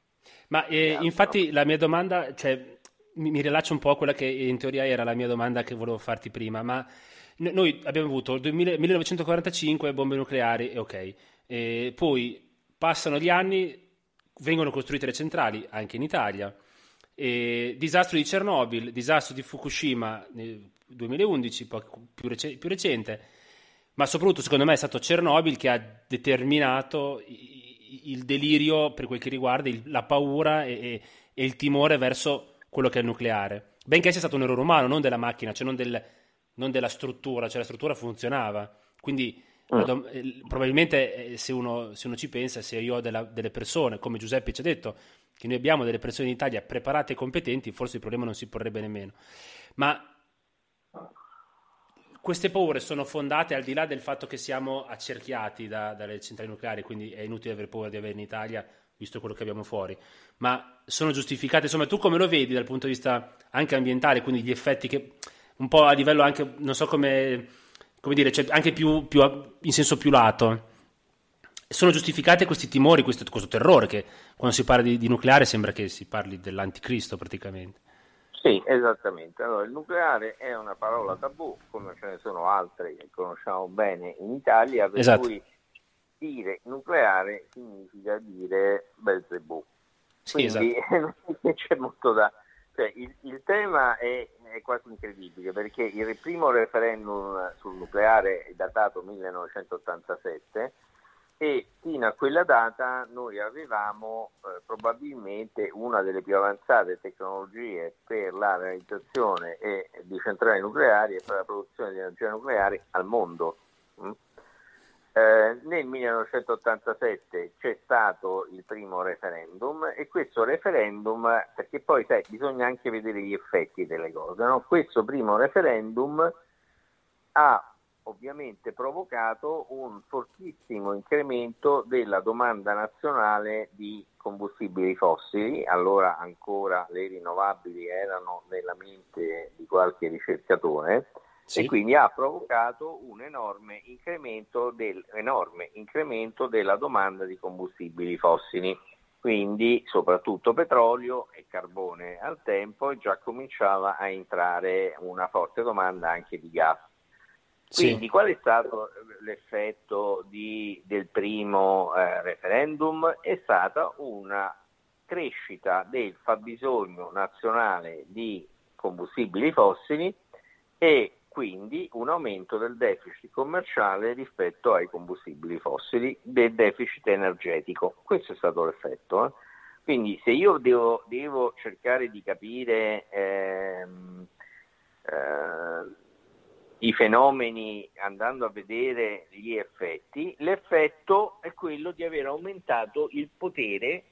Ma eh, infatti la mia domanda, cioè, mi, mi rilaccio un po' a quella che in teoria era la mia domanda che volevo farti prima, ma noi abbiamo avuto il 1945 bombe nucleari e ok, e poi passano gli anni, vengono costruite le centrali anche in Italia, e disastro di Chernobyl, disastro di Fukushima nel 2011, più, rec- più recente, ma soprattutto secondo me è stato Chernobyl che ha determinato il delirio per quel che riguarda il, la paura e, e, e, il timore verso quello che è il nucleare. Benché sia stato un errore umano, non della macchina, cioè non, del, non della struttura, cioè la struttura funzionava. Quindi mm. eh, probabilmente eh, se uno, se uno, ci pensa, se io ho della, delle persone, come Giuseppe ci ha detto, che noi abbiamo delle persone in Italia preparate e competenti, forse il problema non si porrebbe nemmeno. Ma queste paure sono fondate al di là del fatto che siamo accerchiati da, dalle centrali nucleari, quindi è inutile avere paura di avere in Italia, visto quello che abbiamo fuori, ma sono giustificate. Insomma, tu come lo vedi dal punto di vista anche ambientale, quindi gli effetti che un po' a livello anche, non so come, come dire, cioè anche più, più, in senso più lato. Sono giustificati questi timori, questo, questo terrore che quando si parla di, di nucleare sembra che si parli dell'anticristo praticamente. Sì, esattamente. Allora, il nucleare è una parola tabù, come ce ne sono altre che conosciamo bene in Italia, per esatto. cui dire nucleare significa dire Belzebù. Sì, esatto. (laughs) c'è molto da... Cioè, il, il tema è, è, quasi incredibile perché il primo referendum sul nucleare è datato 1987 e fino a quella data noi avevamo eh, probabilmente una delle più avanzate tecnologie per la realizzazione e, di centrali nucleari e per la produzione di energia nucleare al mondo. Mm? Eh, nel 1987 c'è stato il primo referendum e questo referendum, perché poi sai, bisogna anche vedere gli effetti delle cose, no? questo primo referendum ha ovviamente provocato un fortissimo incremento della domanda nazionale di combustibili fossili, allora ancora le rinnovabili erano nella mente di qualche ricercatore sì. e quindi ha provocato un enorme incremento, del, enorme incremento della domanda di combustibili fossili quindi soprattutto petrolio e carbone al tempo e già cominciava a entrare una forte domanda anche di gas. Quindi sì. qual è stato l'effetto di, del primo eh, referendum? È stata una crescita del fabbisogno nazionale di combustibili fossili e quindi un aumento del deficit commerciale rispetto ai combustibili fossili, del deficit energetico. Questo è stato l'effetto. Eh? Quindi se io devo, devo cercare di capire ehm, eh, i fenomeni andando a vedere gli effetti, l'effetto è quello di aver aumentato il potere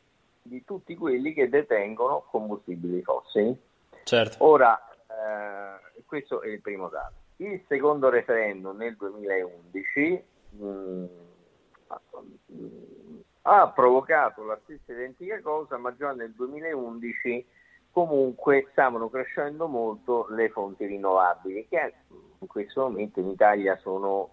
di tutti quelli che detengono combustibili fossili. Certo. Ora, eh, questo è il primo dato. Il secondo referendum nel 2011 mh, mm, ha provocato la stessa identica cosa, ma già nel 2011 comunque stavano crescendo molto le fonti rinnovabili, che in questo momento in Italia sono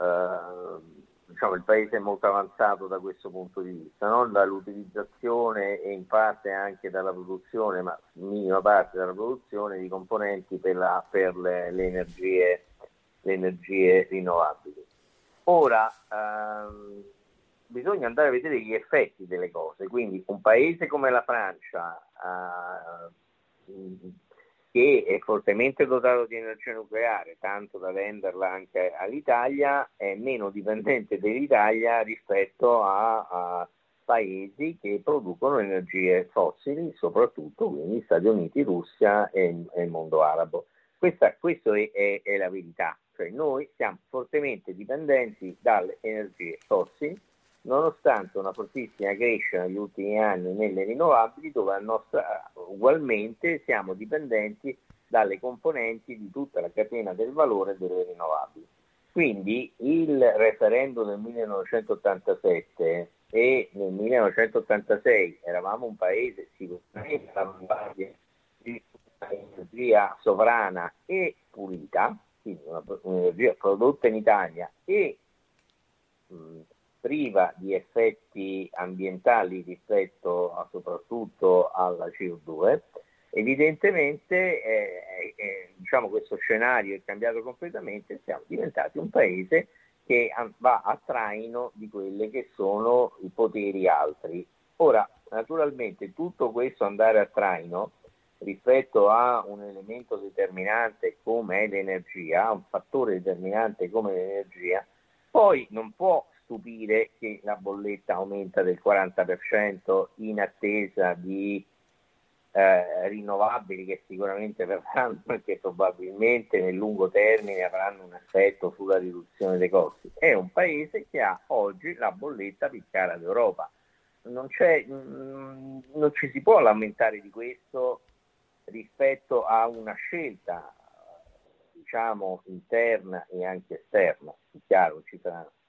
eh, diciamo, il paese molto avanzato da questo punto di vista, no? dall'utilizzazione e in parte anche dalla produzione, ma in minima parte dalla produzione di componenti per, la, per le, le, energie, le, energie, rinnovabili. Ora ehm, bisogna andare a vedere gli effetti delle cose, quindi un paese come la Francia eh, che è fortemente dotato di energia nucleare, tanto da venderla anche all'Italia, è meno dipendente dell'Italia rispetto a, a paesi che producono energie fossili, soprattutto quindi Stati Uniti, Russia e, e il mondo arabo. Questa, questa è, è, è, la verità, cioè noi siamo fortemente dipendenti dalle energie fossili nonostante una fortissima crescita negli ultimi anni nelle rinnovabili, dove nostra, ugualmente siamo dipendenti dalle componenti di tutta la catena del valore delle rinnovabili. Quindi il referendum del 1987 e nel 1986 eravamo un paese sicuramente all'avanguardia di un'energia sovrana e pulita, quindi un'energia prodotta in Italia e mh, priva di effetti ambientali rispetto a, soprattutto alla CO2, evidentemente eh, eh, diciamo, questo scenario è cambiato completamente, siamo diventati un paese che va a traino di quelli che sono i poteri altri. Ora, naturalmente tutto questo andare a traino rispetto a un elemento determinante come l'energia, un fattore determinante come l'energia, poi non può stupire che la bolletta aumenta del 40% in attesa di eh, rinnovabili che sicuramente verranno e (laughs) che probabilmente nel lungo termine avranno un effetto sulla riduzione dei costi. È un paese che ha oggi la bolletta più cara d'Europa. Non, mh, mm, non ci si può lamentare di questo rispetto a una scelta diciamo interna e anche esterna. È chiaro, ci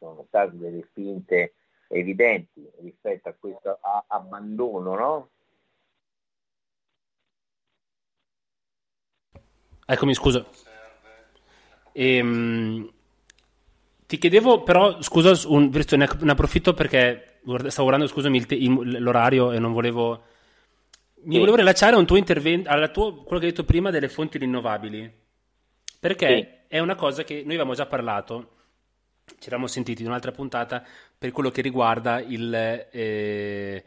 sono state delle spinte evidenti rispetto a questo abbandono no? Eccomi, scusa. Ehm, ti chiedevo però, scusa, un, ne, ne approfitto perché stavo guardando, scusami, il te, il, l'orario e non volevo... Mi sì. volevo rilacciare a un tuo intervento, alla tua, quello che hai detto prima delle fonti rinnovabili, perché sì. è una cosa che noi avevamo già parlato, ci eravamo sentiti in un'altra puntata, per quello che riguarda il, eh,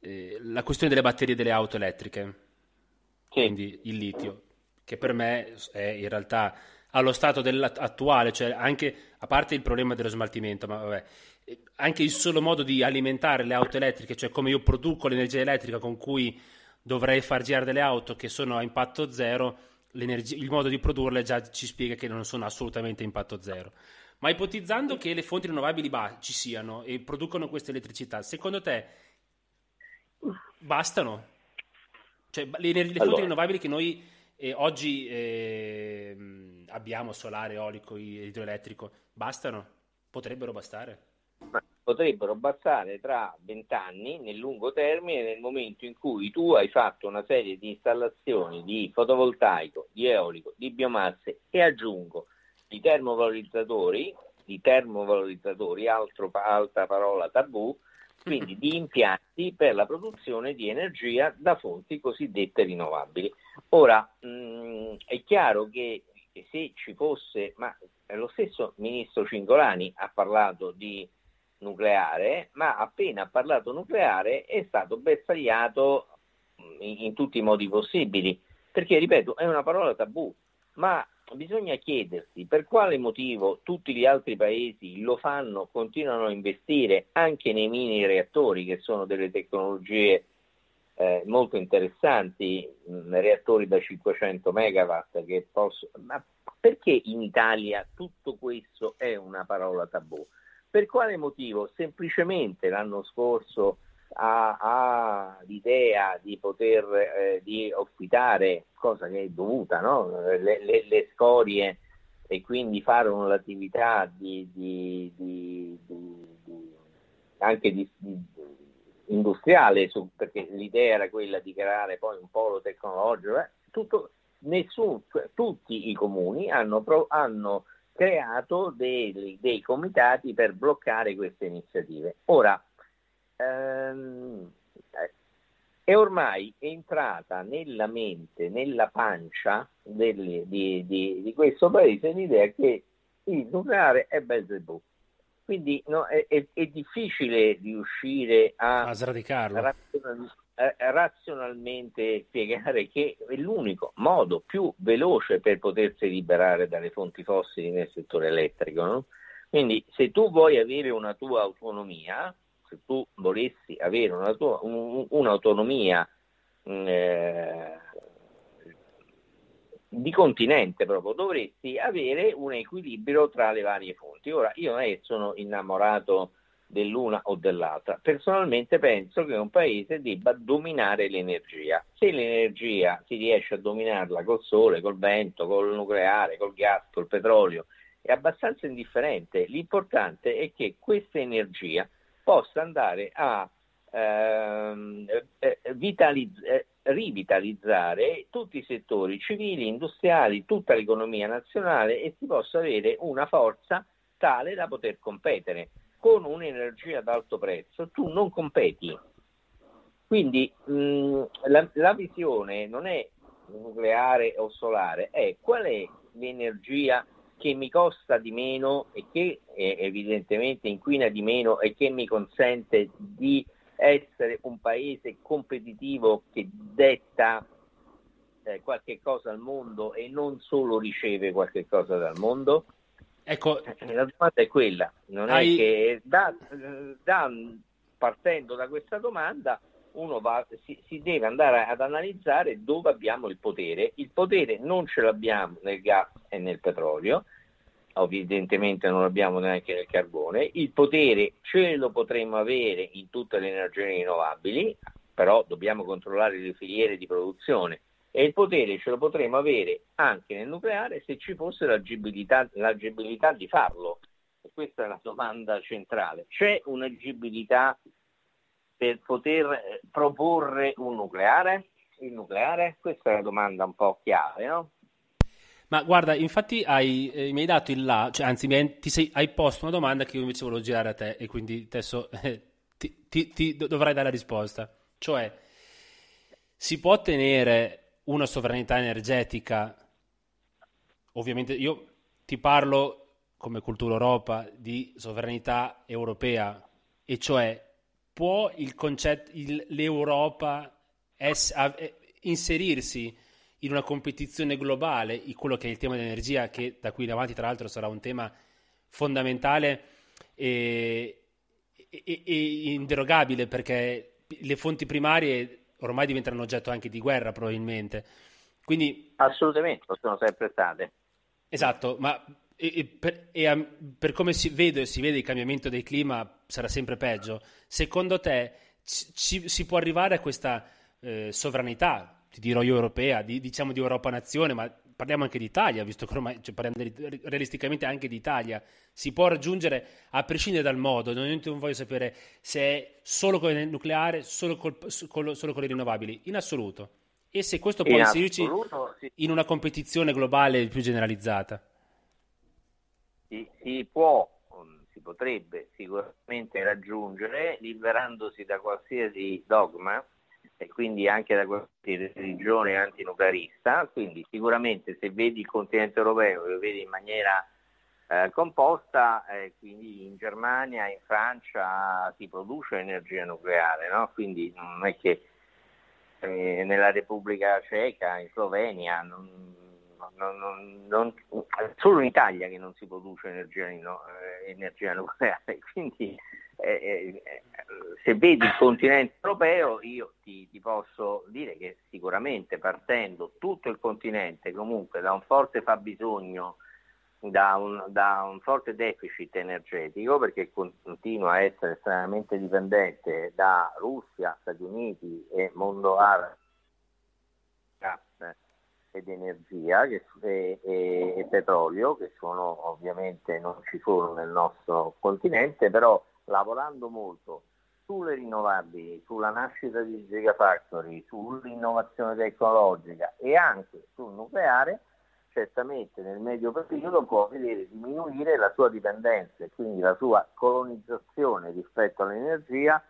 eh, la questione delle batterie delle auto elettriche, sì. quindi il litio che per me è in realtà allo stato attuale, cioè anche a parte il problema dello smaltimento, ma vabbè, anche il solo modo di alimentare le auto elettriche, cioè come io produco l'energia elettrica con cui dovrei far girare delle auto che sono a impatto zero, il modo di produrle già ci spiega che non sono assolutamente a impatto zero. Ma ipotizzando che le fonti rinnovabili ba- ci siano e producono questa elettricità, secondo te bastano? Cioè le, le fonti allora. rinnovabili che noi e oggi eh, abbiamo solare, eolico, idroelettrico. Bastano? Potrebbero bastare? Potrebbero bastare tra vent'anni nel lungo termine, nel momento in cui tu hai fatto una serie di installazioni di fotovoltaico, di eolico, di biomasse e aggiungo di termovalorizzatori, di termovalorizzatori, altro, altra parola tabù, quindi di impianti per la produzione di energia da fonti cosiddette rinnovabili. Ora, mh, mm, è chiaro che se ci fosse, ma lo stesso ministro Cingolani ha parlato di nucleare, ma appena ha parlato nucleare è stato bersagliato mm, in, in tutti i modi possibili, perché ripeto, è una parola tabù, ma bisogna chiedersi per quale motivo tutti gli altri paesi lo fanno, continuano a investire anche nei mini reattori, che sono delle tecnologie eh, molto interessanti, mm, reattori da 500 megawatt che posso... Ma perché in Italia tutto questo è una parola tabù? Per quale motivo? Semplicemente l'anno scorso ha, ha l'idea di poter eh, di ospitare, cosa che è dovuta, no? le, le, le, scorie e quindi fare un'attività di, di, di, anche industriale, su, perché l'idea era quella di creare poi un polo tecnologico, eh? Tutto, nessun, tutti i comuni hanno, hanno creato dei, dei comitati per bloccare queste iniziative. Ora, ehm, è ormai entrata nella mente, nella pancia delle, di, di, di, questo paese l'idea che il nucleare è Belzebù. Quindi no, è, è, è, difficile riuscire a, a sradicarlo. razionalmente spiegare che è l'unico modo più veloce per potersi liberare dalle fonti fossili nel settore elettrico. No? Quindi se tu vuoi avere una tua autonomia, se tu volessi avere una tua, un, un'autonomia mm, eh, di continente proprio, dovresti avere un equilibrio tra le varie fonti. Ora, io non è che sono innamorato dell'una o dell'altra. Personalmente penso che un paese debba dominare l'energia. Se l'energia si riesce a dominarla col sole, col vento, col nucleare, col gas, col petrolio è abbastanza indifferente. L'importante è che questa energia possa andare a ehm, eh, vitalizz- eh, rivitalizzare tutti i settori civili, industriali, tutta l'economia nazionale e si possa avere una forza tale da poter competere. Con un'energia ad alto prezzo tu non competi. Quindi mh, la, la visione non è nucleare o solare, è qual è l'energia che mi costa di meno e che eh, evidentemente inquina di meno e che mi consente di essere un paese competitivo che detta eh, qualche cosa al mondo e non solo riceve qualche cosa dal mondo? Ecco, eh, la domanda è quella, non hai... è che da, da, partendo da questa domanda uno va, si, si, deve andare ad analizzare dove abbiamo il potere. Il potere non ce l'abbiamo nel gas e nel petrolio, evidentemente non l'abbiamo neanche nel carbone, il potere ce lo potremmo avere in tutte le energie rinnovabili, però dobbiamo controllare le filiere di produzione e il potere ce lo potremmo avere anche nel nucleare se ci fosse l'agibilità, l'agibilità di farlo. E questa è la domanda centrale. C'è un'agibilità per poter eh, proporre un nucleare? Il nucleare? Questa è la domanda un po' chiave, no? Ma guarda, infatti hai, eh, mi hai dato il là, cioè, anzi hai, ti sei, hai posto una domanda che io invece volevo girare a te e quindi adesso (laughs) eh, ti, ti, ti dovrai dare la risposta. Cioè, si può ottenere una sovranità energetica, ovviamente io ti parlo come cultura Europa di sovranità europea, e cioè può il concetto, il, l'Europa es, a, eh, inserirsi in una competizione globale, quello che è il tema dell'energia, che da qui in avanti tra l'altro sarà un tema fondamentale e, e, e inderogabile perché le fonti primarie ormai diventeranno oggetto anche di guerra probabilmente. Quindi, Assolutamente, lo sono sempre state. Esatto, ma e, per, e, per, come si vede, si vede il cambiamento del clima sarà sempre peggio. Secondo te ci, si può arrivare a questa eh, sovranità ti dirò io europea, di, diciamo di Europa nazione, ma parliamo anche d'Italia, visto che ormai cioè, parliamo di, realisticamente anche d'Italia, si può raggiungere a prescindere dal modo, non, non voglio sapere se è solo con il nucleare, solo, col, col, solo con le rinnovabili, in assoluto. E se questo può in inserirci sì. in una competizione globale più generalizzata. Si, si può, si potrebbe sicuramente raggiungere liberandosi da qualsiasi dogma e quindi anche da qualche religione antinuclearista, quindi sicuramente se vedi il continente europeo, lo vedi in maniera eh, composta, eh, quindi in Germania, in Francia si produce energia nucleare, no? quindi non è che eh, nella Repubblica Ceca, in Slovenia, non, non, non, solo in Italia che non si produce energia, no, eh, energia nucleare, (laughs) quindi eh, eh, se vedi il continente europeo, io ti, ti, posso dire che sicuramente partendo tutto il continente comunque da un forte fabbisogno, da un, da un forte deficit energetico, perché continua a essere estremamente dipendente da Russia, Stati Uniti e mondo arabo ed energia che, e, e, e petrolio, che sono ovviamente non ci sono nel nostro continente, però lavorando molto sulle rinnovabili, sulla nascita di Gigafactory, sull'innovazione tecnologica e anche sul nucleare, certamente nel medio periodo può vedere diminuire la sua dipendenza e quindi la sua colonizzazione rispetto all'energia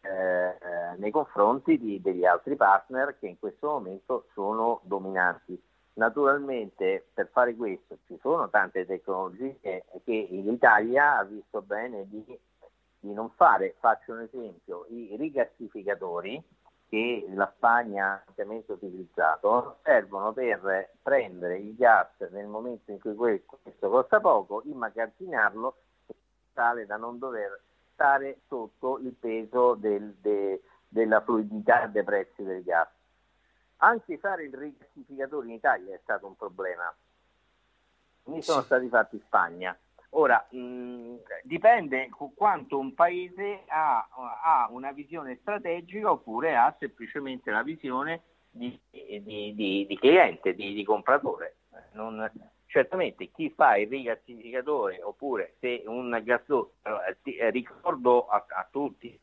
eh, eh, nei confronti di, degli altri partner che in questo momento sono dominanti. Naturalmente per fare questo ci sono tante tecnologie che l'Italia ha visto bene di, di non fare. Faccio un esempio, i rigassificatori che la Spagna ha ampiamente utilizzato servono per prendere il gas nel momento in cui questo costa poco, immagazzinarlo tale da non dover stare sotto il peso del, de, della fluidità dei prezzi del gas. Anche fare il rigassificatore in Italia è stato un problema. Ne sono sì. stati fatti in Spagna. Ora, mh, dipende quanto un paese ha, ha, una visione strategica oppure ha semplicemente la visione di, di, di, di cliente, di, compratore. Non, certamente chi fa il rigassificatore oppure se un gasdotto, eh, ricordo a, a tutti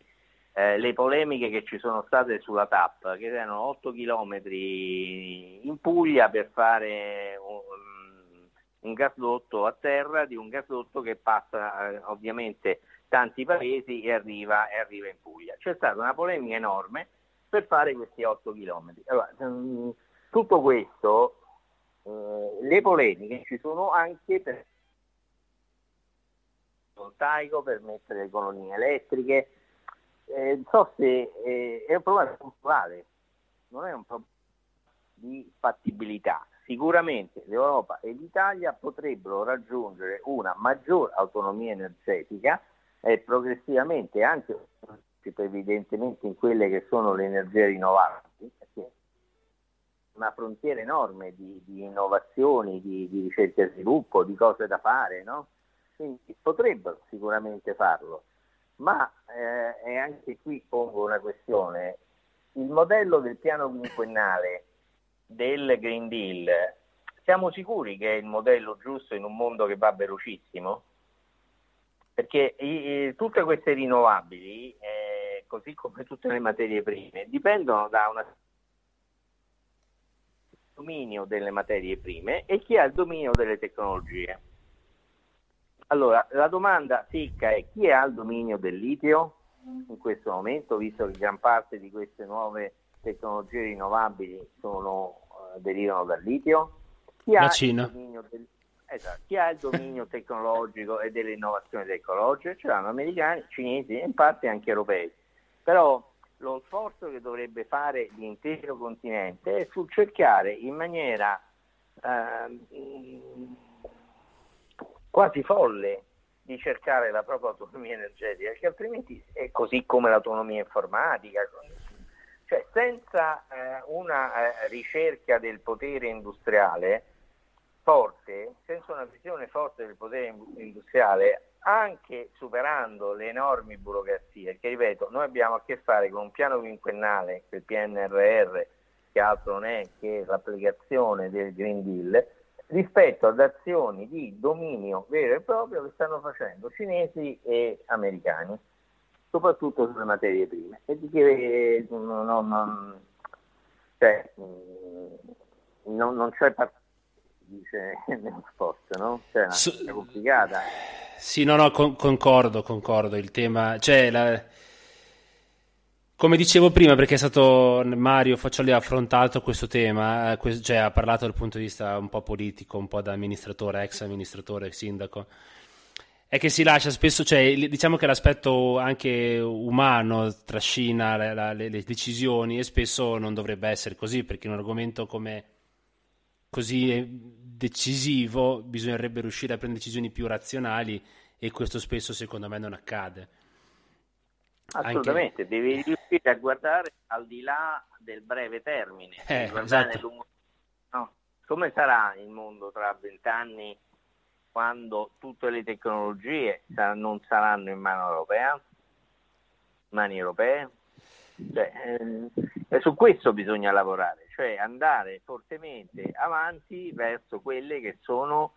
eh, le polemiche che ci sono state sulla TAP, che erano 8 km in Puglia per fare un, un gasdotto a terra di un gasdotto che passa eh, ovviamente tanti paesi e arriva, e arriva, in Puglia. C'è stata una polemica enorme per fare questi 8 km. Allora, mm, tutto questo eh, le polemiche ci sono anche per voltaico, per mettere le colonie elettriche. Eh, so se eh, è un problema puntuale, non è un problema di fattibilità. Sicuramente l'Europa e l'Italia potrebbero raggiungere una maggior autonomia energetica e progressivamente anche evidentemente in quelle che sono le energie rinnovabili, perché una frontiera enorme di, di innovazioni, di, di, ricerca e sviluppo, di cose da fare, no? Quindi potrebbero sicuramente farlo, ma eh, e anche qui pongo una questione. Il modello del piano quinquennale del Green Deal, siamo sicuri che è il modello giusto in un mondo che va velocissimo? Perché i, tutte queste rinnovabili, eh, così come tutte le materie prime, dipendono da una dominio delle materie prime e chi ha il dominio delle tecnologie. Allora, la domanda secca è chi ha il dominio del litio in questo momento, visto che gran parte di queste nuove tecnologie rinnovabili sono, uh, derivano dal litio? Chi Cina. Del, esatto, chi ha il dominio (laughs) tecnologico e delle innovazioni tecnologiche? Ce l'hanno americani, cinesi e in parte anche europei. Però lo sforzo che dovrebbe fare l'intero continente è sul cercare in maniera eh, quasi folle di cercare la propria autonomia energetica, che altrimenti è così come l'autonomia informatica. Cioè, senza eh, una eh, ricerca del potere industriale forte, senza una visione forte del potere industriale, anche superando le enormi burocrazie, che ripeto, noi abbiamo a che fare con un piano quinquennale, il PNRR, che altro non è che l'applicazione del Green Deal, rispetto ad azioni di dominio vero e proprio che stanno facendo cinesi e americani, soprattutto sulle materie prime. E di che non, non, cioè, non, non c'è partito dice (laughs) nello sport, no? Cioè, è complicata. Sì, no, no, con, concordo, concordo. Il tema, cioè, la, come dicevo prima, perché è stato Mario Faccioli ha affrontato questo tema, eh, cioè ha parlato dal punto di vista un po' politico, un po' da amministratore, ex amministratore, sindaco. È che si lascia spesso, cioè, diciamo che l'aspetto anche umano trascina le, le, le decisioni e spesso non dovrebbe essere così, perché un argomento come così eh, decisivo bisognerebbe riuscire a prendere decisioni più razionali e questo spesso secondo me non accade. Assolutamente, Anche... devi riuscire a guardare al di là del breve termine, eh, esatto. lungo... no. come sarà il mondo tra vent'anni quando tutte le tecnologie non saranno in mano europea, mani europee? Cioè, eh, su questo bisogna lavorare, cioè andare fortemente avanti verso quelle che sono,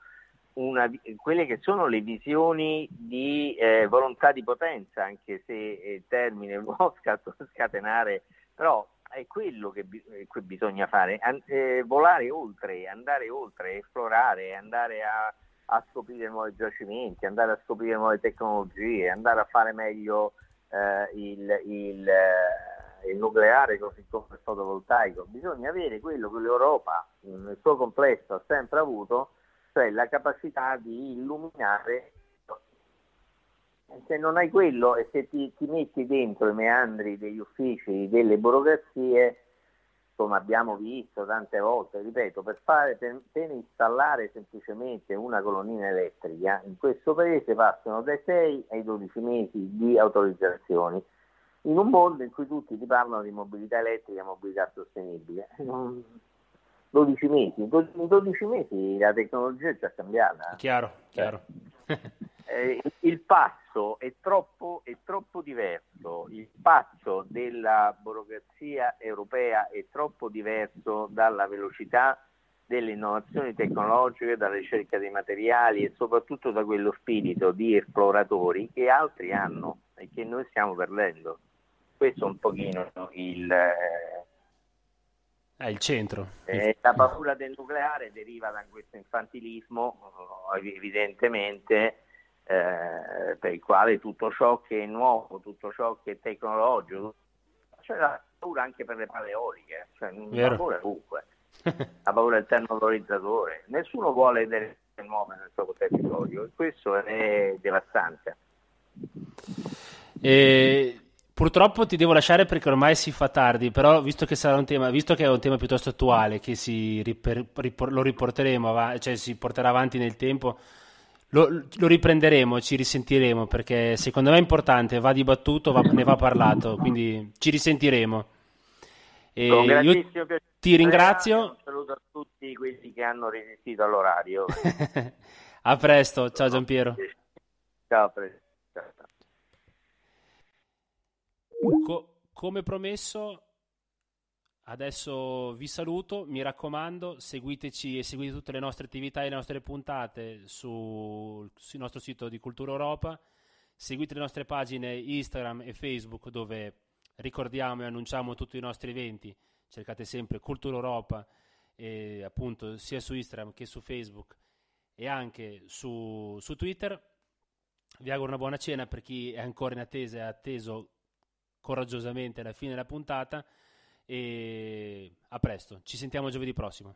una, quelle che sono le visioni di eh, volontà di potenza, anche se il termine (laughs) può scatenare, però è quello che, che bisogna fare, An- eh, volare oltre, andare oltre, esplorare, andare a, a, scoprire nuovi giacimenti, andare a scoprire nuove tecnologie, andare a fare meglio eh, il, il eh, il nucleare così come il fotovoltaico, bisogna avere quello che l'Europa nel suo complesso ha sempre avuto, cioè la capacità di illuminare. Se non hai quello e se ti, ti metti dentro i meandri degli uffici, delle burocrazie, come abbiamo visto tante volte, ripeto, per, fare, per, per, installare semplicemente una colonnina elettrica in questo paese passano dai 6 ai 12 mesi di autorizzazioni in un mondo in cui tutti ti parlano di mobilità elettrica e mobilità sostenibile. 12 mesi, in 12 mesi la tecnologia è già cambiata. Chiaro, chiaro. eh, il passo è troppo, è troppo diverso, il passo della burocrazia europea è troppo diverso dalla velocità delle innovazioni tecnologiche, dalla ricerca dei materiali e soprattutto da quello spirito di esploratori che altri hanno e che noi stiamo perdendo. Questo è un pochino il, eh, è il centro. Eh, la (laughs) paura del nucleare deriva da questo infantilismo, evidentemente, eh, per il quale tutto ciò che è nuovo, tutto ciò che è tecnologico, c'è la paura anche per le pale eoliche, cioè la paura ovunque, (laughs) la paura del termovalorizzatore, nessuno vuole delle nuove nel suo territorio e questo è devastante. E Purtroppo ti devo lasciare perché ormai si fa tardi, però visto che, sarà un tema, visto che è un tema piuttosto attuale, che riper, ripor, lo riporteremo, cioè si porterà avanti nel tempo, lo, lo, riprenderemo, ci risentiremo perché secondo me è importante, va dibattuto, va, ne va parlato, quindi ci risentiremo. E io ti ringrazio. Un saluto a tutti quelli che hanno resistito all'orario. (laughs) a presto, ciao Giampiero. Ciao, Presidente. Co- come promesso, adesso vi saluto. Mi raccomando, seguiteci e seguite tutte le nostre attività e le nostre puntate su, sul nostro sito di Cultura Europa. Seguite le nostre pagine Instagram e Facebook dove ricordiamo e annunciamo tutti i nostri eventi. Cercate sempre Cultura Europa e appunto sia su Instagram che su Facebook e anche su, su Twitter. Vi auguro una buona cena per chi è ancora in attesa e ha atteso coraggiosamente alla fine della puntata e a presto, ci sentiamo giovedì prossimo.